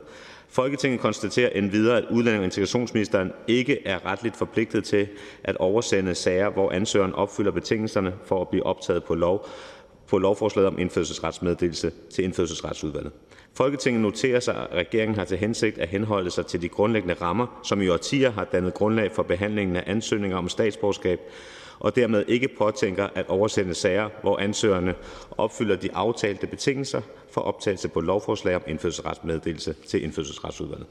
Folketinget konstaterer endvidere, at udlænding- og integrationsministeren ikke er retligt forpligtet til at oversende sager, hvor ansøgeren opfylder betingelserne for at blive optaget på lov på lovforslaget om indfødselsretsmeddelelse til indfødselsretsudvalget. Folketinget noterer sig, at regeringen har til hensigt at henholde sig til de grundlæggende rammer, som i årtier har dannet grundlag for behandlingen af ansøgninger om statsborgerskab, og dermed ikke påtænker at oversende sager, hvor ansøgerne opfylder de aftalte betingelser for optagelse på lovforslag om indfødselsretsmeddelelse til indfødselsretsudvalget.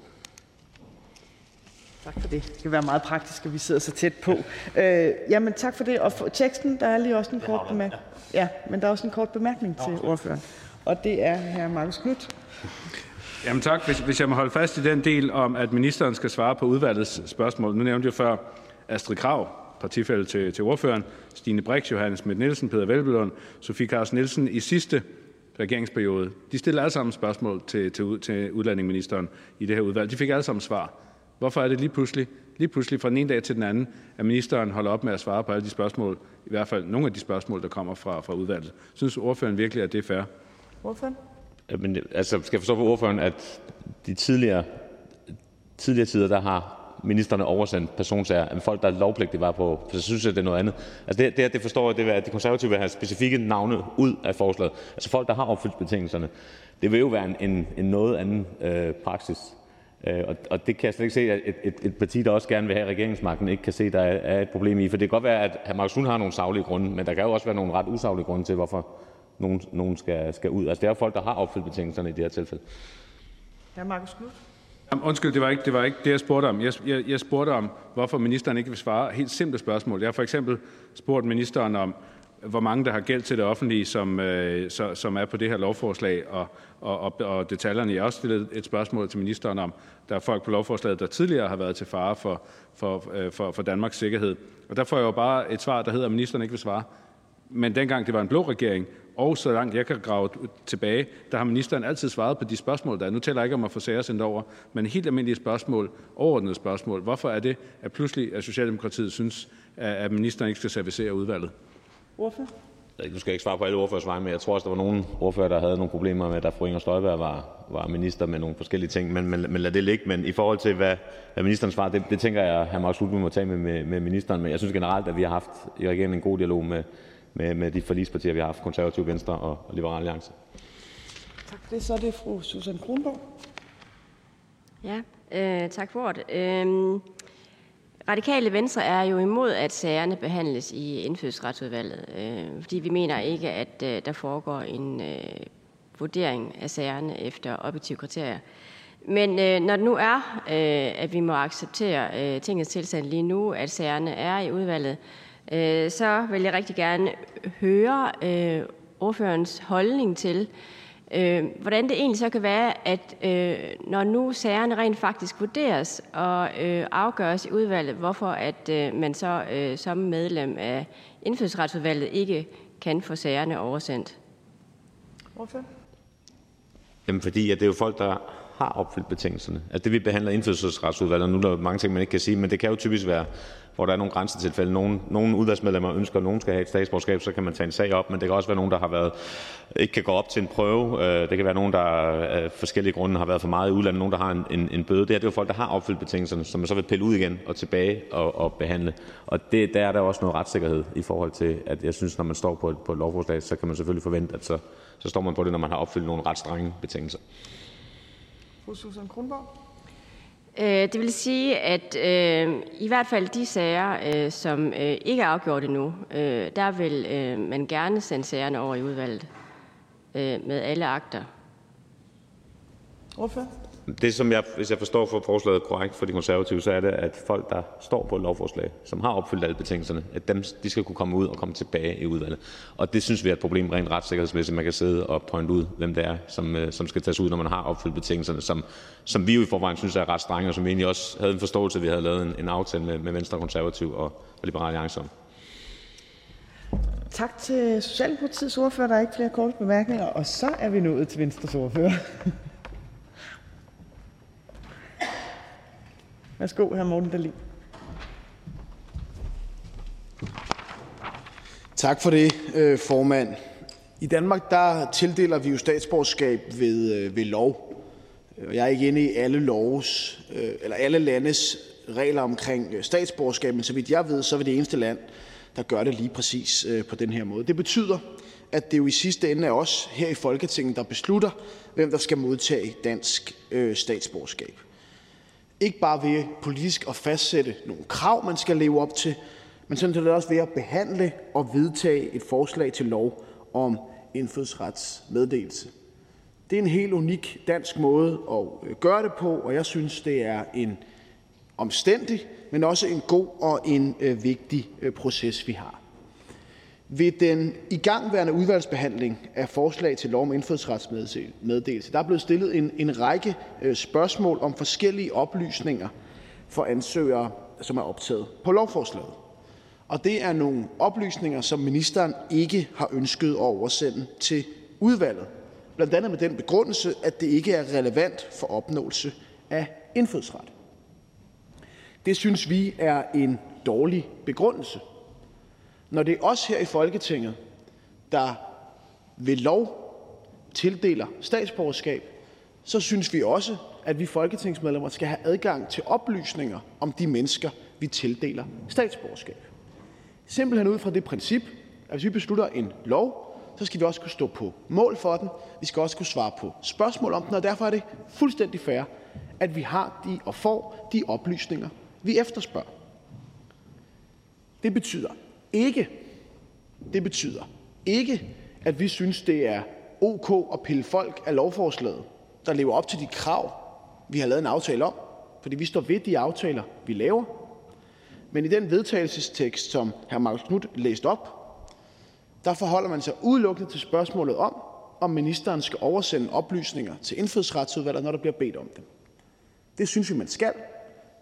Tak for det. Det kan være meget praktisk, at vi sidder så tæt på. Øh, jamen, tak for det. Og for teksten, der er lige også en kort bemærkning. Ja, men der er også en kort bemærkning til ordføreren. Og det er hr. Markus Knudt. Jamen tak. Hvis, hvis jeg må holde fast i den del om, at ministeren skal svare på udvalgets spørgsmål. Nu nævnte jeg før Astrid Krav, partifælde til, til ordføreren, Stine Brix, Johannes Schmidt Nielsen, Peter Velblom, Sofie Carsten Nielsen i sidste regeringsperiode. De stillede alle sammen spørgsmål til, til, til udlændingeministeren i det her udvalg. De fik alle sammen svar. Hvorfor er det lige pludselig, lige pludselig fra den ene dag til den anden, at ministeren holder op med at svare på alle de spørgsmål, i hvert fald nogle af de spørgsmål, der kommer fra, fra udvalget? Synes ordføreren virkelig, at det er fair? Ordføreren? Men, altså, skal jeg forstå på ordføreren, at de tidligere, tidligere tider, der har ministerne oversendt personsager af folk, der er lovpligtige var på, for så synes jeg, det er noget andet. Altså det, det, det forstår jeg, det er, at de konservative vil have specifikke navne ud af forslaget. Altså folk, der har opfyldt betingelserne. Det vil jo være en, en, en noget anden øh, praksis. Øh, og, og det kan jeg slet ikke se, at et, et, et parti, der også gerne vil have regeringsmagten, ikke kan se, der er, er et problem i. For det kan godt være, at hr. Markus Lund har nogle savlige grunde, men der kan jo også være nogle ret usaglige grunde til, hvorfor nogen, nogen skal, skal ud. Altså det er folk, der har opfyldt betingelserne i det her tilfælde. Hr. Markus Knudt. Undskyld, det var, ikke, det var ikke det, jeg spurgte om. Jeg, jeg, jeg spurgte om, hvorfor ministeren ikke vil svare helt simple spørgsmål. Jeg har for eksempel spurgt ministeren om, hvor mange der har gæld til det offentlige, som, øh, så, som er på det her lovforslag, og, og, og, og detaljerne. Jeg har også stillet et spørgsmål til ministeren om, der er folk på lovforslaget, der tidligere har været til fare for, for, øh, for, for Danmarks sikkerhed. Og der får jeg jo bare et svar, der hedder, at ministeren ikke vil svare. Men dengang det var en blå regering, og så langt jeg kan grave tilbage, der har ministeren altid svaret på de spørgsmål, der er. Nu taler jeg ikke om at få sager sendt over, men helt almindelige spørgsmål, overordnede spørgsmål. Hvorfor er det, at pludselig at Socialdemokratiet synes, at ministeren ikke skal servicere udvalget? Ordfører? Nu skal jeg ikke svare på alle ordførers vegne, men jeg tror også, der var nogle ordfører, der havde nogle problemer med, da fru Inger Støjberg var, var minister med nogle forskellige ting. Men, men, men lad det ligge. Men i forhold til, hvad, hvad ministeren svarer, det, det tænker jeg, at hr. Mark Slutby må tage med, med, med ministeren. Men jeg synes generelt, at vi har haft i regeringen en god dialog med, med, med de forligspartier, vi har haft, konservative Venstre og, og Liberale Alliance. Tak for det. Så er det fru Susan Kronborg. Ja, øh, tak for ordet. Øh, Radikale Venstre er jo imod, at sagerne behandles i indfødsretsudvalget, øh, fordi vi mener ikke, at øh, der foregår en øh, vurdering af sagerne efter objektive kriterier. Men øh, når det nu er, øh, at vi må acceptere øh, tingets tilstand lige nu, at sagerne er i udvalget, øh, så vil jeg rigtig gerne høre øh, ordførens holdning til, øh, hvordan det egentlig så kan være, at øh, når nu sagerne rent faktisk vurderes og øh, afgøres i udvalget, hvorfor at øh, man så øh, som medlem af indfødsretsudvalget ikke kan få sagerne oversendt. Ordfører? Jamen fordi, at det er jo folk, der har opfyldt betingelserne. At det vi behandler indfødsretsudvalget, nu er der mange ting, man ikke kan sige, men det kan jo typisk være hvor der er nogle grænsetilfælde. Nogle, nogle udvalgsmedlemmer ønsker, at nogen skal have et statsborgerskab, så kan man tage en sag op, men det kan også være nogen, der har været, ikke kan gå op til en prøve. Øh, det kan være nogen, der øh, af forskellige grunde har været for meget i udlandet, nogen, der har en, en, en bøde. Det, her, det er jo folk, der har opfyldt betingelserne, som man så vil pille ud igen og tilbage og, og behandle. Og det, der er der også noget retssikkerhed i forhold til, at jeg synes, når man står på et, på et lovforslag, så kan man selvfølgelig forvente, at så, så står man på det, når man har opfyldt nogle ret strenge betingelser. Fru Susan Kronborg? Øh, det vil sige, at øh, i hvert fald de sager, øh, som øh, ikke er afgjort endnu, øh, der vil øh, man gerne sende sagerne over i udvalget øh, med alle akter. Hvorfor? Det, som jeg, hvis jeg forstår for forslaget korrekt for de konservative, så er det, at folk, der står på et lovforslag, som har opfyldt alle betingelserne, at dem, de skal kunne komme ud og komme tilbage i udvalget. Og det synes vi er et problem rent retssikkerhedsmæssigt. Man kan sidde og pointe ud, hvem det er, som, øh, som skal tages ud, når man har opfyldt betingelserne, som, som vi jo i forvejen synes er ret strenge, og som vi egentlig også havde en forståelse, at vi havde lavet en, en aftale med, med Venstre, Konservative og, og Liberale Alliance om. Tak til Socialdemokratiets ordfører. Der er ikke flere korte bemærkninger. Og så er vi nået til Venstres ordfører. Værsgo, hr. Morten Dahlin. Tak for det, øh, formand. I Danmark der tildeler vi jo statsborgerskab ved, øh, ved lov. Jeg er ikke inde i alle loves, øh, eller alle landes regler omkring statsborgerskab, men så vidt jeg ved, så er vi det eneste land, der gør det lige præcis på den her måde. Det betyder, at det jo i sidste ende er os her i Folketinget, der beslutter, hvem der skal modtage dansk statsborgerskab. Ikke bare ved politisk at fastsætte nogle krav, man skal leve op til, men sådan set også ved at behandle og vedtage et forslag til lov om indfødsretsmeddelelse. Det er en helt unik dansk måde at øh, gøre det på, og jeg synes, det er en omstændig, men også en god og en øh, vigtig øh, proces, vi har. Ved den igangværende udvalgsbehandling af forslag til lov om indfødsretsmeddelelse der er blevet stillet en, en række øh, spørgsmål om forskellige oplysninger for ansøgere, som er optaget på lovforslaget. Og det er nogle oplysninger, som ministeren ikke har ønsket at oversende til udvalget. Blandt andet med den begrundelse, at det ikke er relevant for opnåelse af indfødsret. Det synes vi er en dårlig begrundelse. Når det er os her i Folketinget, der ved lov tildeler statsborgerskab, så synes vi også, at vi folketingsmedlemmer skal have adgang til oplysninger om de mennesker, vi tildeler statsborgerskab. Simpelthen ud fra det princip, at hvis vi beslutter en lov, så skal vi også kunne stå på mål for den. Vi skal også kunne svare på spørgsmål om den, og derfor er det fuldstændig fair, at vi har de og får de oplysninger, vi efterspørger. Det betyder ikke, det betyder ikke, at vi synes, det er ok at pille folk af lovforslaget, der lever op til de krav, vi har lavet en aftale om, fordi vi står ved de aftaler, vi laver. Men i den vedtagelsestekst, som hr. Marcus Knudt læste op, der forholder man sig udelukkende til spørgsmålet om, om ministeren skal oversende oplysninger til indfødsretsudvalget, når der bliver bedt om dem. Det synes vi, man skal.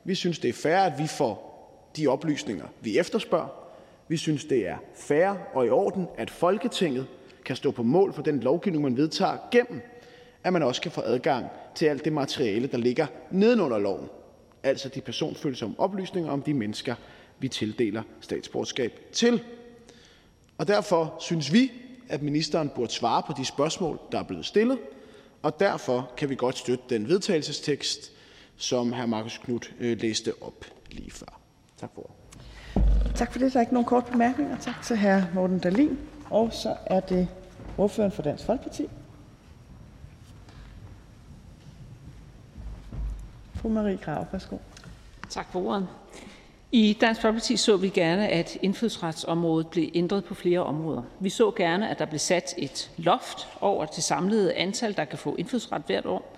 Vi synes, det er fair, at vi får de oplysninger, vi efterspørger. Vi synes, det er fair og i orden, at Folketinget kan stå på mål for den lovgivning, man vedtager, gennem at man også kan få adgang til alt det materiale, der ligger nedenunder loven, altså de personfølsomme oplysninger om de mennesker, vi tildeler statsborgerskab til. Og derfor synes vi, at ministeren burde svare på de spørgsmål, der er blevet stillet, og derfor kan vi godt støtte den vedtagelsestekst, som hr. Marcus Knudt øh, læste op lige før. Tak for Tak for det. Der er ikke nogen kort bemærkninger. Tak til hr. Morten Dalin. Og så er det ordføreren for Dansk Folkeparti. Fru Marie Krav, værsgo. Tak for ordet. I Dansk Folkeparti så vi gerne, at indfødsretsområdet blev ændret på flere områder. Vi så gerne, at der blev sat et loft over det samlede antal, der kan få indfødsret hvert år.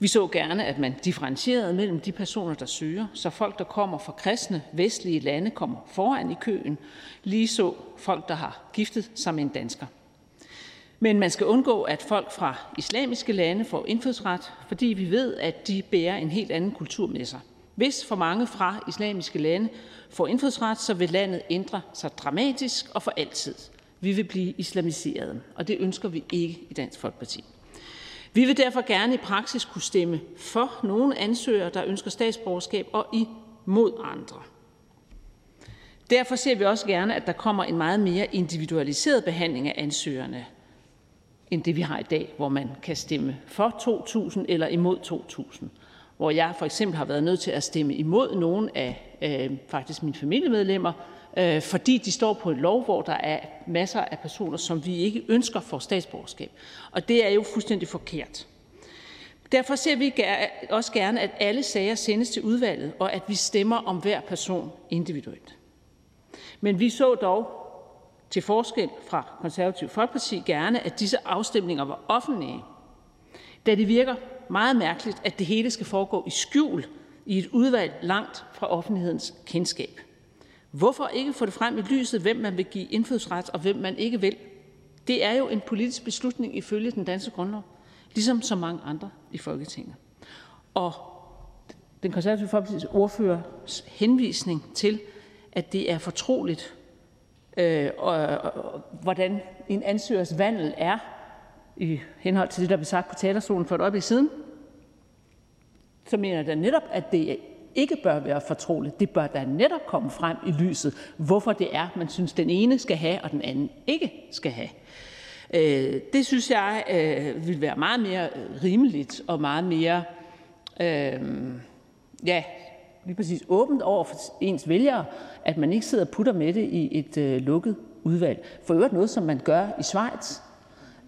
Vi så gerne, at man differentierede mellem de personer, der søger, så folk, der kommer fra kristne vestlige lande, kommer foran i køen, lige så folk, der har giftet sig med en dansker. Men man skal undgå, at folk fra islamiske lande får indfødsret, fordi vi ved, at de bærer en helt anden kultur med sig. Hvis for mange fra islamiske lande får indfødsret, så vil landet ændre sig dramatisk og for altid. Vi vil blive islamiseret, og det ønsker vi ikke i Dansk Folkeparti. Vi vil derfor gerne i praksis kunne stemme for nogle ansøgere, der ønsker statsborgerskab, og imod andre. Derfor ser vi også gerne, at der kommer en meget mere individualiseret behandling af ansøgerne, end det vi har i dag, hvor man kan stemme for 2.000 eller imod 2.000. Hvor jeg for eksempel har været nødt til at stemme imod nogle af øh, faktisk mine familiemedlemmer, Øh, fordi de står på en lov, hvor der er masser af personer, som vi ikke ønsker for statsborgerskab. Og det er jo fuldstændig forkert. Derfor ser vi også gerne, at alle sager sendes til udvalget, og at vi stemmer om hver person individuelt. Men vi så dog til forskel fra Konservativ Folkeparti gerne, at disse afstemninger var offentlige, da det virker meget mærkeligt, at det hele skal foregå i skjul i et udvalg langt fra offentlighedens kendskab. Hvorfor ikke få det frem i lyset, hvem man vil give indfødsret, og hvem man ikke vil? Det er jo en politisk beslutning ifølge den danske grundlov, ligesom så mange andre i Folketinget. Og den konservative folkepartis ordførers henvisning til, at det er fortroligt, øh, og, og, hvordan en ansøgers vandel er, i henhold til det, der blev sagt på talerstolen for et øjeblik siden, så mener jeg da netop, at det ikke bør være fortroligt. Det bør da netop komme frem i lyset, hvorfor det er, man synes, den ene skal have, og den anden ikke skal have. Øh, det synes jeg øh, vil være meget mere øh, rimeligt og meget mere, øh, ja, lige præcis åbent over for ens vælgere, at man ikke sidder og putter med det i et øh, lukket udvalg. For øvrigt noget, som man gør i Schweiz,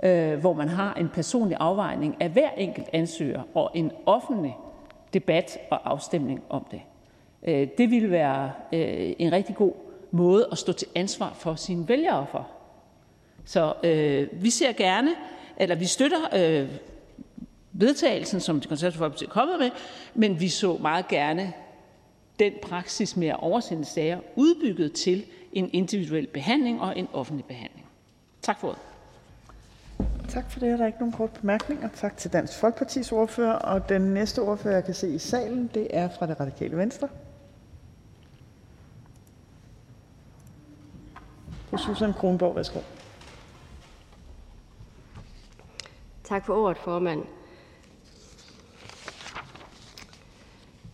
øh, hvor man har en personlig afvejning af hver enkelt ansøger og en offentlig debat og afstemning om det. Øh, det ville være øh, en rigtig god måde at stå til ansvar for sine vælgere for. Så øh, vi ser gerne, eller vi støtter øh, vedtagelsen, som det konservative folkeparti er kommet med, men vi så meget gerne den praksis med at oversende sager udbygget til en individuel behandling og en offentlig behandling. Tak for ordet. Tak for det. Der er ikke nogen kort bemærkninger. Tak til Dansk Folkepartis ordfører. Og den næste ordfører, jeg kan se i salen, det er fra det radikale venstre. Fru Susan Kronborg, værsgo. Tak for ordet, formand.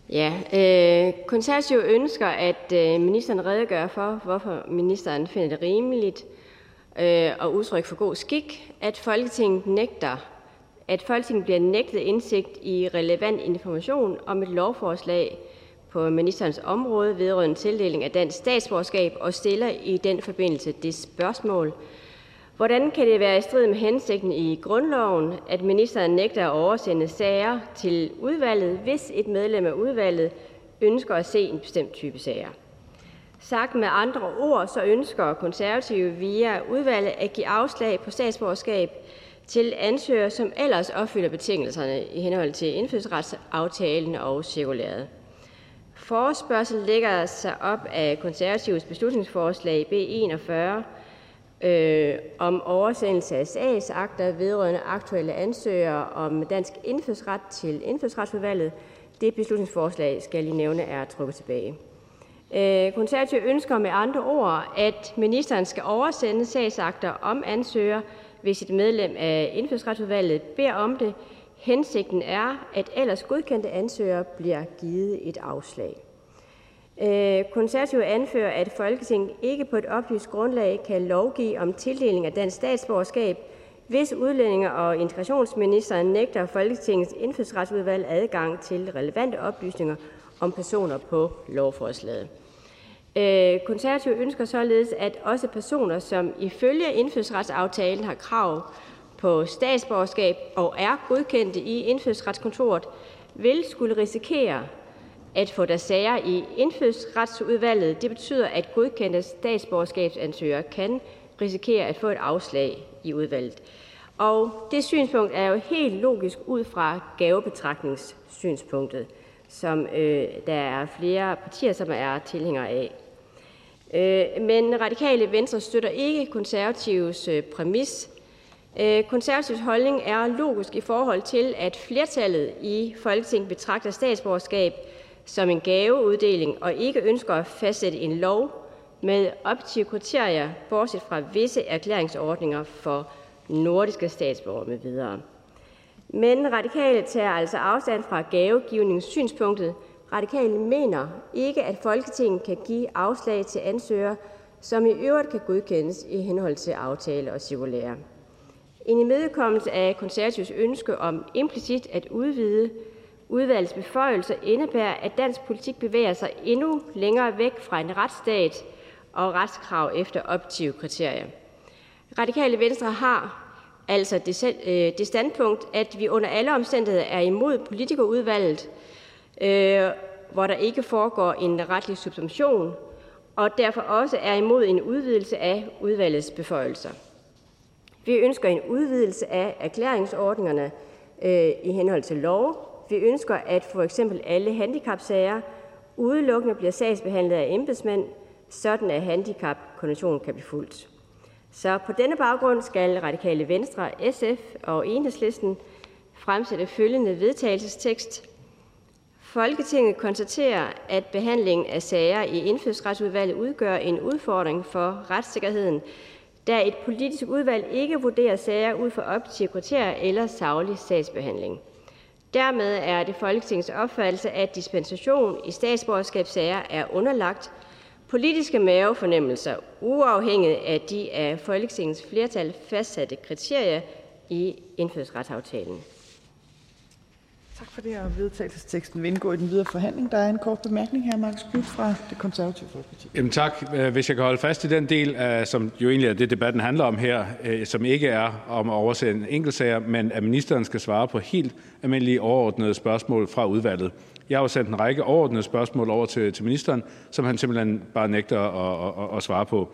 Ja, øh, konservative ønsker, at øh, ministeren redegør for, hvorfor ministeren finder det rimeligt øh, og udtryk for god skik, at Folketinget nægter, at Folketinget bliver nægtet indsigt i relevant information om et lovforslag på ministerens område vedrørende tildeling af dansk statsborgerskab og stiller i den forbindelse det spørgsmål, Hvordan kan det være i strid med hensigten i grundloven, at ministeren nægter at oversende sager til udvalget, hvis et medlem af udvalget ønsker at se en bestemt type sager? Sagt med andre ord, så ønsker konservative via udvalget at give afslag på statsborgerskab til ansøgere, som ellers opfylder betingelserne i henhold til indfødsretsaftalen og cirkulæret. Forespørgsel lægger sig op af konservatives beslutningsforslag B 41, øh, om oversendelse af sagsakter vedrørende aktuelle ansøgere om dansk indfødsret til indfødsretsudvalget. Det beslutningsforslag, skal jeg lige nævne, er trukket tilbage. Øh, konservative ønsker med andre ord, at ministeren skal oversende sagsakter om ansøger, hvis et medlem af indfødsretsudvalget beder om det. Hensigten er, at ellers godkendte ansøgere bliver givet et afslag. Øh, konservative anfører, at Folketinget ikke på et oplyst grundlag kan lovgive om tildeling af dansk statsborgerskab, hvis udlændinge- og integrationsministeren nægter Folketingets indfødsretsudvalg adgang til relevante oplysninger om personer på lovforslaget. Øh, konservative ønsker således, at også personer, som ifølge indfødsretsaftalen har krav på statsborgerskab og er godkendte i indfødsretskontoret, vil skulle risikere at få deres sager i indfødsretsudvalget. Det betyder, at godkendte statsborgerskabsansøgere kan risikere at få et afslag i udvalget. Og det synspunkt er jo helt logisk ud fra gavebetragtningssynspunktet, som øh, der er flere partier, som er tilhængere af. Øh, men radikale venstre støtter ikke konservatives øh, præmis. Øh, konservativs holdning er logisk i forhold til, at flertallet i Folketinget betragter statsborgerskab som en gaveuddeling og ikke ønsker at fastsætte en lov med objektive kriterier, bortset fra visse erklæringsordninger for nordiske statsborgere med videre. Men radikale tager altså afstand fra gavegivningssynspunktet. Radikale mener ikke, at Folketinget kan give afslag til ansøgere, som i øvrigt kan godkendes i henhold til aftale og cirkulære. En imødekommelse af konservativs ønske om implicit at udvide udvalgets beføjelser indebærer, at dansk politik bevæger sig endnu længere væk fra en retsstat og retskrav efter objektive kriterier. Radikale Venstre har altså det, øh, det standpunkt, at vi under alle omstændigheder er imod politikerudvalget, øh, hvor der ikke foregår en retlig subsumption, og derfor også er imod en udvidelse af udvalgets beføjelser. Vi ønsker en udvidelse af erklæringsordningerne øh, i henhold til lov. Vi ønsker, at for eksempel alle handicapsager udelukkende bliver sagsbehandlet af embedsmænd, sådan at handicapkonventionen kan blive fuldt. Så på denne baggrund skal Radikale Venstre, SF og Enhedslisten fremsætte følgende vedtagelsestekst. Folketinget konstaterer, at behandlingen af sager i indfødsretsudvalget udgør en udfordring for retssikkerheden, da et politisk udvalg ikke vurderer sager ud fra objektive kriterier eller saglig sagsbehandling. Dermed er det Folketingets opfattelse, at dispensation i statsborgerskabssager er underlagt politiske mavefornemmelser, uafhængigt af de af Folketingets flertal fastsatte kriterier i indfødsretsaftalen. Tak for det, og vedtagelsesteksten vil indgå i den videre forhandling. Der er en kort bemærkning her, Markus Knudt fra det konservative Folkeparti. Jamen tak. Øh, hvis jeg kan holde fast i den del, som jo egentlig er det, debatten handler om her, øh, som ikke er om at oversende enkeltsager, men at ministeren skal svare på helt almindelige overordnede spørgsmål fra udvalget. Jeg har jo sendt en række overordnede spørgsmål over til, til ministeren, som han simpelthen bare nægter at, at, at svare på.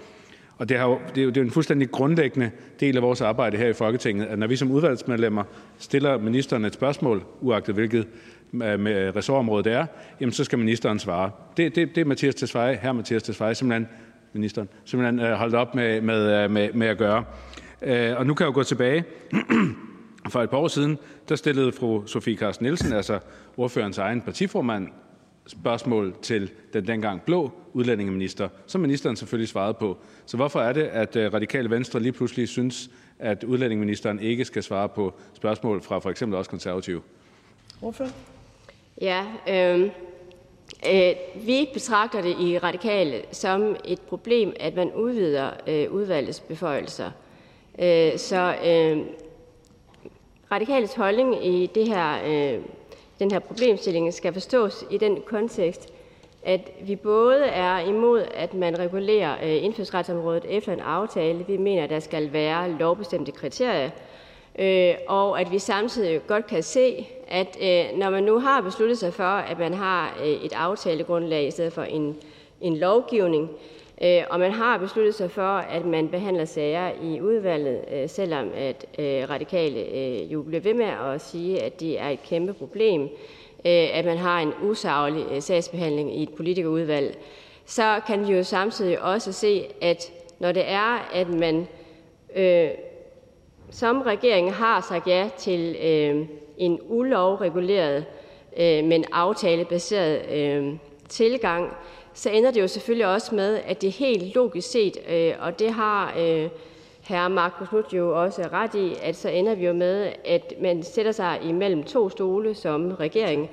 Og det, har jo, det, er jo, det er jo en fuldstændig grundlæggende del af vores arbejde her i Folketinget, at når vi som udvalgsmedlemmer stiller ministeren et spørgsmål, uagtet hvilket med ressortområdet det er, jamen så skal ministeren svare. Det, det, det er Mathias Tesfaye, her Mathias Tesfaye, simpelthen ministeren, simpelthen øh, holdt op med, med, øh, med, med at gøre. Øh, og nu kan jeg jo gå tilbage. For et par år siden, der stillede fru Sofie Carsten Nielsen, altså ordførerens egen partiformand, spørgsmål til den dengang blå udlændingeminister, som ministeren selvfølgelig svarede på. Så hvorfor er det, at øh, Radikale Venstre lige pludselig synes, at udlændingeministeren ikke skal svare på spørgsmål fra for eksempel også konservative? Hvorfor? Ja, øh, øh, vi betragter det i Radikale som et problem, at man udvider øh, udvalgets beføjelser. Øh, så øh, Radikales holdning i det her øh, den her problemstilling skal forstås i den kontekst, at vi både er imod, at man regulerer øh, indfødsretsområdet efter en aftale. Vi mener, at der skal være lovbestemte kriterier, øh, og at vi samtidig godt kan se, at øh, når man nu har besluttet sig for, at man har øh, et aftalegrundlag i stedet for en, en lovgivning, Øh, Øh, og man har besluttet sig for, at man behandler sager i udvalget, øh, selvom at øh, radikale jo bliver ved med at sige, at det er et kæmpe problem, at man har en usaglig sagsbehandling i et politikerudvalg, så kan vi jo samtidig også se, at når det er, at man øh, som regering har sagt ja til øh, en ulovreguleret, øh, men aftalebaseret øh, tilgang, så ender det jo selvfølgelig også med, at det er helt logisk set, øh, og det har øh, hr. Markus Knudt jo også ret i, at så ender vi jo med, at man sætter sig imellem to stole som regering,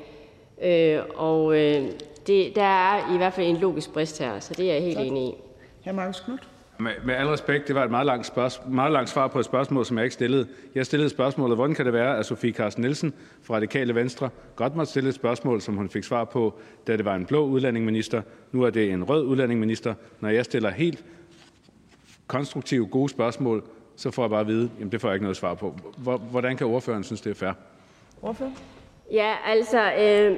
øh, og øh, det, der er i hvert fald en logisk brist her, så det er jeg helt Tak. enig i. Hr. Markus Knudt. Med, med al respekt, det var et meget langt, spørgsmål, meget langt svar på et spørgsmål, som jeg ikke stillede. Jeg stillede spørgsmålet, hvordan kan det være, at Sofie Carsten Nielsen fra Radikale Venstre godt måtte stille et spørgsmål, som hun fik svar på, da det var en blå udlændingeminister. Nu er det en rød udlændingeminister. Når jeg stiller helt konstruktive, gode spørgsmål, så får jeg bare at vide, at det får jeg ikke noget svar på. Hvordan kan ordføreren synes, det er fair? Ordfører? Ja, altså, øh,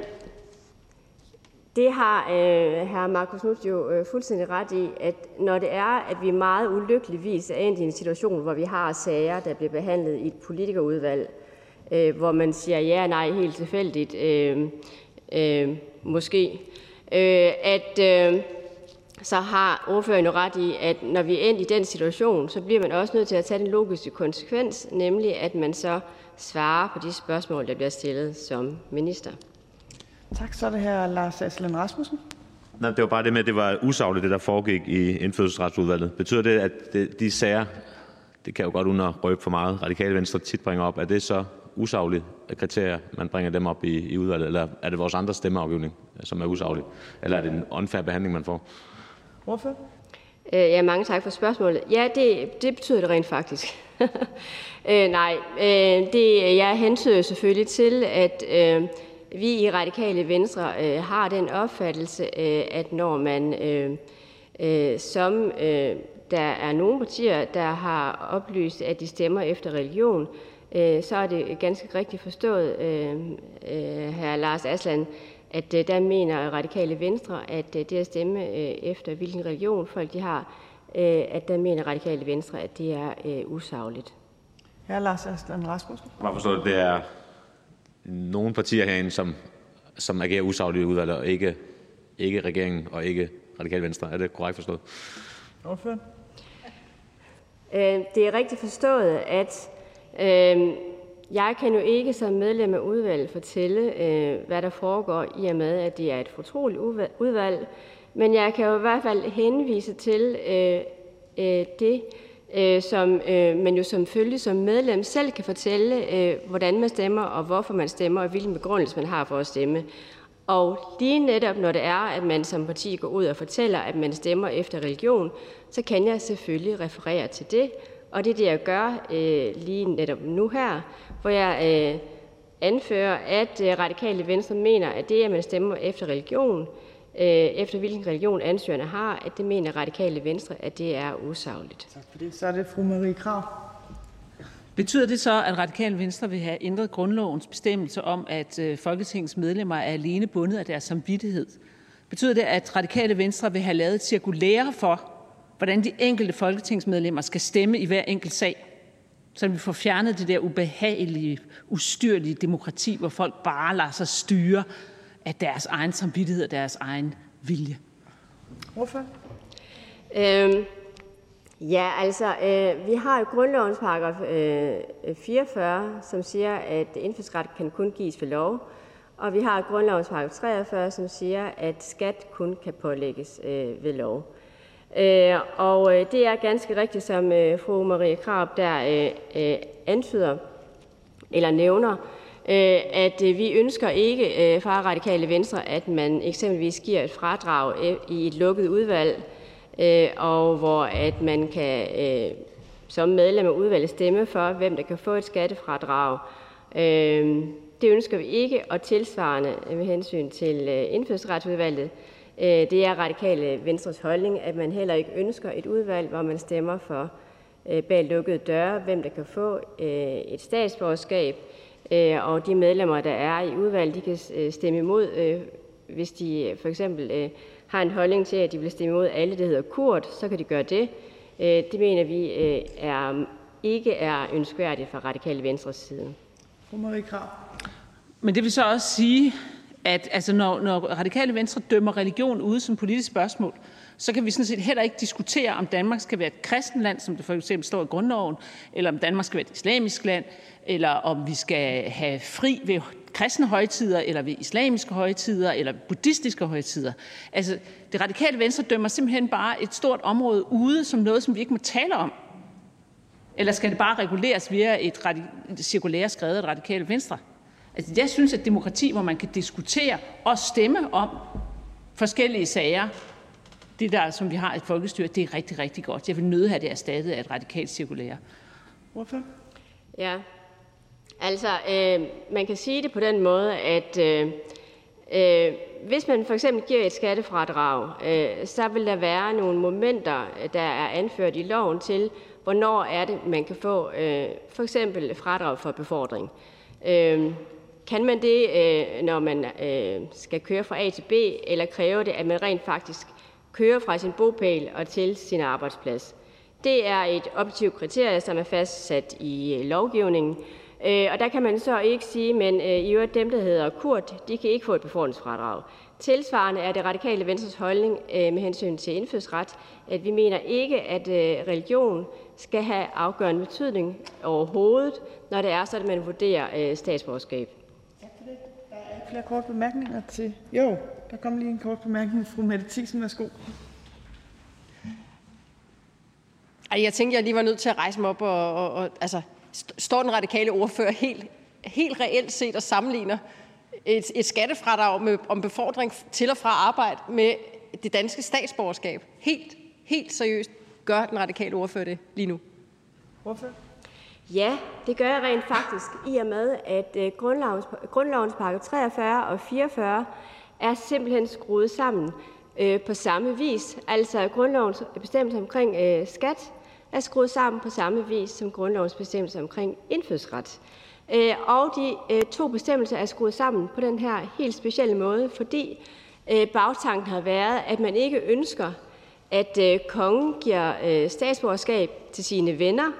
det har øh, hr. Markus Knudt jo øh, fuldstændig ret i, at når det er, at vi meget ulykkeligvis er endt i en situation, hvor vi har sager, der bliver behandlet i et politikerudvalg, øh, hvor man siger ja og nej helt tilfældigt, øh, øh, måske, øh, at øh, så har ordføreren jo ret i, at når vi er endt i den situation, så bliver man også nødt til at tage den logiske konsekvens, nemlig at man så svarer på de spørgsmål, der bliver stillet som minister. Tak, så er det her Lars Aslan Rasmussen. Nej, det var bare det med, at det var usagligt, det der foregik i indfødsretsudvalget. Betyder det, at det, de sager, det kan jo godt at røbe for meget, radikale venstre tit bringer op, er det så usaglige kriterier, man bringer dem op i, i udvalget, eller er det vores andre stemmeafgivning, som er usaglig? Eller er det en unfair behandling, man får? Ordfører? Øh, ja, mange tak for spørgsmålet. Ja, det, det betyder det rent faktisk. øh, nej, øh, det, jeg hentyder selvfølgelig til, at øh, vi i Radikale Venstre øh, har den opfattelse, øh, at når man øh, øh, som øh, der er nogle partier, der har oplyst, at de stemmer efter religion, øh, så er det ganske rigtigt forstået, øh, øh, hr. Lars Aslan, at øh, der mener Radikale Venstre, at øh, det at stemme øh, efter, hvilken religion folk de har, øh, at der mener Radikale Venstre, at det er øh, usagligt. Hr. Lars Aslan Rasmussen. Jeg forstår, det er nogle partier herinde, som, som agerer usagligt i udvalget, og ikke, ikke regeringen og ikke radikale venstre. Er det korrekt forstået? Ordfører? Øh, Det er rigtigt forstået, at øh, jeg kan jo ikke som medlem af udvalget fortælle, øh, hvad der foregår i og med, at det er et fortroligt udva- udvalg. Men jeg kan jo i hvert fald henvise til øh, øh, det, øh, som øh, man jo som følge som medlem selv kan fortælle, øh, hvordan man stemmer og hvorfor man stemmer og hvilken begrundelse man har for at stemme. Og lige netop når det er, at man som parti går ud og fortæller, at man stemmer efter religion, så kan jeg selvfølgelig referere til det. Og det er det, jeg gør øh, lige netop nu her, hvor jeg øh, anfører, at øh, radikale venstre mener, at det, at man stemmer efter religion, øh, efter hvilken religion ansøgerne har, at det mener radikale venstre, at det er usagligt. Tak for det. Så er det fru Marie Krav. Betyder det så, at Radikale Venstre vil have ændret grundlovens bestemmelse om, at øh, Folketingets medlemmer er alene bundet af deres samvittighed? Betyder det, at Radikale Venstre vil have lavet et cirkulære for, hvordan de enkelte folketingsmedlemmer skal stemme i hver enkelt sag? Så vi får fjernet det der ubehagelige, ustyrlige demokrati, hvor folk bare lader sig styre af deres egen samvittighed og deres egen vilje. Ordfører? Øhm, ja, altså, øh, vi har jo grundlovens paragraf øh, 44, som siger, at indfødsret kan kun gives ved lov. Og vi har grundlovens paragraf 43, som siger, at skat kun kan pålægges øh, ved lov. Øh, og øh, det er ganske rigtigt, som øh, fru Marie Krab der øh, øh, antyder eller nævner, øh, Øh, at øh, vi ønsker ikke øh, fra Radikale Venstre, at man eksempelvis giver et fradrag i et lukket udvalg, og hvor at man kan som medlem af udvalget stemme for, hvem der kan få et skattefradrag. Det ønsker vi ikke, og tilsvarende med hensyn til indfødsretsudvalget, det er radikale Venstres holdning, at man heller ikke ønsker et udvalg, hvor man stemmer for bag lukkede døre, hvem der kan få et statsborgerskab, øh, og de medlemmer, der er i udvalget, de kan øh, stemme imod, øh, hvis de øh, for eksempel øh, har en holdning til, at de vil stemme imod alle, der hedder Kurt, så kan de gøre det. Øh, det mener vi øh, er, ikke er ønskværdigt fra radikale Venstres side. Fru Marie Krav. Men det vil så også sige, at altså, når, når radikale venstre dømmer religion ude som politisk spørgsmål, så kan vi sådan set heller ikke diskutere, om Danmark skal være et kristen land, som det for eksempel står i grundloven, eller om Danmark skal være et islamisk land, eller om vi skal have fri ved kristne højtider, eller ved islamiske højtider, eller buddhistiske højtider. Altså, det radikale venstre dømmer simpelthen bare et stort område ude som noget, som vi ikke må tale om. Eller skal det bare reguleres via et, cirkulære skrevet af det radikale venstre? Altså, jeg synes, at demokrati, hvor man kan diskutere og stemme om forskellige sager, det der, som vi har i et folkestyre, det er rigtig, rigtig godt. Jeg vil nøde have det erstattet af et radikalt cirkulære. Hvorfor? Ja, altså øh, man kan sige det på den måde, at øh, øh, hvis man for eksempel giver et skattefradrag, øh, så vil der være nogle momenter, der er anført i loven til, hvornår er det, man kan få øh, for eksempel fradrag for befordring. Øh, kan man det, øh, når man øh, skal køre fra A til B, eller kræver det, at man rent faktisk kører fra sin bopæl og til sin arbejdsplads? Det er et objektivt kriterie, som er fastsat i øh, lovgivningen, øh, og der kan man så ikke sige, men i øvrigt dem, der hedder Kurt, de kan ikke få et befordringsfradrag. Tilsvarende er det radikale venstres holdning med hensyn til indfødsret, at vi mener ikke, at religion skal have afgørende betydning overhovedet, når det er sådan, at man vurderer statsborgerskab flere korte bemærkninger til... Jo, der kom lige en kort bemærkning. Fru Mette Thiesen, værsgo. Ej, jeg tænkte, jeg lige var nødt til at rejse mig op og, og, og altså, står den radikale ordfører helt, helt reelt set og sammenligner et, et skattefradrag med, om befordring til og fra arbejde med det danske statsborgerskab. Helt, helt seriøst gør den radikale ordfører det lige nu. Hvorfor? Ja, det gør jeg rent faktisk, i og med at øh, grundlovens, grundlovens paragraf 43 og 44 er simpelthen skruet sammen øh, på samme vis. Altså grundlovens bestemmelse omkring øh, skat er skruet sammen på samme vis som grundlovens bestemmelse omkring indfødsret. Øh, og de øh, to bestemmelser er skruet sammen på den her helt specielle måde, fordi øh, bagtanken har været, at man ikke ønsker, at kongen giver statsborgerskab til sine venner,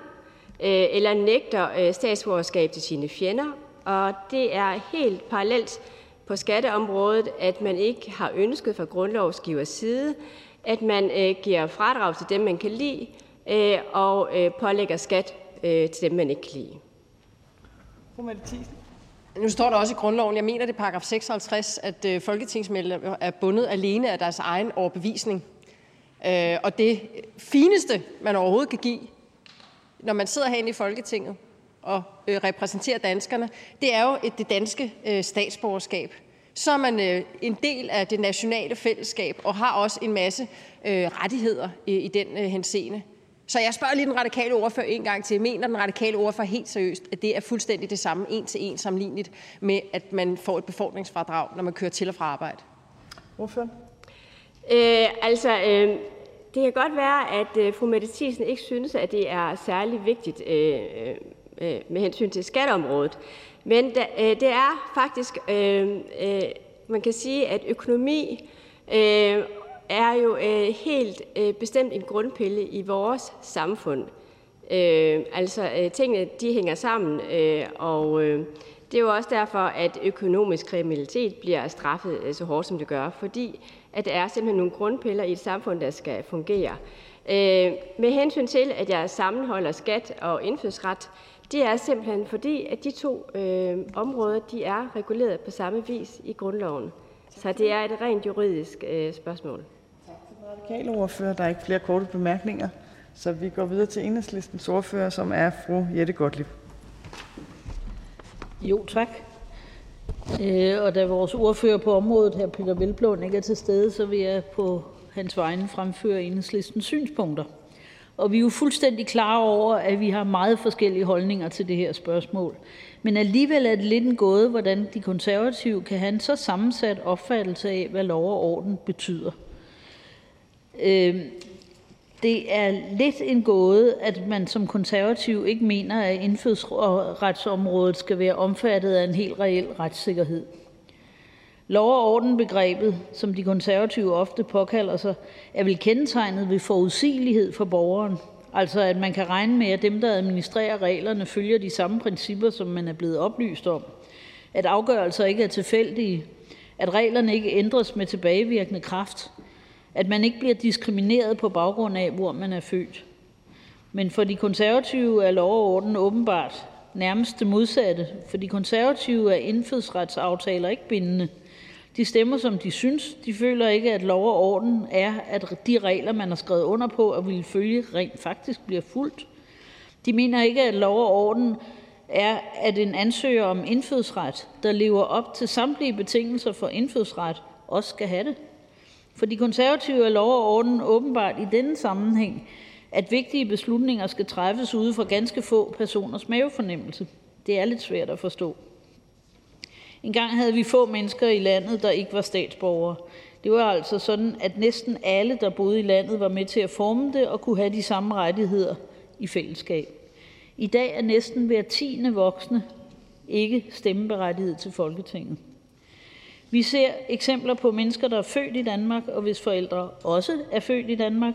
eller nægter statsborgerskab til sine fjender. Og det er helt parallelt på skatteområdet, at man ikke har ønsket fra grundlovsgivers side, at man giver fradrag til dem, man kan lide, Øh, og øh, pålægger skat øh, til dem, man ikke kan lide. Nu står der også i grundloven, jeg mener det er paragraf 56, at folketingsmedlemmer er bundet alene af deres egen overbevisning. Og det fineste, man overhovedet kan give når man sidder herinde i Folketinget og øh, repræsenterer danskerne, det er jo et, det danske øh, statsborgerskab. Så er man øh, en del af det nationale fællesskab og har også en masse øh, rettigheder i, i den øh, henseende. Så jeg spørger lige den radikale ordfører en gang til. Mener den radikale ordfører helt seriøst, at det er fuldstændig det samme, en til en sammenligneligt med, at man får et befordringsfradrag, når man kører til og fra arbejde? Ordfører? Øh, altså, øh, det kan godt være, at øh, fru Mette Thiesen ikke synes, at det er særlig vigtigt øh, øh, med hensyn til skatteområdet. Men det er faktisk, man kan sige, at økonomi er jo øh, helt øh, bestemt en grundpille i vores samfund. Øh, altså tingene de hænger sammen, og det er jo også derfor, at økonomisk kriminalitet bliver straffet så hårdt, som det gør, fordi at der er simpelthen nogle grundpiller i et samfund, der skal fungere. Øh, med hensyn til, at jeg sammenholder skat og indfødsret, det er simpelthen fordi, at de to øh, områder de er reguleret på samme vis i grundloven. Så det er et rent juridisk øh, spørgsmål. Radikale ordfører. Der er ikke flere korte bemærkninger, så vi går videre til enhedslistens ordfører, som er fru Jette Gottlieb. Jo, tak. Øh, og da vores ordfører på området, her Peter Velblom, ikke er til stede, så vil jeg på hans vegne fremføre enhedslistens synspunkter. Og vi er jo fuldstændig klar over, at vi har meget forskellige holdninger til det her spørgsmål. Men alligevel er det lidt en gåde, hvordan de konservative kan have en så sammensat opfattelse af, hvad lov og orden betyder. Øh, det er lidt en gåde, at man som konservativ ikke mener, at indfødsretsområdet skal være omfattet af en helt reel retssikkerhed. Lov- og ordenbegrebet, som de konservative ofte påkalder sig, er vel kendetegnet ved forudsigelighed for borgeren. Altså at man kan regne med, at dem, der administrerer reglerne, følger de samme principper, som man er blevet oplyst om. At afgørelser ikke er tilfældige, at reglerne ikke ændres med tilbagevirkende kraft, at man ikke bliver diskrimineret på baggrund af, hvor man er født. Men for de konservative er lov og orden åbenbart nærmest det modsatte. For de konservative er indfødsretsaftaler ikke bindende. De stemmer, som de synes. De føler ikke, at lov og orden er, at de regler, man har skrevet under på og vil følge, rent faktisk bliver fuldt. De mener ikke, at lov og orden er, at en ansøger om indfødsret, der lever op til samtlige betingelser for indfødsret, også skal have det. For de konservative er lov og orden åbenbart i denne sammenhæng, at vigtige beslutninger skal træffes ude fra ganske få personers mavefornemmelse. Det er lidt svært at forstå. En gang havde vi få mennesker i landet, der ikke var statsborgere. Det var altså sådan, at næsten alle, der boede i landet, var med til at forme det og kunne have de samme rettigheder i fællesskab. I dag er næsten hver tiende voksne ikke stemmeberettiget til Folketinget. Vi ser eksempler på mennesker, der er født i Danmark, og hvis forældre også er født i Danmark,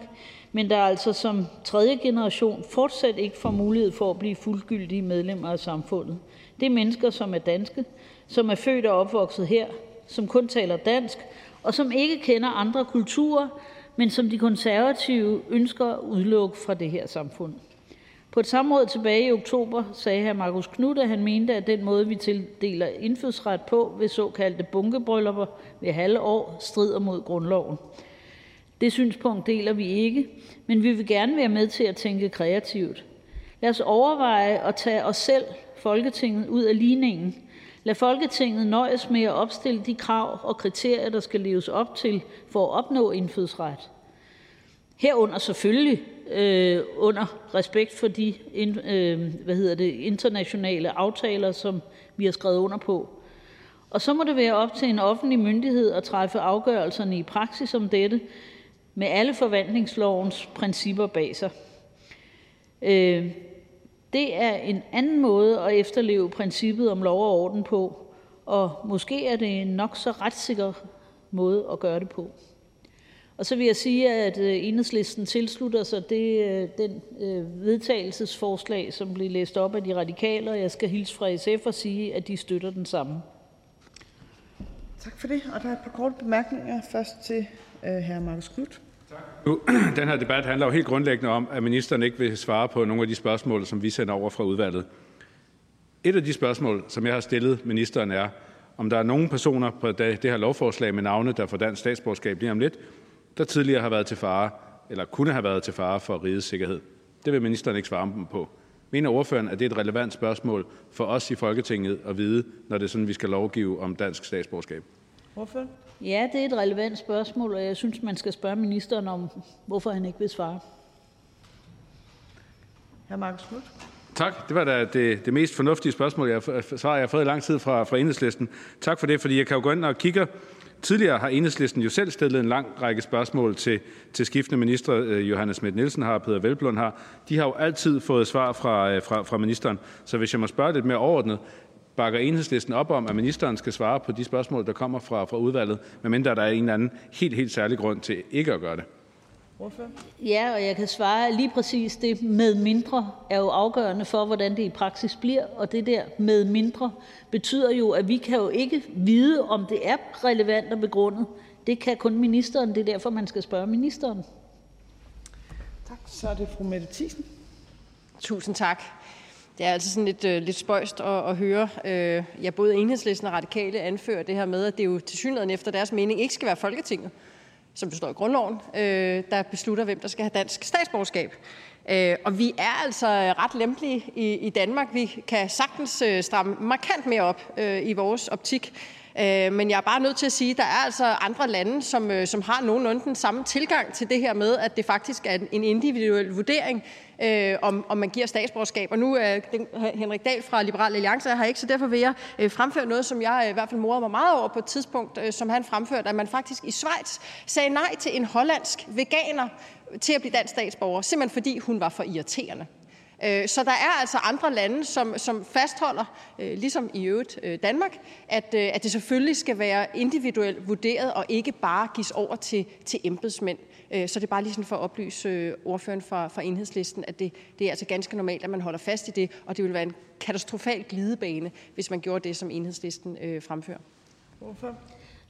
men der altså som tredje generation fortsat ikke får mulighed for at blive fuldgyldige medlemmer af samfundet. Det er mennesker, som er danske, som er født og opvokset her, som kun taler dansk, og som ikke kender andre kulturer, men som de konservative ønsker at udelukke fra det her samfund. På et samråd tilbage i oktober sagde hr. Markus Knudt, at han mente, at den måde, vi tildeler indfødsret på ved såkaldte bunkebryllupper ved halve år, strider mod grundloven. Det synspunkt deler vi ikke, men vi vil gerne være med til at tænke kreativt. Lad os overveje at tage os selv, Folketinget, ud af ligningen. Lad Folketinget nøjes med at opstille de krav og kriterier, der skal leves op til for at opnå indfødsret. Herunder selvfølgelig øh, under respekt for de in, øh, hvad hedder det, internationale aftaler, som vi har skrevet under på. Og så må det være op til en offentlig myndighed at træffe afgørelserne i praksis om dette, med alle forvaltningslovens principper bag sig. Øh, det er en anden måde at efterleve princippet om lov og orden på, og måske er det en nok så retssikker måde at gøre det på. Og så vil jeg sige, at øh, enhedslisten tilslutter sig det, øh, den vedtagelsesforslag, som blev læst op af de radikale, og jeg skal hilse fra SF og sige, at de støtter den samme. Tak for det. Og der er et par korte bemærkninger. Først til hr. Marcus Knudt. Nu, den her debat handler jo helt grundlæggende om, at ministeren ikke vil svare på nogle af de spørgsmål, som vi sender over fra udvalget. Et af de spørgsmål, som jeg har stillet ministeren, er, om der er nogle personer på det her lovforslag med navne, der får dansk statsborgerskab lige om lidt, der tidligere har været til fare, eller kunne have været til fare for rigets sikkerhed. Det vil ministeren ikke svare på. Mener ordføreren, at det er et relevant spørgsmål for os i Folketinget at vide, når det er sådan, vi skal lovgive om dansk statsborgerskab? Hvorfor? Ja, det er et relevant spørgsmål, og jeg synes, man skal spørge ministeren om, hvorfor han ikke vil svare. Hr. Marcus Knudt. Tak. Det var da det, det mest fornuftige spørgsmål, jeg, svar, jeg har fået i lang tid fra, fra enhedslisten. Tak for det, fordi jeg kan jo gå ind og kigge. Tidligere har enhedslisten jo selv stillet en lang række spørgsmål til, til skiftende ministre. Øh, Johannes Schmidt Nielsen har, Peter Velblund har. De har jo altid fået svar fra, øh, fra, fra ministeren. Så hvis jeg må spørge lidt mere overordnet, Bakker Enhedslisten op om, at ministeren skal svare på de spørgsmål, der kommer fra, fra udvalget, medmindre der er en eller anden helt, helt særlig grund til ikke at gøre det? Ja, og jeg kan svare lige præcis det med mindre er jo afgørende for, hvordan det i praksis bliver, og det der med mindre betyder jo, at vi kan jo ikke vide, om det er relevant og begrundet. Det kan kun ministeren. Det er derfor, man skal spørge ministeren. Tak. Så er det fru Mette Thiesen. Tusind tak. Det er altså sådan lidt, øh, lidt spøjst at, at høre. Øh, ja, både enhedslisten og radikale anfører det her med, at det jo til synligheden efter deres mening ikke skal være Folketinget, som består i grundloven, øh, der beslutter, hvem der skal have dansk statsborgerskab. Øh, og vi er altså ret lempelige i, i Danmark. Vi kan sagtens øh, stramme markant mere op øh, i vores optik. Øh, men jeg er bare nødt til at sige, at der er altså andre lande, som, øh, som har nogenlunde den samme tilgang til det her med, at det faktisk er en individuel vurdering, øh, om, om man giver statsborgerskab. Og nu er Henrik Dahl fra Liberal Alliance her ikke, så derfor vil jeg øh, fremføre noget, som jeg øh, i hvert fald morede mig meget over på et tidspunkt, øh, som han fremførte, at man faktisk i Schweiz sagde nej til en hollandsk veganer til at blive dansk statsborger, simpelthen fordi hun var for irriterende. Øh, så der er altså andre lande, som, som fastholder, ligesom i øvrigt Danmark, at, at det selvfølgelig skal være individuelt vurderet og ikke bare gives over til, til embedsmænd. Så det er bare lige sådan for at oplyse ordføreren fra, fra enhedslisten, at det, det er altså ganske normalt, at man holder fast i det, og det vil være en katastrofal glidebane, hvis man gjorde det, som enhedslisten øh, fremfører. Hvorfor?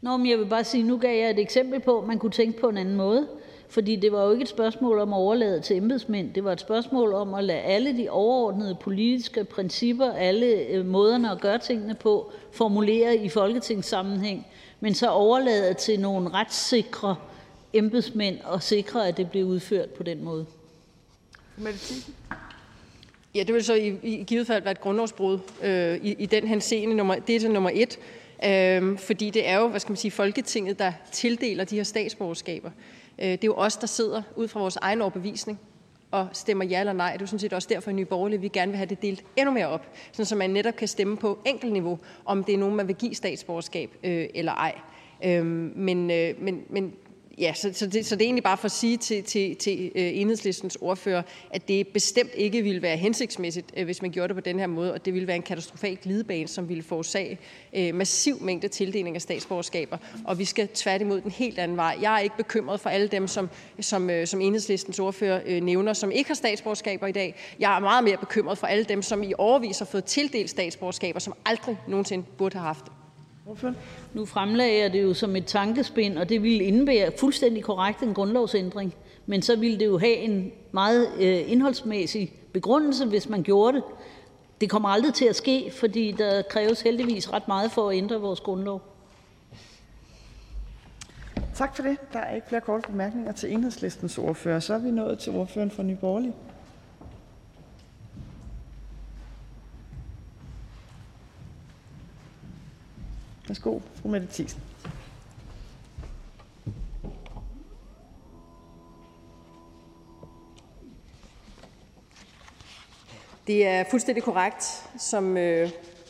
Nå, men jeg vil bare sige, nu gav jeg et eksempel på, at man kunne tænke på en anden måde. Fordi det var jo ikke et spørgsmål om at overlade til embedsmænd. Det var et spørgsmål om at lade alle de overordnede politiske principper, alle øh, måderne at gøre tingene på, formulere i folketingssammenhæng, men så overlade til nogle retssikre embedsmænd og sikre, at det blev udført på den måde. Ja, det vil så i, i givet fald være et grundlovsbrud øh, i, i den henseende. Nummer, det er så nummer et. Øh, fordi det er jo, hvad skal man sige, Folketinget, der tildeler de her statsborgerskaber. Øh, det er jo os, der sidder ud fra vores egen overbevisning og stemmer ja eller nej. Det er jo sådan set også derfor i Nye Borgerlige, vi gerne vil have det delt endnu mere op, sådan så man netop kan stemme på enkeltniveau, om det er nogen, man vil give statsborgerskab øh, eller ej. Øh, men, øh, men, men Ja, så, så, det, så det er egentlig bare for at sige til, til, til øh, enhedslistens ordfører, at det bestemt ikke ville være hensigtsmæssigt, øh, hvis man gjorde det på den her måde, og det ville være en katastrofal glidebane, som ville forårsage øh, massiv mængde tildeling af statsborgerskaber, og vi skal tværtimod den helt anden vej. Jeg er ikke bekymret for alle dem, som, som, øh, som enhedslistens ordfører øh, nævner, som ikke har statsborgerskaber i dag. Jeg er meget mere bekymret for alle dem, som i overvis har fået tildelt statsborgerskaber, som aldrig nogensinde burde have haft det. Nu fremlagde jeg det jo som et tankespind, og det ville indebære fuldstændig korrekt en grundlovsændring. Men så ville det jo have en meget øh, indholdsmæssig begrundelse, hvis man gjorde det. Det kommer aldrig til at ske, fordi der kræves heldigvis ret meget for at ændre vores grundlov. Tak for det. Der er ikke flere korte bemærkninger til enhedslistens ordfører. Så er vi nået til ordføreren for Nye Borgerlige. Værsgo, fru Mette Thiesen. Det er fuldstændig korrekt, som øh,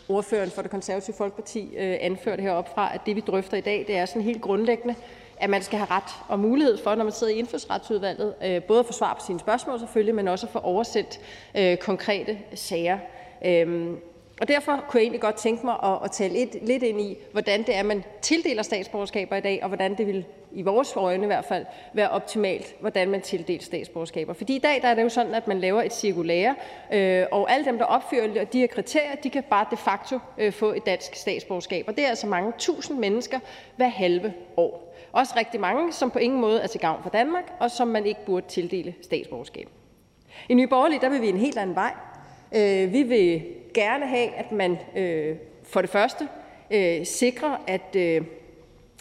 ordføreren for det konservative Folkeparti øh, anførte heroppe fra, at det vi drøfter i dag, det er sådan helt grundlæggende, at man skal have ret og mulighed for, når man sidder i indfødsretsudvalget, øh, både at få svar på sine spørgsmål selvfølgelig, men også at få oversendt øh, konkrete sager. Øh, derfor kunne jeg egentlig godt tænke mig at, at tale lidt, lidt ind i, hvordan det er, man tildeler statsborgerskaber i dag, og hvordan det vil, i vores øjne i hvert fald, være optimalt, hvordan man tildeler statsborgerskaber. Fordi i dag der er det jo sådan, at man laver et cirkulære, øh, og alle dem, der opfylder de her kriterier, de kan bare de facto øh, få et dansk statsborgerskab. Og det er altså mange tusind mennesker hver halve år. Også rigtig mange, som på ingen måde er til gavn for Danmark, og som man ikke burde tildele statsborgerskab. I Nye Borgerlige, der vil vi en helt anden vej. Øh, vi vil gerne have, at man øh, for det første øh, sikrer, at, øh,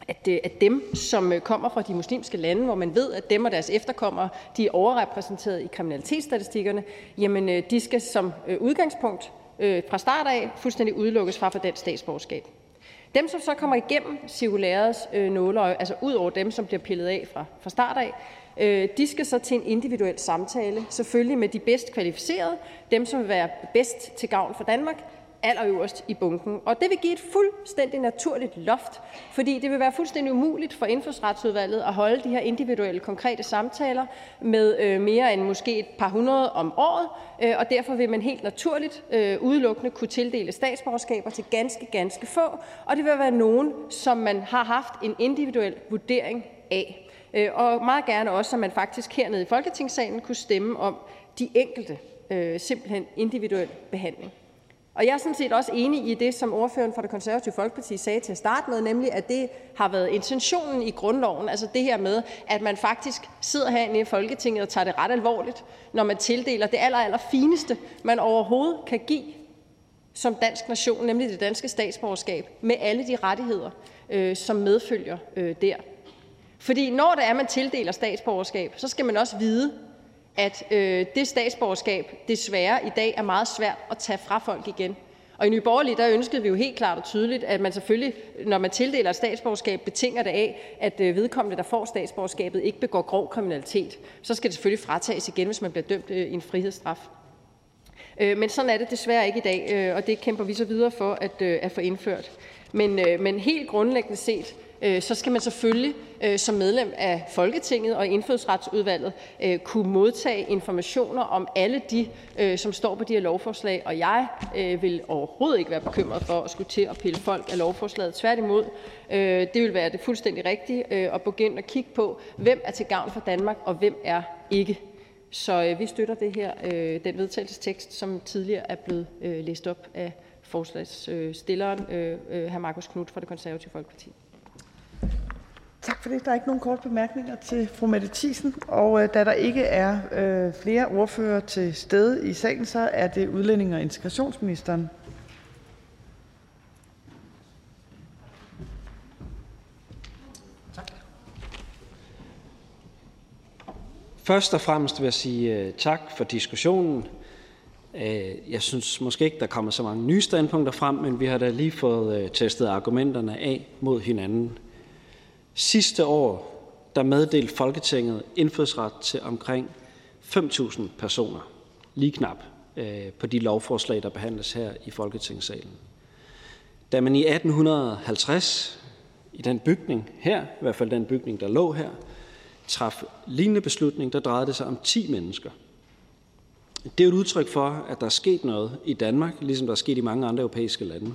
at, øh, at dem, som øh, kommer fra de muslimske lande, hvor man ved, at dem og deres efterkommere de er overrepræsenteret i kriminalitetsstatistikkerne, jamen øh, de skal som øh, udgangspunkt øh, fra start af fuldstændig udelukkes fra for dansk statsborgerskab. Dem, som så kommer igennem cirkulærets øh, nåløje, altså ud over dem, som bliver pillet af fra, fra start af, Øh, de skal så til en individuel samtale, selvfølgelig med de bedst kvalificerede, dem, som vil være bedst til gavn for Danmark, allerøverst i bunken. Og det vil give et fuldstændig naturligt loft, fordi det vil være fuldstændig umuligt for indfødsretsudvalget at holde de her individuelle, konkrete samtaler med øh, mere end måske et par hundrede om året, øh, og derfor vil man helt naturligt øh, udelukkende kunne tildele statsborgerskaber til ganske, ganske få, og det vil være nogen, som man har haft en individuel vurdering af. Øh, og meget gerne også, at man faktisk hernede i Folketingssalen kunne stemme om de enkelte øh, simpelthen individuel behandling. Og jeg er sådan set også enig i det, som ordføreren for det konservative Folkeparti sagde til at starte med, nemlig at det har været intentionen i grundloven, altså det her med, at man faktisk sidder herinde i Folketinget og tager det ret alvorligt, når man tildeler det aller, aller fineste, man overhovedet kan give som dansk nation, nemlig det danske statsborgerskab, med alle de rettigheder, øh, som medfølger øh, der. Fordi når der er, man tildeler statsborgerskab, så skal man også vide, at øh, det statsborgerskab desværre i dag er meget svært at tage fra folk igen. Og i Nye Borgerlige, der ønskede vi jo helt klart og tydeligt, at man selvfølgelig, når man tildeler et statsborgerskab, betinger det af, at øh, vedkommende, der får statsborgerskabet, ikke begår grov kriminalitet. Så skal det selvfølgelig fratages igen, hvis man bliver dømt øh, i en frihedsstraf. Øh, men sådan er det desværre ikke i dag, og det kæmper vi så videre for at, at få indført. Men, men helt grundlæggende set, Øh, skal man selvfølgelig øh, som medlem af Folketinget og Indfødsretsudvalget øh, kunne modtage informationer om alle de, som står på de her lovforslag. Og jeg vil overhovedet ikke være bekymret for at skulle til at pille folk af lovforslaget. Tværtimod, det vil være det fuldstændig rigtige at begynde at kigge på, hvem er til gavn for Danmark, og hvem er ikke. Så vi støtter det her, den vedtagelsestekst, som tidligere er blevet læst op af forslagsstilleren, hr. Markus Knudt fra Det Konservative Folkeparti. Tak for det. Der er ikke nogen korte bemærkninger til fru Mette Thiesen. Og øh, da der ikke er øh, flere ordfører til stede i salen, så er det udlænding- og integrationsministeren. Først og fremmest vil jeg sige øh, tak for diskussionen. Øh, jeg synes måske ikke, der kommer så mange nye standpunkter frem, men vi har da lige fået øh, testet argumenterne af mod hinanden. Sidste år der meddelte Folketinget indfødsret til omkring 5.000 personer, lige knap, øh, på de lovforslag, der behandles her i Folketingssalen. Da man i 1850 i den bygning her, i hvert fald den bygning, der lå her, traf lignende beslutning, der drejede det sig om 10 mennesker. Det er et udtryk for, at der er sket noget i Danmark, ligesom der er sket i mange andre europæiske lande.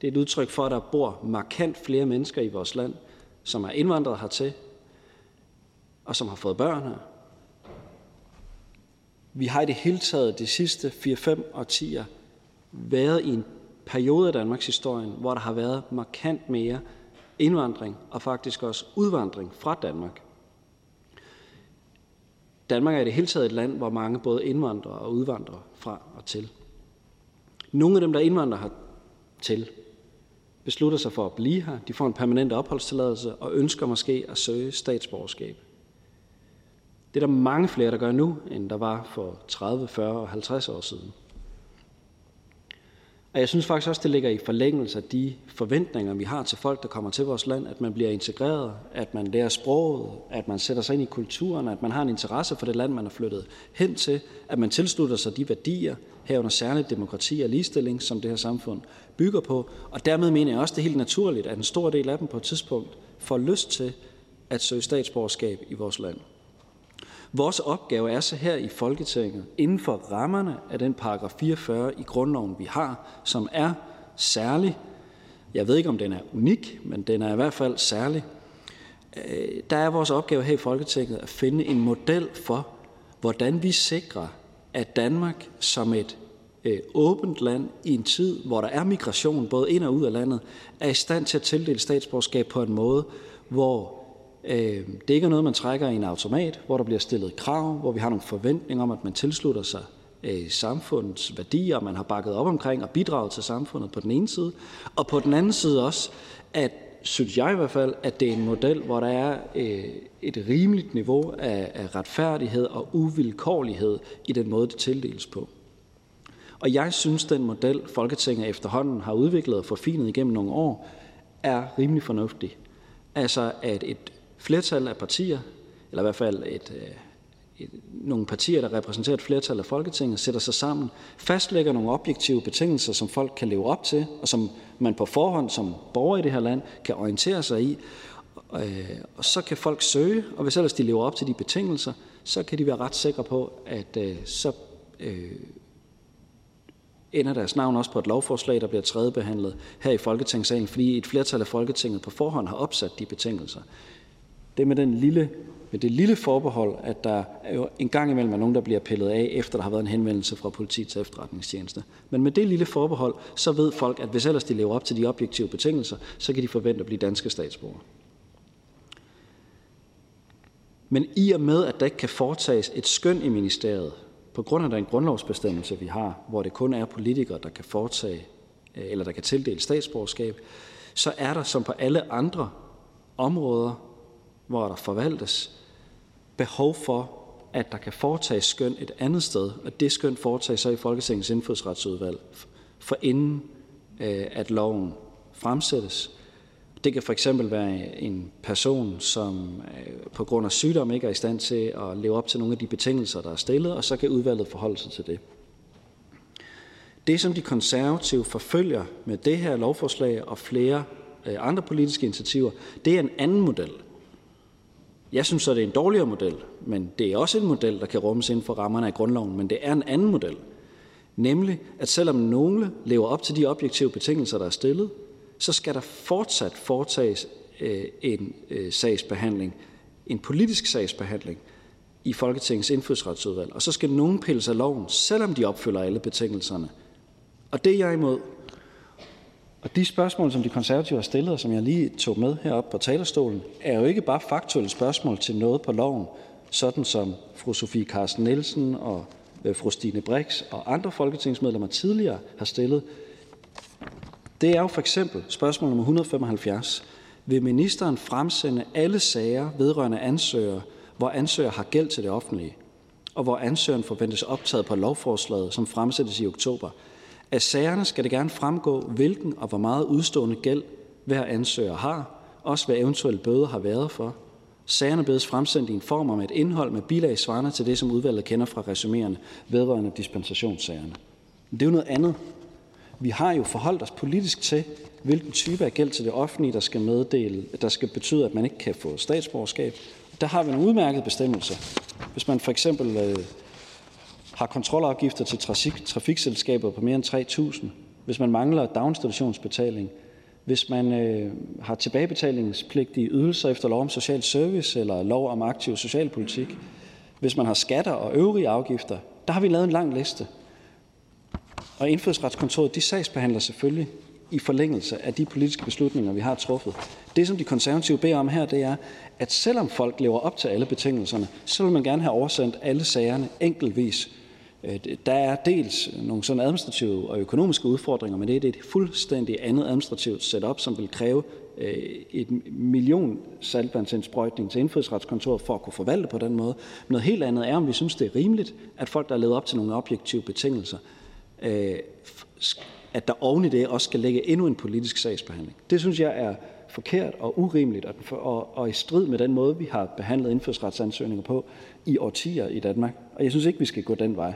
Det er et udtryk for, at der bor markant flere mennesker i vores land, som er indvandret hertil, og som har fået børn her. Vi har i det hele taget de sidste 4-5 årtier været i en periode af Danmarks historie, hvor der har været markant mere indvandring og faktisk også udvandring fra Danmark. Danmark er i det hele taget et land, hvor mange både indvandrer og udvandrer fra og til. Nogle af dem, der indvandrer hertil, beslutter sig for at blive her. De får en permanent opholdstilladelse og ønsker måske at søge statsborgerskab. Det er der mange flere, der gør nu, end der var for 30, 40 og 50 år siden. Og jeg synes faktisk også, det ligger i forlængelse af de forventninger, vi har til folk, der kommer til vores land, at man bliver integreret, at man lærer sproget, at man sætter sig ind i kulturen, at man har en interesse for det land, man er flyttet hen til, at man tilslutter sig de værdier, herunder særligt demokrati og ligestilling, som det her samfund bygger på. Og dermed mener jeg også, det er helt naturligt, at en stor del af dem på et tidspunkt får lyst til at søge statsborgerskab i vores land. Vores opgave er så her i Folketinget, inden for rammerne af den paragraf 44 i grundloven, vi har, som er særlig. Jeg ved ikke, om den er unik, men den er i hvert fald særlig. Øh, der er vores opgave her i Folketinget at finde en model for, hvordan vi sikrer, at Danmark som et øh, åbent land i en tid, hvor der er migration både ind og ud af landet, er i stand til at tildele statsborgerskab på en måde, hvor Øh, det ikke noget, man trækker i en automat, hvor der bliver stillet krav, hvor vi har nogle forventninger om, at man tilslutter sig øh, samfundets værdier, man har bakket op omkring og bidraget til samfundet på den ene side, og på den anden side også, at synes jeg i hvert fald, at det er en model, hvor der er øh, et rimeligt niveau af retfærdighed og uvilkårlighed i den måde, det tildeles på. Og jeg synes, den model, Folketinget efterhånden har udviklet og forfinet igennem nogle år, er rimelig fornuftig. Altså, at et flertal af partier, eller i hvert fald et, øh, et, nogle partier, der repræsenterer et flertal af Folketinget, sætter sig sammen, fastlægger nogle objektive betingelser, som folk kan leve op til, og som man på forhånd som borger i det her land kan orientere sig i. Og, øh, og så kan folk søge, og hvis ellers de lever op til de betingelser, så kan de være ret sikre på, at øh, så øh, ender deres navn også på et lovforslag, der bliver tredjebehandlet her i Folketingssalen, fordi et flertal af Folketinget på forhånd har opsat de betingelser. Det er med, den lille, med det lille forbehold, at der jo en gang imellem er nogen, der bliver pillet af, efter der har været en henvendelse fra politiets efterretningstjeneste. Men med det lille forbehold, så ved folk, at hvis ellers de lever op til de objektive betingelser, så kan de forvente at blive danske statsborgere. Men i og med, at der ikke kan foretages et skøn i ministeriet, på grund af den grundlovsbestemmelse, vi har, hvor det kun er politikere, der kan foretage eller der kan tildele statsborgerskab, så er der som på alle andre områder hvor der forvaltes, behov for, at der kan foretages skøn et andet sted, og det skøn foretages så i Folketingets indfødsretsudvalg, for inden øh, at loven fremsættes. Det kan for eksempel være en person, som øh, på grund af sygdom ikke er i stand til at leve op til nogle af de betingelser, der er stillet, og så kan udvalget forholde sig til det. Det, som de konservative forfølger med det her lovforslag og flere øh, andre politiske initiativer, det er en anden model – jeg synes så, det er en dårligere model, men det er også en model, der kan rummes inden for rammerne af grundloven, men det er en anden model. Nemlig, at selvom nogle lever op til de objektive betingelser, der er stillet, så skal der fortsat foretages øh, en øh, sagsbehandling, en politisk sagsbehandling i Folketingets indfødsretsudvalg. Og så skal nogen pille sig loven, selvom de opfylder alle betingelserne. Og det er jeg imod. Og de spørgsmål, som de konservative har stillet, og som jeg lige tog med heroppe på talerstolen, er jo ikke bare faktuelle spørgsmål til noget på loven, sådan som fru Sofie Carsten Nielsen og øh, fru Stine Brix og andre folketingsmedlemmer tidligere har stillet. Det er jo for eksempel spørgsmål nummer 175. Vil ministeren fremsende alle sager vedrørende ansøgere, hvor ansøger har gæld til det offentlige, og hvor ansøgeren forventes optaget på lovforslaget, som fremsættes i oktober? Af sagerne skal det gerne fremgå, hvilken og hvor meget udstående gæld hver ansøger har, også hvad eventuelle bøder har været for. Sagerne bedes fremsendt i en form om et indhold med bilag svarende til det, som udvalget kender fra resumerende vedrørende dispensationssagerne. Men Det er jo noget andet. Vi har jo forholdt os politisk til, hvilken type af gæld til det offentlige, der skal, meddele, der skal betyde, at man ikke kan få statsborgerskab. Der har vi nogle udmærkede bestemmelser. Hvis man for eksempel øh, har kontrolafgifter til trafik, trafikselskaber på mere end 3.000, hvis man mangler daginstitutionsbetaling, hvis man øh, har tilbagebetalingspligtige ydelser efter lov om social service eller lov om aktiv socialpolitik, hvis man har skatter og øvrige afgifter, der har vi lavet en lang liste. Og indfødsretskontoret, de sagsbehandler selvfølgelig i forlængelse af de politiske beslutninger, vi har truffet. Det, som de konservative beder om her, det er, at selvom folk lever op til alle betingelserne, så vil man gerne have oversendt alle sagerne enkeltvis. Øh, der er dels nogle sådan administrative og økonomiske udfordringer, men det er et fuldstændig andet administrativt setup, som vil kræve øh, et million saltvandsindsprøjtning til indfødsretskontoret for at kunne forvalte på den måde. Noget helt andet er, om vi synes, det er rimeligt, at folk, der er levet op til nogle objektive betingelser, øh, at der oven i det også skal lægge endnu en politisk sagsbehandling. Det synes jeg er forkert og urimeligt og, og, og i strid med den måde, vi har behandlet indfødsretsansøgninger på i årtier i Danmark. Og jeg synes ikke, vi skal gå den vej.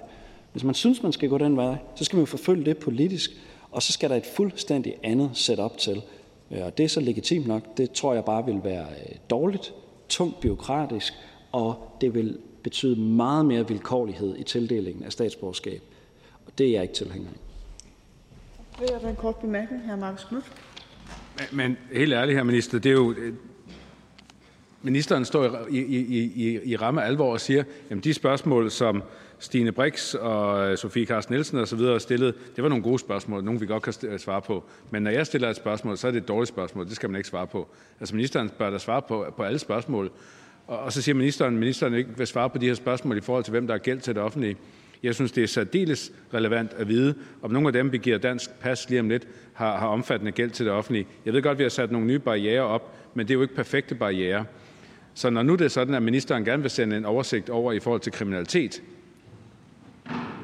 Hvis man synes, man skal gå den vej, så skal man forfølge det politisk, og så skal der et fuldstændig andet setup til. Øh, og det er så legitimt nok. Det tror jeg bare vil være øh, dårligt, tungt byråkratisk, og det vil betyde meget mere vilkårlighed i tildelingen af statsborgerskab. Og det er jeg ikke tilhænger af. Vil jeg en kort bemærkning, hr. Marcus Knudt? Men helt ærligt, her minister, det er jo ministeren står i, i, i, i ramme alvor og siger, at de spørgsmål, som Stine Brix og øh, Sofie Carsten Nielsen og så videre stillede, det var nogle gode spørgsmål, nogle vi godt kan øh, svare på. Men når jeg stiller et spørgsmål, så er det et dårligt spørgsmål. Det skal man ikke svare på. Altså ministeren bør da svare på, på alle spørgsmål. Og, og så siger ministeren, at ministeren ikke vil svare på de her spørgsmål i forhold til, hvem der er gæld til det offentlige. Jeg synes, det er særdeles relevant at vide, om nogle af dem, vi giver dansk pas lige om lidt, har, har omfattende gæld til det offentlige. Jeg ved godt, at vi har sat nogle nye barriere op, men det er jo ikke perfekte barriere. Så når nu det er sådan, at ministeren gerne vil sende en oversigt over i forhold til kriminalitet,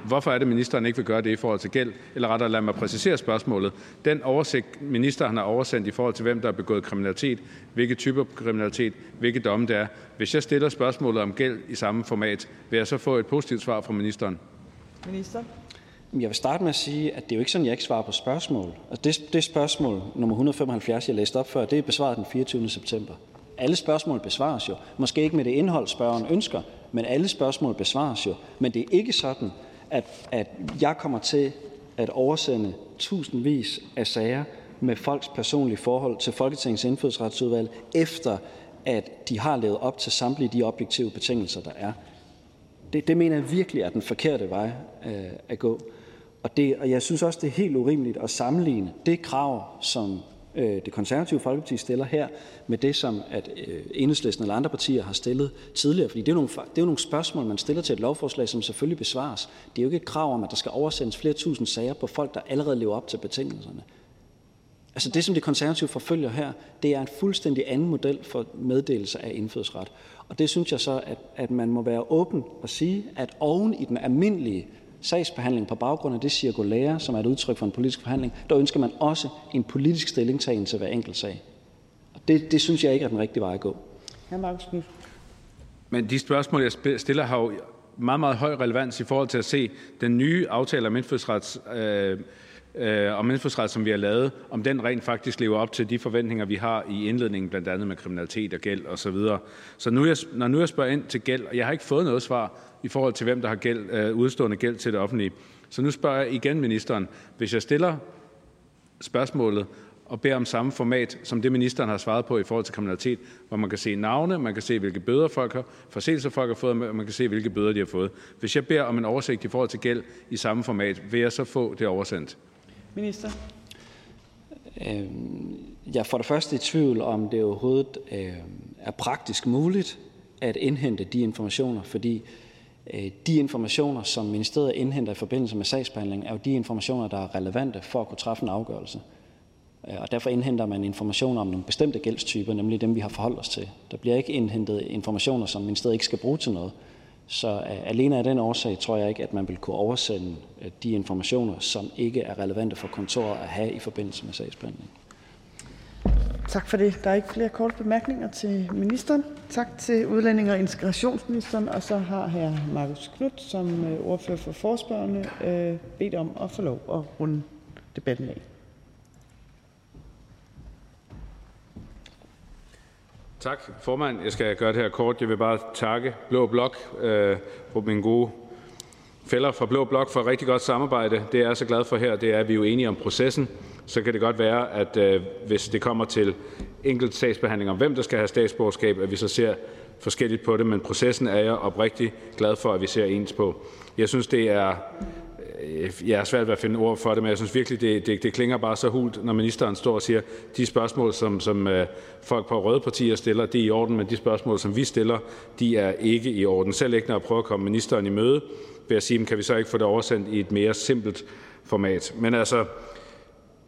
hvorfor er det, ministeren ikke vil gøre det i forhold til gæld? Eller rettere, lad mig præcisere spørgsmålet. Den oversigt, ministeren har oversendt i forhold til, hvem der har begået kriminalitet, hvilke typer kriminalitet, hvilke domme det er. Hvis jeg stiller spørgsmålet om gæld i samme format, vil jeg så få et positivt svar fra ministeren? Minister? Jeg vil starte med at sige, at det er jo ikke sådan, at jeg ikke svarer på spørgsmål. Altså det, det spørgsmål, nummer 175, jeg læste op før, det er besvaret den 24. september. Alle spørgsmål besvares jo. Måske ikke med det indhold, spørgeren ønsker, men alle spørgsmål besvares jo. Men det er ikke sådan, at, at jeg kommer til at oversende tusindvis af sager med folks personlige forhold til Folketingets indfødsretsudvalg, efter at de har levet op til samtlige de objektive betingelser, der er. Det, det mener jeg virkelig er den forkerte vej øh, at gå. Og, det, og jeg synes også, det er helt urimeligt at sammenligne det krav, som Øh, det konservative Folkeparti stiller her, med det, som at øh, enhedslisten eller andre partier har stillet tidligere. Fordi det er, jo nogle, det er jo nogle spørgsmål, man stiller til et lovforslag, som selvfølgelig besvares. Det er jo ikke et krav om, at der skal oversendes flere tusind sager på folk, der allerede lever op til betingelserne. Altså det, som det konservative forfølger her, det er en fuldstændig anden model for meddelelse af indfødsret. Og det synes jeg så, at, at man må være åben og sige, at oven i den almindelige sagsbehandling på baggrund af det cirkulære, som er et udtryk for en politisk forhandling, der ønsker man også en politisk stillingtagen til hver enkelt sag. Og det, det synes jeg ikke er den rigtige vej at gå. Men de spørgsmål, jeg stiller, har jo meget, meget høj relevans i forhold til at se den nye aftale om indfødsrets øh, øh, om indfødsret, som vi har lavet, om den rent faktisk lever op til de forventninger, vi har i indledningen, blandt andet med kriminalitet og gæld osv. Så, videre. så nu jeg, når nu jeg spørger ind til gæld, og jeg har ikke fået noget svar i forhold til, hvem der har gæld, øh, udstående gæld til det offentlige, så nu spørger jeg igen ministeren, hvis jeg stiller spørgsmålet og beder om samme format, som det ministeren har svaret på i forhold til kriminalitet, hvor man kan se navne, man kan se, hvilke bøder folk har, forseelser folk har fået, og man kan se, hvilke bøder de har fået. Hvis jeg beder om en oversigt i forhold til gæld i samme format, vil jeg så få det oversendt? Minister. Jeg er for det første i tvivl om, det overhovedet er praktisk muligt at indhente de informationer, fordi Øh, de informationer, som ministeriet indhenter i forbindelse med sagsbehandling, er jo de informationer, der er relevante for at kunne træffe en afgørelse. Øh, og derfor indhenter man informationer om nogle bestemte gældstyper, nemlig dem, vi har forholdt os til. Der bliver ikke indhentet informationer, som ministeriet ikke skal bruge til noget. Så øh, alene af den årsag tror jeg ikke, at man vil kunne oversende de informationer, som ikke er relevante for kontoret at have i forbindelse med sagsbehandling. Tak for det. Der er ikke flere korte bemærkninger til ministeren. Tak til udlænding- og integrationsministeren. Og så har hr. Marcus Knudt som øh, ordfører for forespørgerne øh, bedt om at få lov at runde debatten af. Tak, formand. Jeg skal gøre det her kort. Jeg vil bare takke Blå Blok øh, for mine gode fælder fra Blå Blok for et rigtig godt samarbejde. Det jeg er så glad for her, det er, at vi er enige om processen. Så kan det godt være, at øh, hvis det kommer til enkelt sagsbehandling om, hvem der skal have statsborgerskab, at vi så ser forskelligt på det. Men processen er jeg oprigtig glad for, at vi ser ens på. Jeg synes, det er øh, jeg er svært ved at finde ord for det, men jeg synes virkelig, det, det, det klinger bare så hult, når ministeren står og siger, de spørgsmål, som, som øh, folk på røde partier stiller, de er i orden, men de spørgsmål, som vi stiller, de er ikke i orden. Selv ikke, når jeg prøver at komme ministeren i møde, vil jeg sige, kan vi så ikke få det oversendt i et mere simpelt format. Men altså,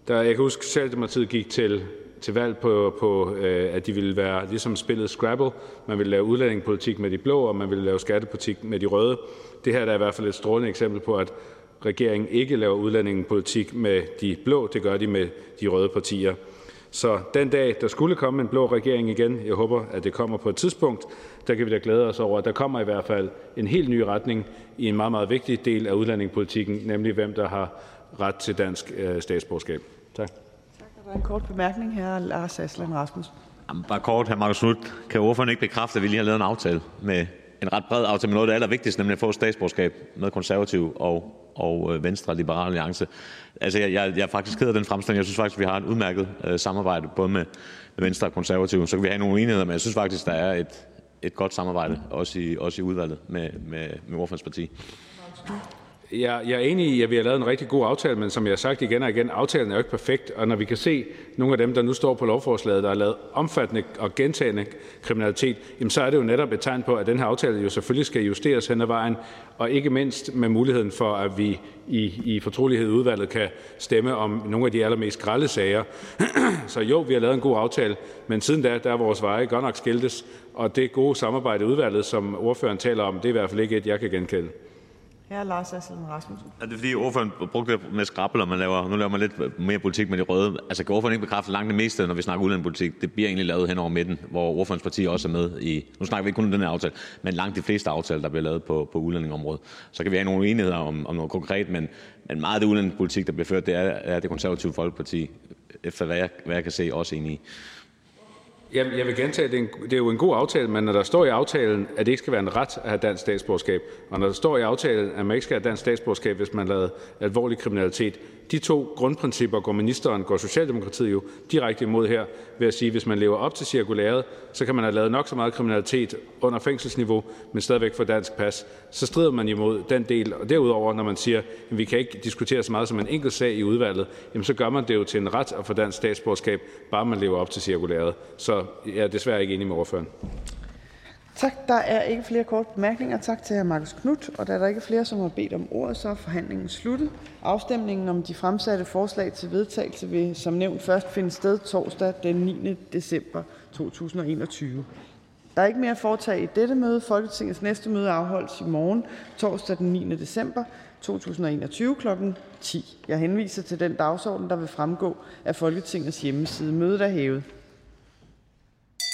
der, jeg kan huske, at Socialdemokratiet gik til, til valg på, på øh, at de ville være ligesom spillet Scrabble. Man ville lave udlændingepolitik med de blå, og man ville lave skattepolitik med de røde. Det her er i hvert fald et strålende eksempel på, at regeringen ikke laver udlændingepolitik med de blå. Det gør de med de røde partier. Så den dag, der skulle komme en blå regering igen, jeg håber, at det kommer på et tidspunkt, der kan vi da glæde os over, at der kommer i hvert fald en helt ny retning i en meget, meget vigtig del af udlændingepolitikken, nemlig hvem der har ret til dansk øh, statsborgerskab. Tak. Der er en kort bemærkning her, Lars Aslan Rasmussen. Jamen, bare kort, her Marcus Knudt. Kan ordføreren ikke bekræfte, at vi lige har lavet en aftale med en ret bred aftale med noget af det allervigtigste, nemlig at få statsborgerskab med konservativ og og øh, Venstre og Liberal Alliance. Altså, jeg, jeg, jeg er faktisk ked af den fremstilling. Jeg synes faktisk, vi har et udmærket øh, samarbejde, både med, med Venstre og Konservative. Så kan vi have nogle uenigheder, men jeg synes faktisk, der er et, et godt samarbejde, også i, også i udvalget med, med, med ordførens parti. Jeg, jeg er enig i, at vi har lavet en rigtig god aftale, men som jeg har sagt igen og igen, aftalen er jo ikke perfekt. Og når vi kan se nogle af dem, der nu står på lovforslaget, der har lavet omfattende og gentagende kriminalitet, jamen så er det jo netop et tegn på, at den her aftale jo selvfølgelig skal justeres hen ad vejen, og ikke mindst med muligheden for, at vi i, i fortrolighed i udvalget kan stemme om nogle af de allermest grælde sager. så jo, vi har lavet en god aftale, men siden da, der er vores veje godt nok skiltes, og det gode samarbejde i udvalget, som ordføreren taler om, det er i hvert fald ikke et, jeg kan genkende. Hr. Lars Aslan Rasmussen. Er det fordi, ordføreren brugte det med skrabbel, og man laver, nu laver man lidt mere politik med de røde? Altså, kan ordføreren ikke bekræfte langt det meste, når vi snakker udlandspolitik? Det bliver egentlig lavet hen over midten, hvor ordførens parti også er med i... Nu snakker vi ikke kun om den her aftale, men langt de fleste aftaler, der bliver lavet på, på udlændingområdet. Så kan vi have nogle uenigheder om, om noget konkret, men, men meget af det udlændingepolitik, der bliver ført, det er, er det konservative folkeparti, efter hvad jeg, hvad jeg kan se, også enige i. Jeg vil gentage, at det er jo en god aftale, men når der står i aftalen, at det ikke skal være en ret at have dansk statsborgerskab, og når der står i aftalen, at man ikke skal have dansk statsborgerskab, hvis man har lavet alvorlig kriminalitet, de to grundprincipper går ministeren, går Socialdemokratiet jo direkte imod her ved at sige, at hvis man lever op til cirkulæret, så kan man have lavet nok så meget kriminalitet under fængselsniveau, men stadigvæk få dansk pas. Så strider man imod den del. Og derudover, når man siger, at vi kan ikke diskutere så meget som en enkelt sag i udvalget, jamen så gør man det jo til en ret at få dansk statsborgerskab, bare man lever op til cirkulæret. Så jeg er desværre ikke enig med ordføreren. Tak. Der er ikke flere korte bemærkninger. Tak til hr. Marcus Knudt. Og da der ikke er flere, som har bedt om ordet, så er forhandlingen sluttet. Afstemningen om de fremsatte forslag til vedtagelse vil som nævnt først finde sted torsdag den 9. december 2021. Der er ikke mere at foretage i dette møde. Folketingets næste møde afholdes i morgen, torsdag den 9. december 2021 kl. 10. Jeg henviser til den dagsorden, der vil fremgå af Folketingets hjemmeside. Mødet er hævet.